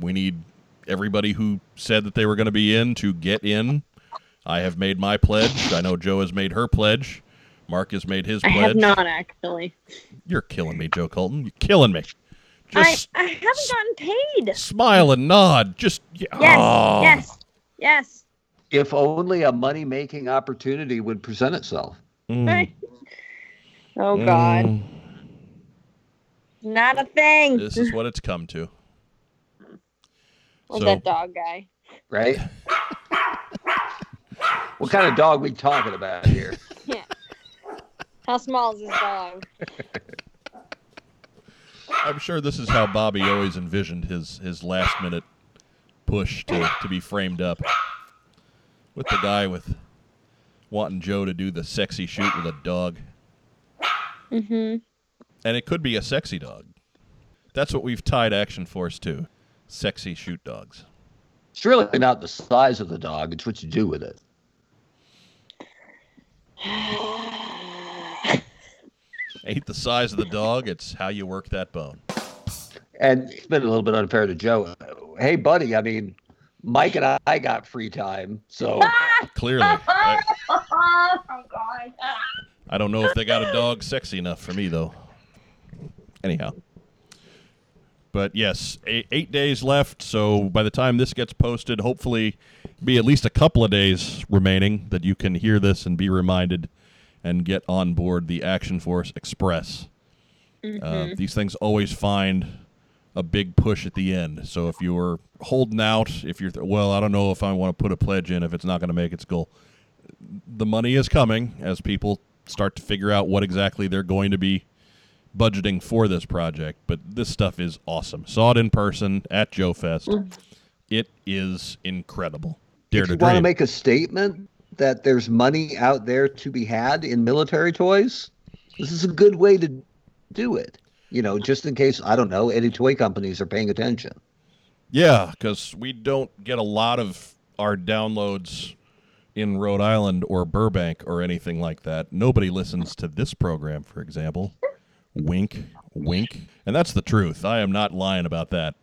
We need everybody who said that they were going to be in to get in. I have made my pledge. I know Joe has made her pledge. Mark has made his pledge. I have not actually. You're killing me, Joe Colton. You're killing me. I, Just I haven't gotten paid. smile and nod. Just yeah. Yes, oh. yes, yes. If only a money making opportunity would present itself. Mm, Oh God, mm. not a thing. This is what it's come to. Well, so- that dog guy? right? what kind of dog we talking about here? Yeah. How small is this dog? I'm sure this is how Bobby always envisioned his his last minute push to, to be framed up. With the guy with wanting Joe to do the sexy shoot with a dog. Mm-hmm. And it could be a sexy dog. That's what we've tied Action Force to. Sexy shoot dogs. It's really not the size of the dog; it's what you do with it. Ain't the size of the dog, it's how you work that bone. And it's been a little bit unfair to Joe. Hey, buddy, I mean, Mike and I got free time, so Clearly. I, oh God. I don't know if they got a dog sexy enough for me, though. Anyhow. But yes, eight, eight days left. So by the time this gets posted, hopefully be at least a couple of days remaining that you can hear this and be reminded and get on board the Action Force Express. Uh, these things always find a big push at the end. So if you're holding out, if you're, th- well, I don't know if I want to put a pledge in if it's not going to make its goal. The money is coming as people start to figure out what exactly they're going to be budgeting for this project. But this stuff is awesome. Saw it in person at Joe Fest. Mm. It is incredible. Dare if to you want to make a statement that there's money out there to be had in military toys, this is a good way to do it. You know, just in case I don't know any toy companies are paying attention. Yeah, because we don't get a lot of our downloads in Rhode Island or Burbank or anything like that. Nobody listens to this program, for example. Wink, wink. And that's the truth. I am not lying about that.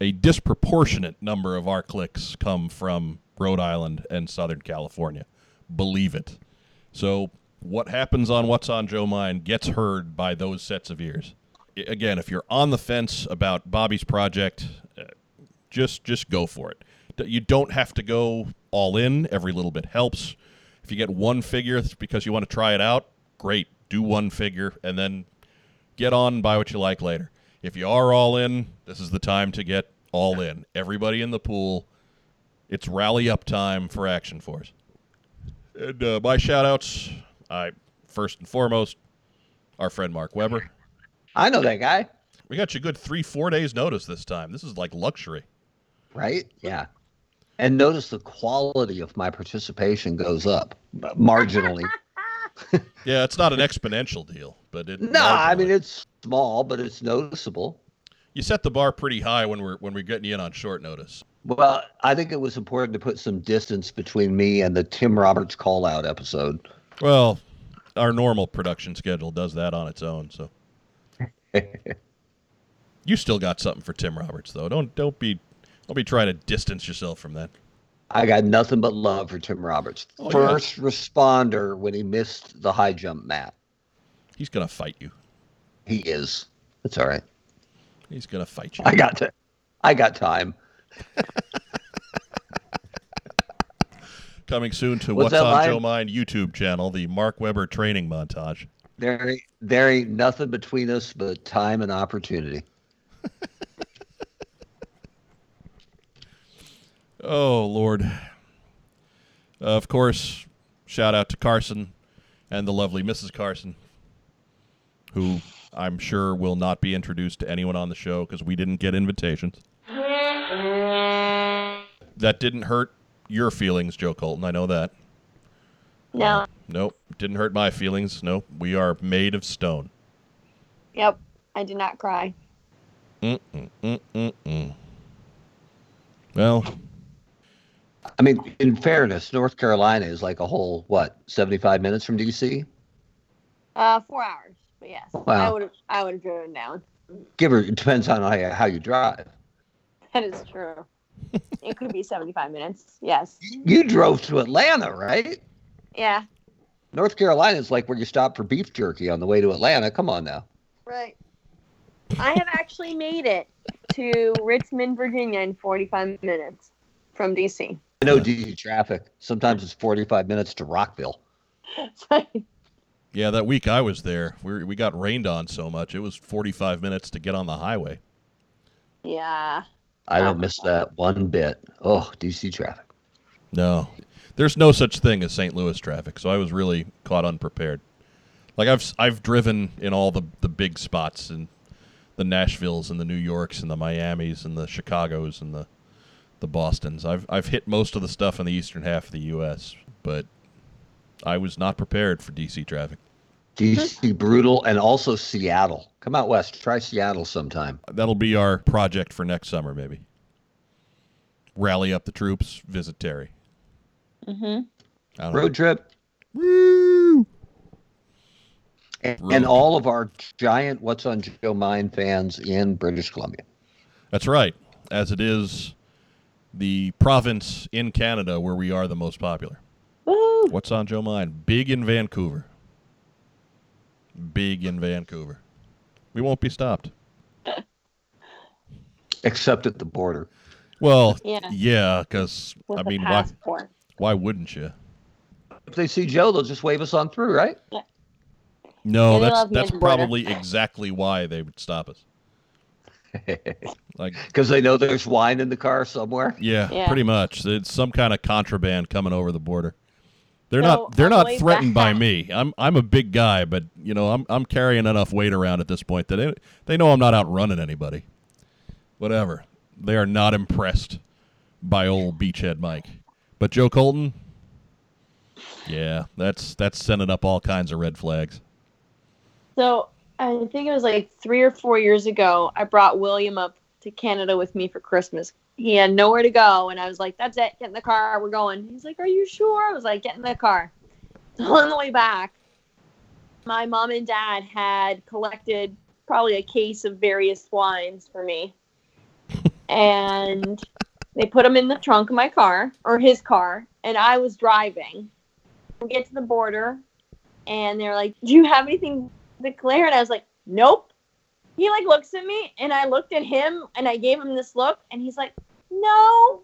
A disproportionate number of our clicks come from Rhode Island and Southern California. Believe it. So, what happens on What's on Joe Mind gets heard by those sets of ears. Again, if you're on the fence about Bobby's project, uh, just just go for it. You don't have to go all in. Every little bit helps. If you get one figure because you want to try it out, great. Do one figure and then get on and buy what you like later. If you are all in, this is the time to get all in. Everybody in the pool. It's rally up time for Action Force. And uh, my shout outs, I first and foremost, our friend Mark Weber. I know that guy, We got you a good three, four days notice this time. This is like luxury. right? Yeah. And notice the quality of my participation goes up marginally. Yeah, it's not an exponential deal, but it. no, I mean it's small, but it's noticeable. you set the bar pretty high when we're when we're getting you in on short notice. Well, I think it was important to put some distance between me and the Tim Roberts call out episode. Well, our normal production schedule does that on its own. So you still got something for Tim Roberts, though. Don't don't be don't be trying to distance yourself from that. I got nothing but love for Tim Roberts. Oh, yeah. First responder when he missed the high jump mat. He's gonna fight you. He is. It's all right. He's gonna fight you. I got to. I got time. Coming soon to What's What's on? Joe Mind YouTube channel, the Mark Weber training montage. There, ain't- there ain't nothing between us but time and opportunity. Oh Lord. of course, shout out to Carson and the lovely Mrs. Carson, who I'm sure will not be introduced to anyone on the show because we didn't get invitations. That didn't hurt your feelings, Joe Colton. I know that. No. Nope, didn't hurt my feelings. Nope, we are made of stone. Yep. I did not cry. Mm-mm-mm-mm-mm. Well, I mean, in fairness, North Carolina is like a whole what, seventy-five minutes from DC? Uh, four hours. But yes, I would have. I would have driven down. Give or it depends on how you, how you drive. That is true. it could be seventy-five minutes. Yes. You drove to Atlanta, right? Yeah. North Carolina is like where you stop for beef jerky on the way to Atlanta. Come on now. Right. I have actually made it to Richmond, Virginia in forty-five minutes from DC. I know DC traffic. Sometimes it's forty-five minutes to Rockville. yeah, that week I was there, we we got rained on so much it was 45 minutes to get on the highway. yeah. I don't miss that one bit. Oh, DC traffic. No, there's no such thing as St. Louis traffic, so I was really caught unprepared. Like I've I've driven in all the the big spots and the Nashvilles and the New Yorks and the Miamis and the Chicagos and the the Bostons. I've I've hit most of the stuff in the eastern half of the U.S., but I was not prepared for DC traffic. DC brutal and also Seattle. Come out west. Try Seattle sometime. That'll be our project for next summer, maybe. Rally up the troops, visit Terry. Mm-hmm. I don't know. Road trip. Woo! And, and all of our giant What's on Joe Mind fans in British Columbia. That's right, as it is the province in Canada where we are the most popular. Woo! What's on Joe Mind? Big in Vancouver. Big in Vancouver. We won't be stopped. Except at the border. Well, Yeah. yeah, because With I a mean, why? Why wouldn't you? If they see Joe, they'll just wave us on through, right? No, Yeah, they that's that's at the border. probably exactly why they would stop us. Like, Because they know there's wine in the car somewhere. yeah, Yeah. pretty much. It's some kind of contraband coming over the border. They're So, not they're not threatened by me. I'm I'm a big guy, but you know I'm I'm carrying enough weight around at this point that they, they know I'm not outrunning anybody. Whatever. They are not impressed by old beachhead Mike. But Joe Colton, yeah, that's that's sending up all kinds of red flags. So I think it was like three or four years ago. I brought William up to Canada with me for Christmas. He had nowhere to go, and I was like, "That's it. Get in the car. We're going." He's like, "Are you sure?" I was like, "Get in the car." So on the way back, my mom and dad had collected probably a case of various wines for me, and they put them in the trunk of my car or his car, and I was driving. We get to the border, and they're like, "Do you have anything declare and I was like, Nope. He like looks at me and I looked at him and I gave him this look and he's like, No.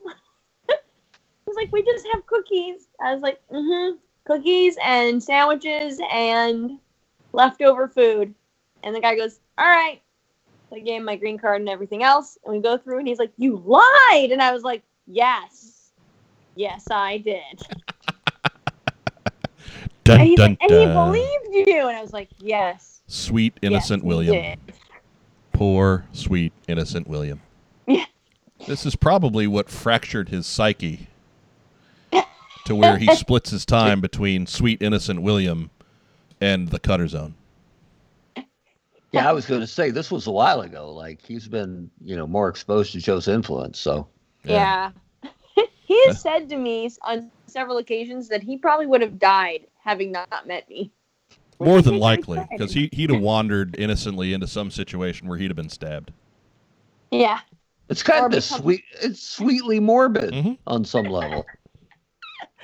He's like, We just have cookies. I was like, mm-hmm. Cookies and sandwiches and leftover food. And the guy goes, All right. So I gave him my green card and everything else. And we go through and he's like, You lied. And I was like, Yes. Yes, I did. Dun, And, dun, like, and he believed you. And I was like, Yes. Sweet innocent yes, William. Did." Poor, sweet, innocent William. Yeah. This is probably what fractured his psyche to where he splits his time between sweet, innocent William and the Cutter Zone. Yeah, I was going to say this was a while ago. Like he's been, you know, more exposed to Joe's influence. So Yeah. he has said to me on several occasions that he probably would have died having not met me. Which More than likely, because he, he'd have wandered innocently into some situation where he'd have been stabbed. Yeah. it's kind Or of become- sweet. It's sweetly morbid Mhm. on some level.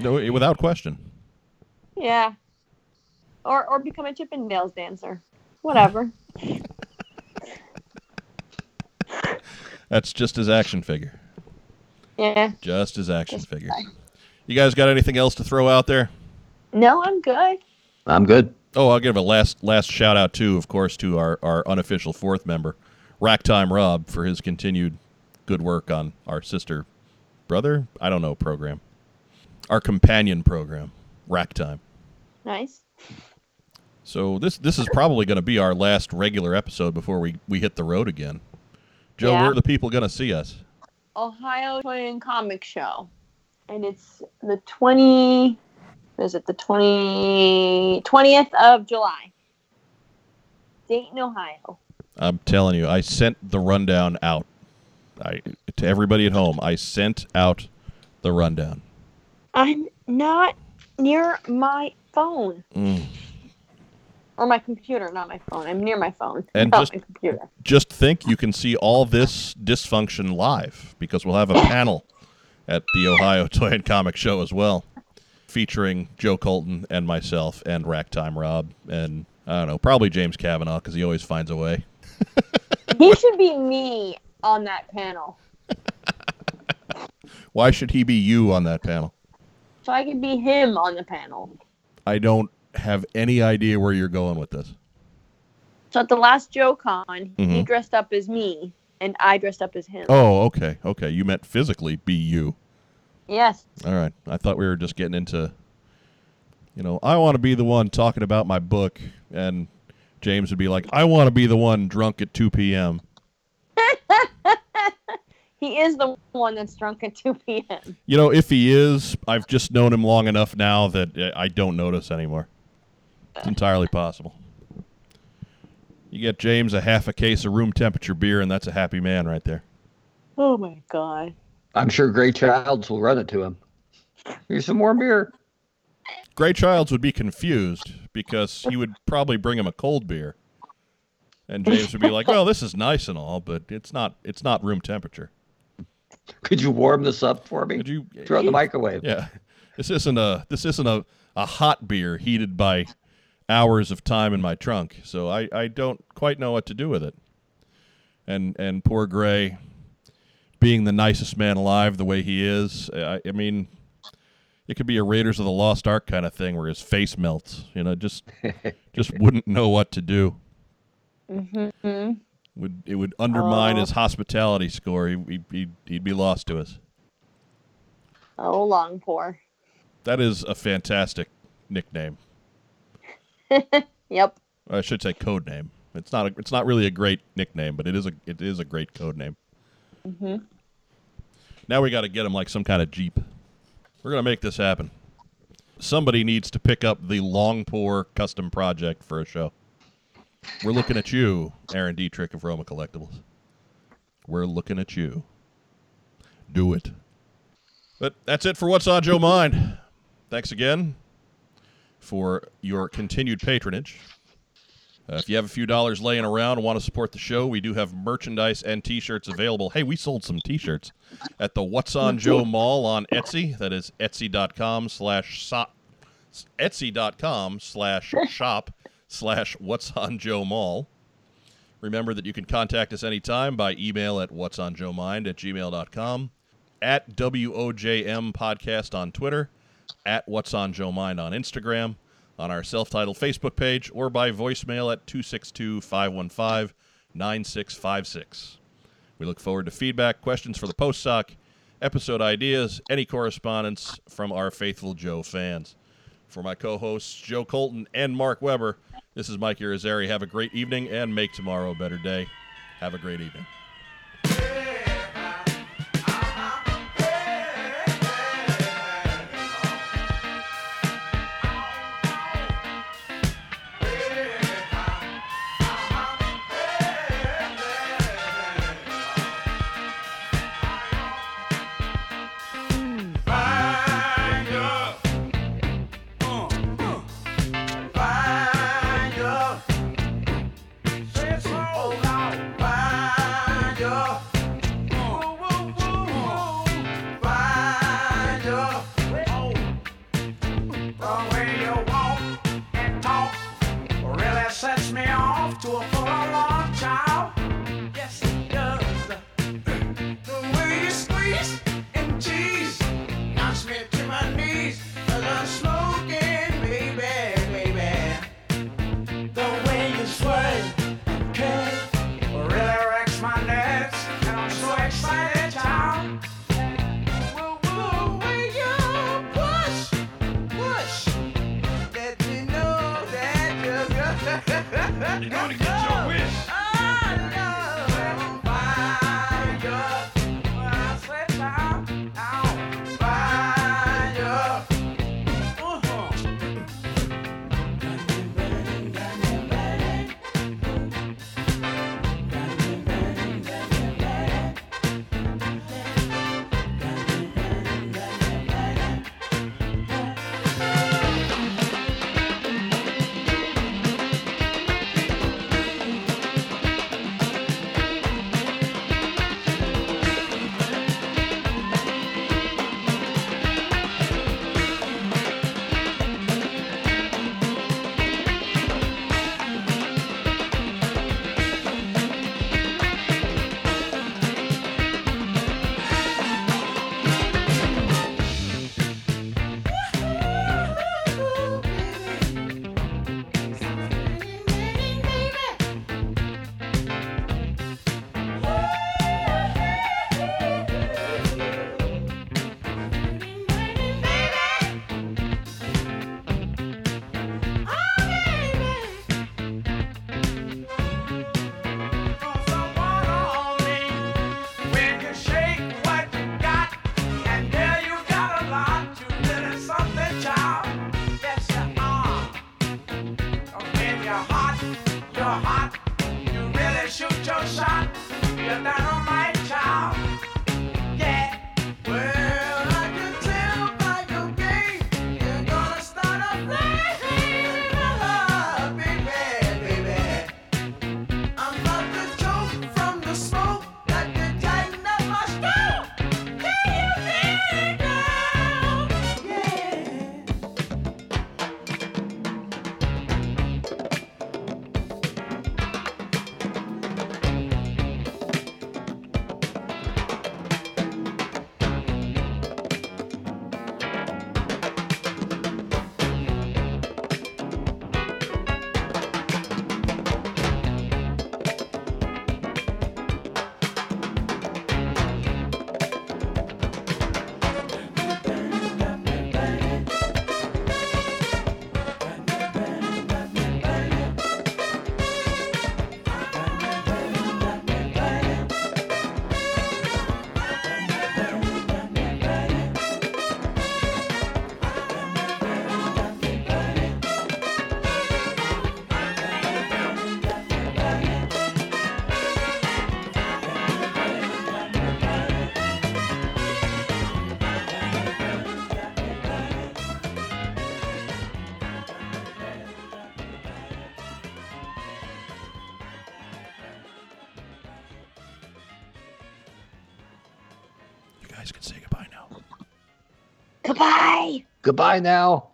No, without question. Yeah. Or or become a Chippendales dancer. Whatever. That's just his action figure. Yeah. Just his action Just figure. fine. You guys got anything else to throw out there? No, I'm good. I'm good. Oh, I'll give a last last shout out too, of course, to our, our unofficial fourth member, Racktime Rob, for his continued good work on our sister brother, I don't know, program. Our companion program, Racktime. Nice. So this this is probably going to be our last regular episode before we, we hit the road again. Joe, Yeah. where are the people going to see us? Ohio Toy and Comic Show. And it's the 20 is it the 20 20th of July. Dayton, Ohio. I'm telling you, I sent the rundown out. I to everybody at home. I sent out the rundown. I'm not near my phone Mm. or my computer, not my phone. I'm near my phone, And not just- my computer. Just think you can see all this dysfunction live because we'll have a panel at the Ohio Toy and Comic Show as well, featuring Joe Colton and myself and Racktime Rob and I don't know, probably James Kavanaugh because he always finds a way. He should be me on that panel, Why should he be you on that panel? so I could be him on the panel. I don't have any idea where you're going with this. So at the last Joe Con, he mm-hmm. dressed up as me, and I dressed up as him. Oh, okay, okay. You meant physically be you. Yes. All right. I thought we were just getting into, you know, I want to be the one talking about my book, and James would be like, I want to be the one drunk at 2 p.m. He is the one that's drunk at 2 p.m. You know, if he is, I've just known him long enough now that uh, I don't notice anymore. It's entirely possible. You get James a half a case of room temperature beer, and that's a happy man right there. Oh my god. I'm sure Gray Childs will run it to him. Here's some more beer. Gray Childs would be confused because he would probably bring him a cold beer. And James would be like, "Well, this is nice and all, but it's not it's not room temperature." Could you warm this up for me? Could you Throw it in the microwave. Yeah. This isn't a this isn't a, a hot beer heated by hours of time in my trunk, so I, I don't quite know what to do with it. And and poor Gray being the nicest man alive the way he is, I, I mean it could be a Raiders of the Lost Ark kind of thing where his face melts, you know, just just wouldn't know what to do. Mm-hmm. Would it would undermine Oh. his hospitality score. He, he, he'd, he'd be lost to us. Oh, long pour. That is a fantastic nickname. Yep. I should say code name. It's not a, it's not really a great nickname, but it is a it is a great code name. Hmm Now we got to get him like some kind of jeep. We're gonna make this happen. Somebody needs to pick up the long pour custom project for a show. We're looking at you, Aaron Dietrich of Roma Collectibles. We're looking at you. Do it. But that's it for what's on Joe Mind. Thanks again for your continued patronage. Uh, if you have a few dollars laying around and want to support the show, we do have merchandise and T-shirts available. Hey, we sold some T-shirts at the What's on Joe Mall on Etsy. That is etsy.com slash shop, etsy.com slash shop slash What's on Joe Mall. Remember that you can contact us anytime by email at what's on Joe Mind at gmail.com, at WOJM Podcast on Twitter, at What's on Joe Mind on Instagram, on our self titled Facebook page, or by voicemail at 262 515 9656. We look forward to feedback, questions for the Postsac, episode ideas, any correspondence from our faithful Joe fans. For my co hosts, Joe Colton and Mark Weber, this is Mike Irizarry. Have a great evening and make tomorrow a better day. Have a great evening. To a Goodbye now.